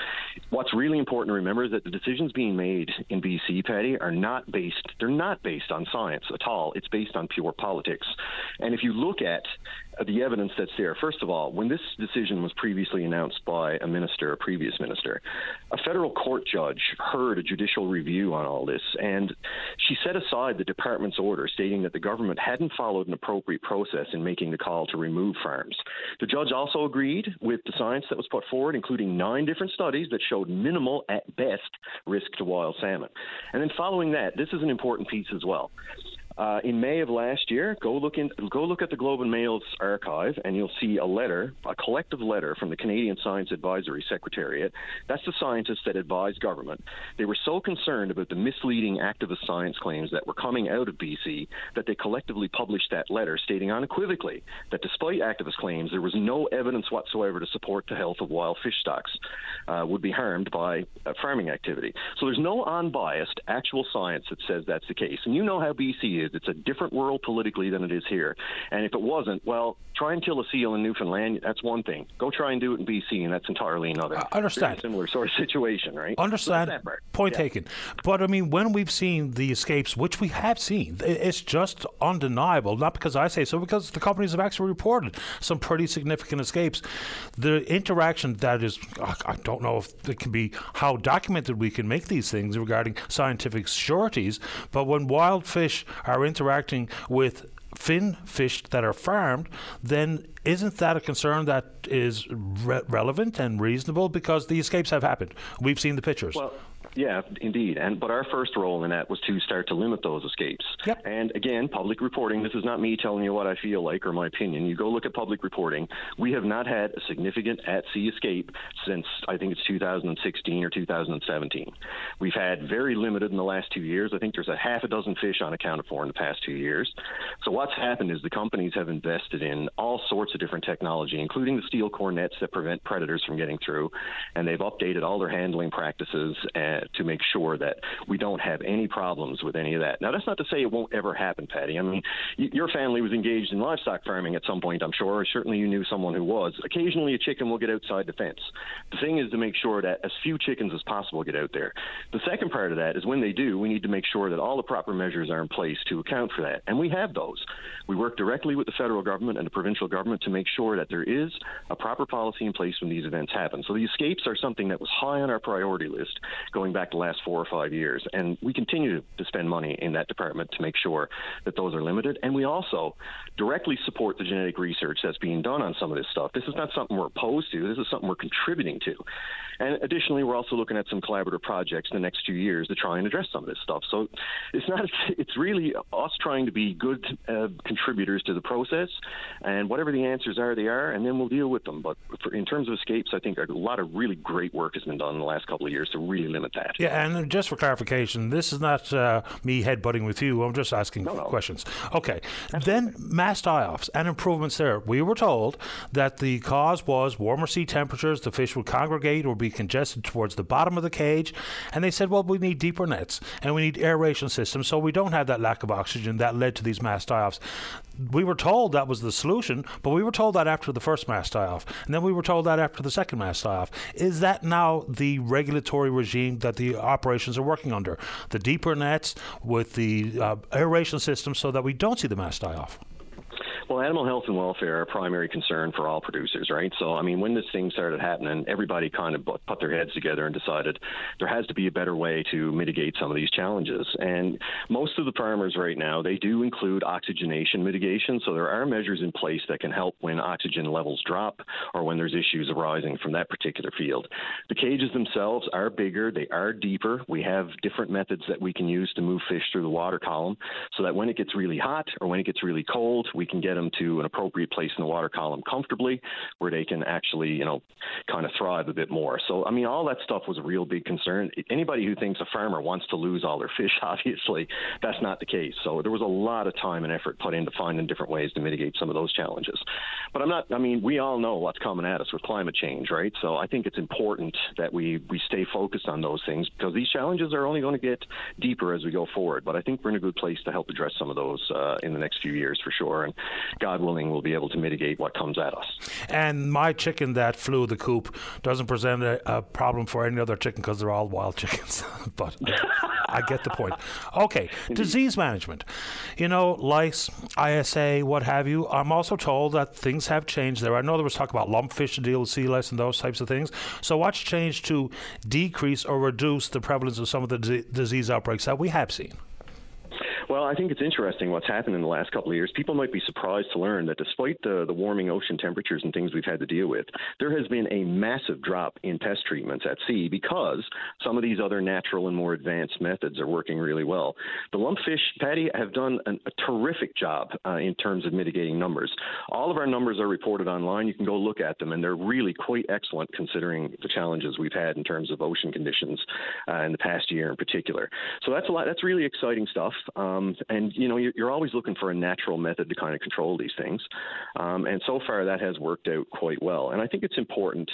What's really important to remember is that the decisions being made in BC, Paddy, are not based. They're not based on science at all. It's based on pure politics. And if you look at Uh, the evidence that's there. First of all, when this decision was previously announced by a minister, a previous minister, a federal court judge heard a judicial review on all this, and she set aside the department's order stating that the government hadn't followed an appropriate process in making the call to remove farms. The judge also agreed with the science that was put forward, including nine different studies that showed minimal, at best, risk to wild salmon. And then following that, this is an important piece as well. Uh, in May of last year, go look in, go look at the Globe and Mail's archive, and you'll see a letter, a collective letter from the Canadian Science Advisory Secretariat. That's the scientists that advise government. They were so concerned about the misleading activist science claims that were coming out of BC that they collectively published that letter, stating unequivocally that despite activist claims, there was no evidence whatsoever to support the health of wild fish stocks uh, would be harmed by uh, farming activity. So there's no unbiased actual science that says that's the case. And you know how BC is is. It's a different world politically than it is here. And if it wasn't, well, try and kill a seal in Newfoundland. That's one thing. Go try and do it in BC, and that's entirely another. I understand. Similar sort of situation, right? Understand. So Point yeah. taken. But I mean, when we've seen the escapes, which we have seen, it's just undeniable. Not because I say so, because the companies have actually reported some pretty significant escapes. The interaction that is, I don't know if it can be how documented we can make these things regarding scientific sureties, but when wild fish are interacting with fin fish that are farmed, then isn't that a concern that is re- relevant and reasonable? Because the escapes have happened. We've seen the pictures. Well, yeah, indeed. And but our first role in that was to start to limit those escapes. Yep. And again, public reporting. This is not me telling you what I feel like or my opinion. You go look at public reporting. We have not had a significant at-sea escape since I think it's 2016 or 2017. We've had very limited in the last two years. I think there's a half a dozen fish unaccounted for in the past two years. So what's happened is the companies have invested in all sorts of different technology, including the steel core nets that prevent predators from getting through, and they've updated all their handling practices. And to make sure that we don't have any problems with any of that. Now, that's not to say it won't ever happen, Paddy. I mean, y- your family was engaged in livestock farming at some point, I'm sure. Or certainly you knew someone who was. Occasionally, a chicken will get outside the fence. The thing is to make sure that as few chickens as possible get out there. The second part of that is when they do, we need to make sure that all the proper measures are in place to account for that. And we have those. We work directly with the federal government and the provincial government to make sure that there is a proper policy in place when these events happen. So the escapes are something that was high on our priority list going going back the last four or five years. And we continue to spend money in that department to make sure that those are limited. And we also directly support the genetic research that's being done on some of this stuff. This is not something we're opposed to, this is something we're contributing to. And additionally, we're also looking at some collaborative projects in the next few years to try and address some of this stuff. So it's not, it's really us trying to be good uh, contributors to the process. And whatever the answers are, they are, and then we'll deal with them. But for, in terms of escapes, I think a lot of really great work has been done in the last couple of years to really limit that. Yeah, and just for clarification, this is not uh, me headbutting with you. I'm just asking no, no. questions. Okay. Absolutely. Then mass die-offs and improvements there. We were told that the cause was warmer sea temperatures. The fish would congregate or be congested towards the bottom of the cage, and they said, well, we need deeper nets and we need aeration systems, so we don't have that lack of oxygen that led to these mass die-offs we were told that was the solution, but we were told that after the first mass die off, and then we were told that after the second mass die off. Is that now the regulatory regime that the operations are working under? The deeper nets with the uh, aeration system so that we don't see the mass die off? Well, animal health and welfare are a primary concern for all producers, right? So, I mean, when this thing started happening, everybody kind of put their heads together and decided there has to be a better way to mitigate some of these challenges. And most of the farmers right now, they do include oxygenation mitigation. So there are measures in place that can help when oxygen levels drop or when there's issues arising from that particular field. The cages themselves are bigger, they are deeper. We have different methods that we can use to move fish through the water column so that when it gets really hot or when it gets really cold, we can get them to an appropriate place in the water column comfortably where they can actually, you know, kind of thrive a bit more. So, I mean, all that stuff was a real big concern. Anybody who thinks a farmer wants to lose all their fish, (laughs) obviously, that's not the case. So, there was a lot of time and effort put into finding different ways to mitigate some of those challenges. But I'm not, I mean, we all know what's coming at us with climate change, right? So, I think it's important that we, we stay focused on those things because these challenges are only going to get deeper as we go forward. But I think we're in a good place to help address some of those uh, in the next few years for sure. And God willing, we'll be able to mitigate what comes at us. And my chicken that flew the coop doesn't present a, a problem for any other chicken because they're all wild chickens. (laughs) but I get the point. Okay, (laughs) disease management. You know, lice, ISA, what have you. I'm also told that things have changed there. I know there was talk about lumpfish to deal with sea lice and those types of things. So, what's changed to decrease or reduce the prevalence of some of the d- disease outbreaks that we have seen? Well, I think it's interesting what's happened in the last couple of years. People might be surprised to learn that despite the, the warming ocean temperatures and things we've had to deal with, there has been a massive drop in pest treatments at sea because some of these other natural and more advanced methods are working really well. The lumpfish, Paddy, have done an, a terrific job uh, in terms of mitigating numbers. All of our numbers are reported online. You can go look at them, and they're really quite excellent considering the challenges we've had in terms of ocean conditions uh, in the past year in particular. So that's a lot. That's really exciting stuff. Um, um, and you know, you're, you're, always looking for a natural method to kind of control these things. Um, and so far, that has worked out quite well. And I think it's important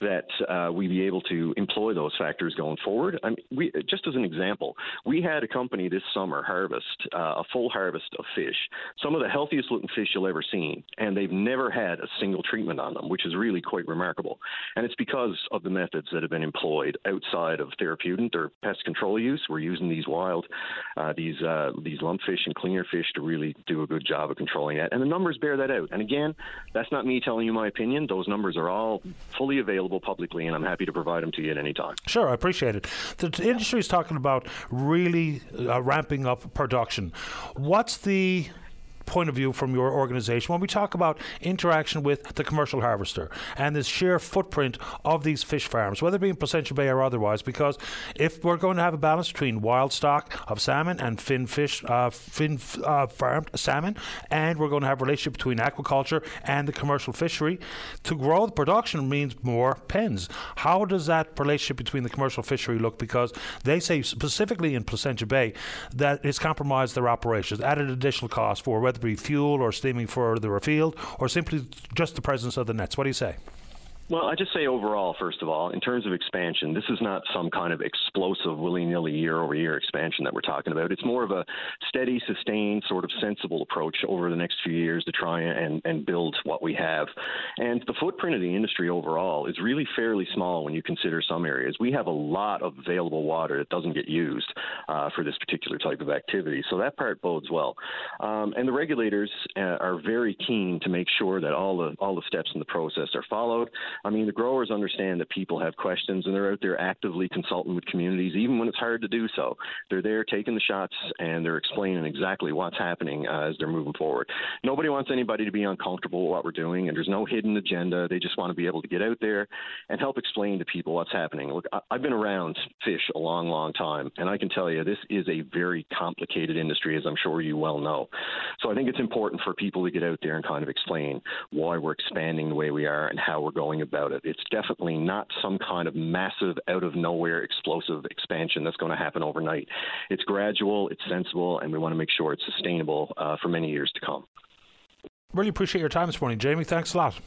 that uh, we be able to employ those factors going forward. I mean, we, just as an example, we had a company this summer harvest uh, a full harvest of fish, some of the healthiest looking fish you'll ever see, and they've never had a single treatment on them, which is really quite remarkable. And it's because of the methods that have been employed outside of therapeutic or pest control use. We're using these wild, uh, these uh, these lumpfish and cleaner fish to really do a good job of controlling that. And the numbers bear that out. And again, that's not me telling you my opinion. Those numbers are all fully available publicly, and I'm happy to provide them to you at any time. Sure, I appreciate it. The industry is talking about really uh, ramping up production. What's the point of view from your organization when we talk about interaction with the commercial harvester and the sheer footprint of these fish farms, whether it be in Placentia Bay or otherwise, because if we're going to have a balance between wild stock of salmon and fin fish, uh, fin uh, farmed salmon, and we're going to have a relationship between aquaculture and the commercial fishery, to grow the production means more pens. How does that relationship between the commercial fishery look? Because they say specifically in Placentia Bay that it's compromised their operations, added additional costs for whether be fuel or steaming further afield, or simply just the presence of the nets? What do you say? Well, I just say overall, first of all, in terms of expansion, this is not some kind of explosive, willy nilly year over year expansion that we're talking about. It's more of a steady, sustained, sort of sensible approach over the next few years to try and, and build what we have. And the footprint of the industry overall is really fairly small when you consider some areas. We have a lot of available water that doesn't get used uh, for this particular type of activity. So that part bodes well. Um, and the regulators uh, are very keen to make sure that all the all the steps in the process are followed. I mean, the growers understand that people have questions and they're out there actively consulting with communities, even when it's hard to do so. They're there taking the shots and they're explaining exactly what's happening uh, as they're moving forward. Nobody wants anybody to be uncomfortable with what we're doing, and there's no hidden agenda. They just want to be able to get out there and help explain to people what's happening. Look, I've been around fish a long, long time, and I can tell you this is a very complicated industry, as I'm sure you well know. So I think it's important for people to get out there and kind of explain why we're expanding the way we are and how we're going about it. It's definitely not some kind of massive, out of nowhere, explosive expansion that's going to happen overnight. It's gradual, it's sensible, and we want to make sure it's sustainable uh, for many years to come. Really appreciate your time this morning, Jamie. Thanks a lot.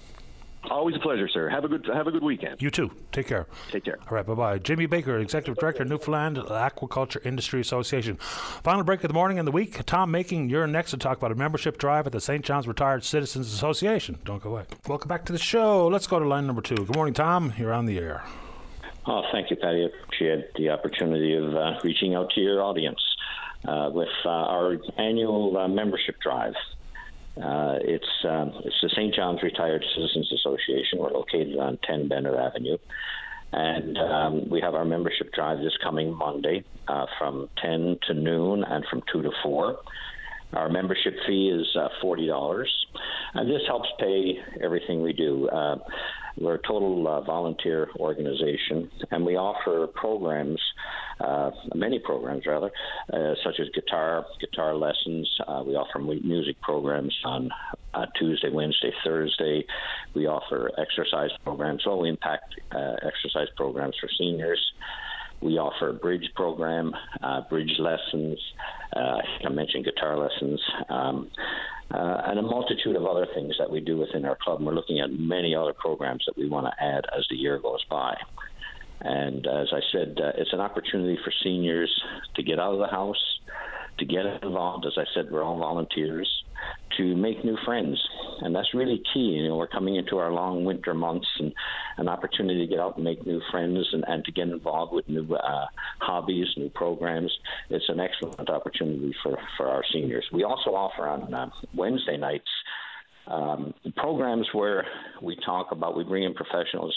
Always a pleasure, sir. Have a good have a good weekend. You too. Take care. Take care. All right, bye bye. Jamie Baker, Executive Director, Newfoundland Aquaculture Industry Association. Final break of the morning and the week. Tom Making, you're next to talk about a membership drive at the St. John's Retired Citizens Association. Don't go away. Welcome back to the show. Let's go to line number two. Good morning, Tom. You're on the air. Oh, thank you, Paddy. I appreciate the opportunity of uh, reaching out to your audience uh, with uh, our annual uh, membership drive. Uh, it's um, it's the St. John's Retired Citizens Association. We're located on 10 Bennett Avenue, and um, we have our membership drive this coming Monday uh, from 10 to noon and from 2 to 4. Our membership fee is uh, forty dollars, and this helps pay everything we do. Uh, we're a total uh, volunteer organization, and we offer programs, uh, many programs rather, uh, such as guitar, guitar lessons. Uh, we offer music programs on Tuesday, Wednesday, Thursday. We offer exercise programs, low impact exercise programs for seniors. We offer a bridge program, bridge lessons. I mentioned guitar lessons. Um, uh, and a multitude of other things that we do within our club. And we're looking at many other programs that we want to add as the year goes by. And as I said, uh, it's an opportunity for seniors to get out of the house, to get involved. As I said, we're all volunteers to make new friends, and that's really key. You know, we're coming into our long winter months, and an opportunity to get out and make new friends and, and to get involved with new uh, hobbies, new programs. It's an excellent opportunity for for our seniors. We also offer on uh, Wednesday nights. Um, programs where we talk about, we bring in professionals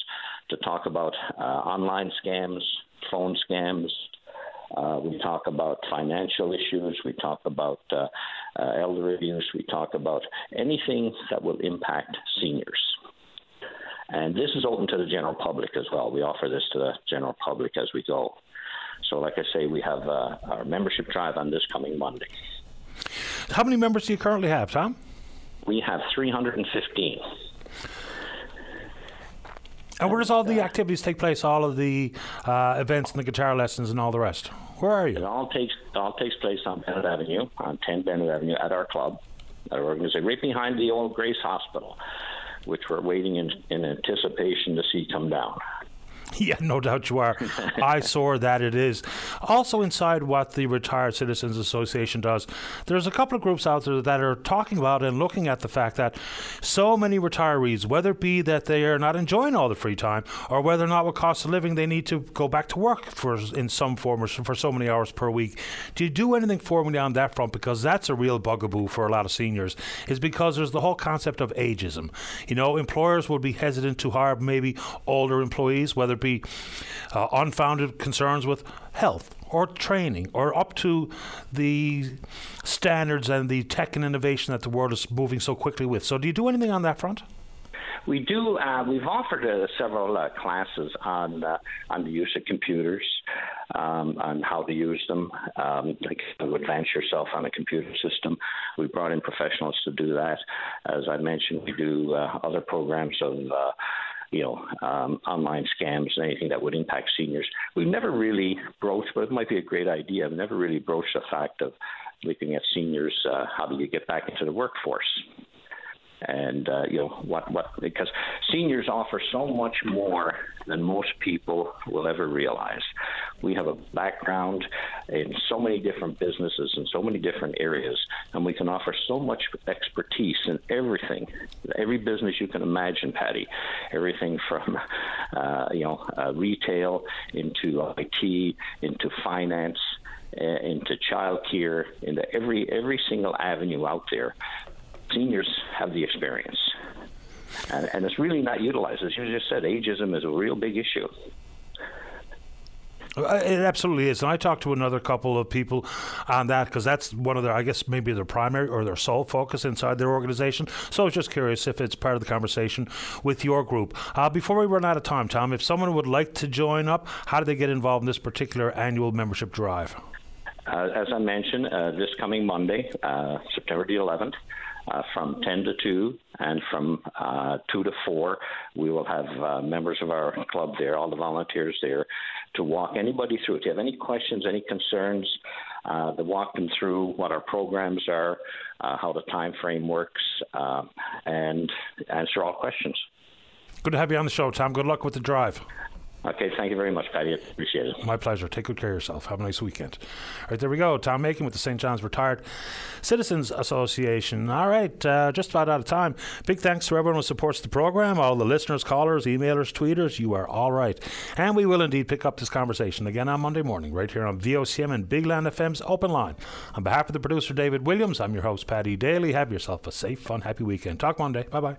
to talk about uh, online scams, phone scams, uh, we talk about financial issues. We talk about uh, uh, elder abuse. We talk about anything that will impact seniors. And this is open to the general public as well. We offer this to the general public as we go. So, like I say, we have uh, our membership drive on this coming Monday. How many members do you currently have, Tom? We have 315. And where does all the activities take place? All of the uh, events and the guitar lessons and all the rest. Where are you? It all takes all takes place on Bennett Avenue, on 10 Bennett Avenue, at our club, our organization, right behind the old Grace Hospital, which we're waiting in, in anticipation to see come down. (laughs) Yeah, no doubt you are. I (laughs) saw that it is. Also, inside what the Retired Citizens Association does, there's a couple of groups out there that are talking about and looking at the fact that so many retirees, whether it be that they are not enjoying all the free time or whether or not with cost of living they need to go back to work for in some form or for so many hours per week. Do you do anything for me on that front? Because that's a real bugaboo for a lot of seniors, is because there's the whole concept of ageism. You know, employers would be hesitant to hire maybe older employees, whether it be uh, unfounded concerns with health or training or up to the standards and the tech and innovation that the world is moving so quickly with. So, do you do anything on that front? We do. Uh, we've offered uh, several uh, classes on uh, on the use of computers, um, on how to use them, um, like to advance yourself on a computer system. We brought in professionals to do that. As I mentioned, we do uh, other programs of uh, you know, um, online scams and anything that would impact seniors. We've never really broached, but it might be a great idea. We've never really broached the fact of looking at seniors. Uh, how do you get back into the workforce? And uh, you know what what because seniors offer so much more than most people will ever realize. We have a background in so many different businesses and so many different areas, and we can offer so much expertise in everything, every business you can imagine, Paddy. Everything from uh, you know uh, retail into IT into finance. Uh, into childcare, into every every single avenue out there seniors have the experience. and, and it's really not utilized. As you just said, ageism is a real big issue. Uh, it absolutely is, and I talked to another couple of people on that because that's one of their, I guess, maybe their primary or their sole focus inside their organization. So I was just curious if it's part of the conversation with your group. Uh, before we run out of time, Tom, if someone would like to join up, how do they get involved in this particular annual membership drive? Uh, as I mentioned, uh, this coming Monday, uh, September the 11th, uh, from 10 to 2 and from uh, 2 to 4 we will have uh, members of our club there all the volunteers there to walk anybody through. If you have any questions any concerns uh, to walk them through what our programs are uh, how the time frame works uh, and answer all questions. Good to have you on the show tom. Good luck with the drive Okay, thank you very much, Paddy. Appreciate it. My pleasure. Take good care of yourself. Have a nice weekend. All right, there we go. Tom Macon with the St. John's Retired Citizens Association. All right, uh, just about out of time. Big thanks to everyone who supports the program, all the listeners, callers, emailers, tweeters. You are all right. And we will indeed pick up this conversation again on Monday morning, right here on VOCM and Big Land FM's Open Line. On behalf of the producer, David Williams, I'm your host, Paddy Daly. Have yourself a safe, fun, happy weekend. Talk Monday. Bye bye.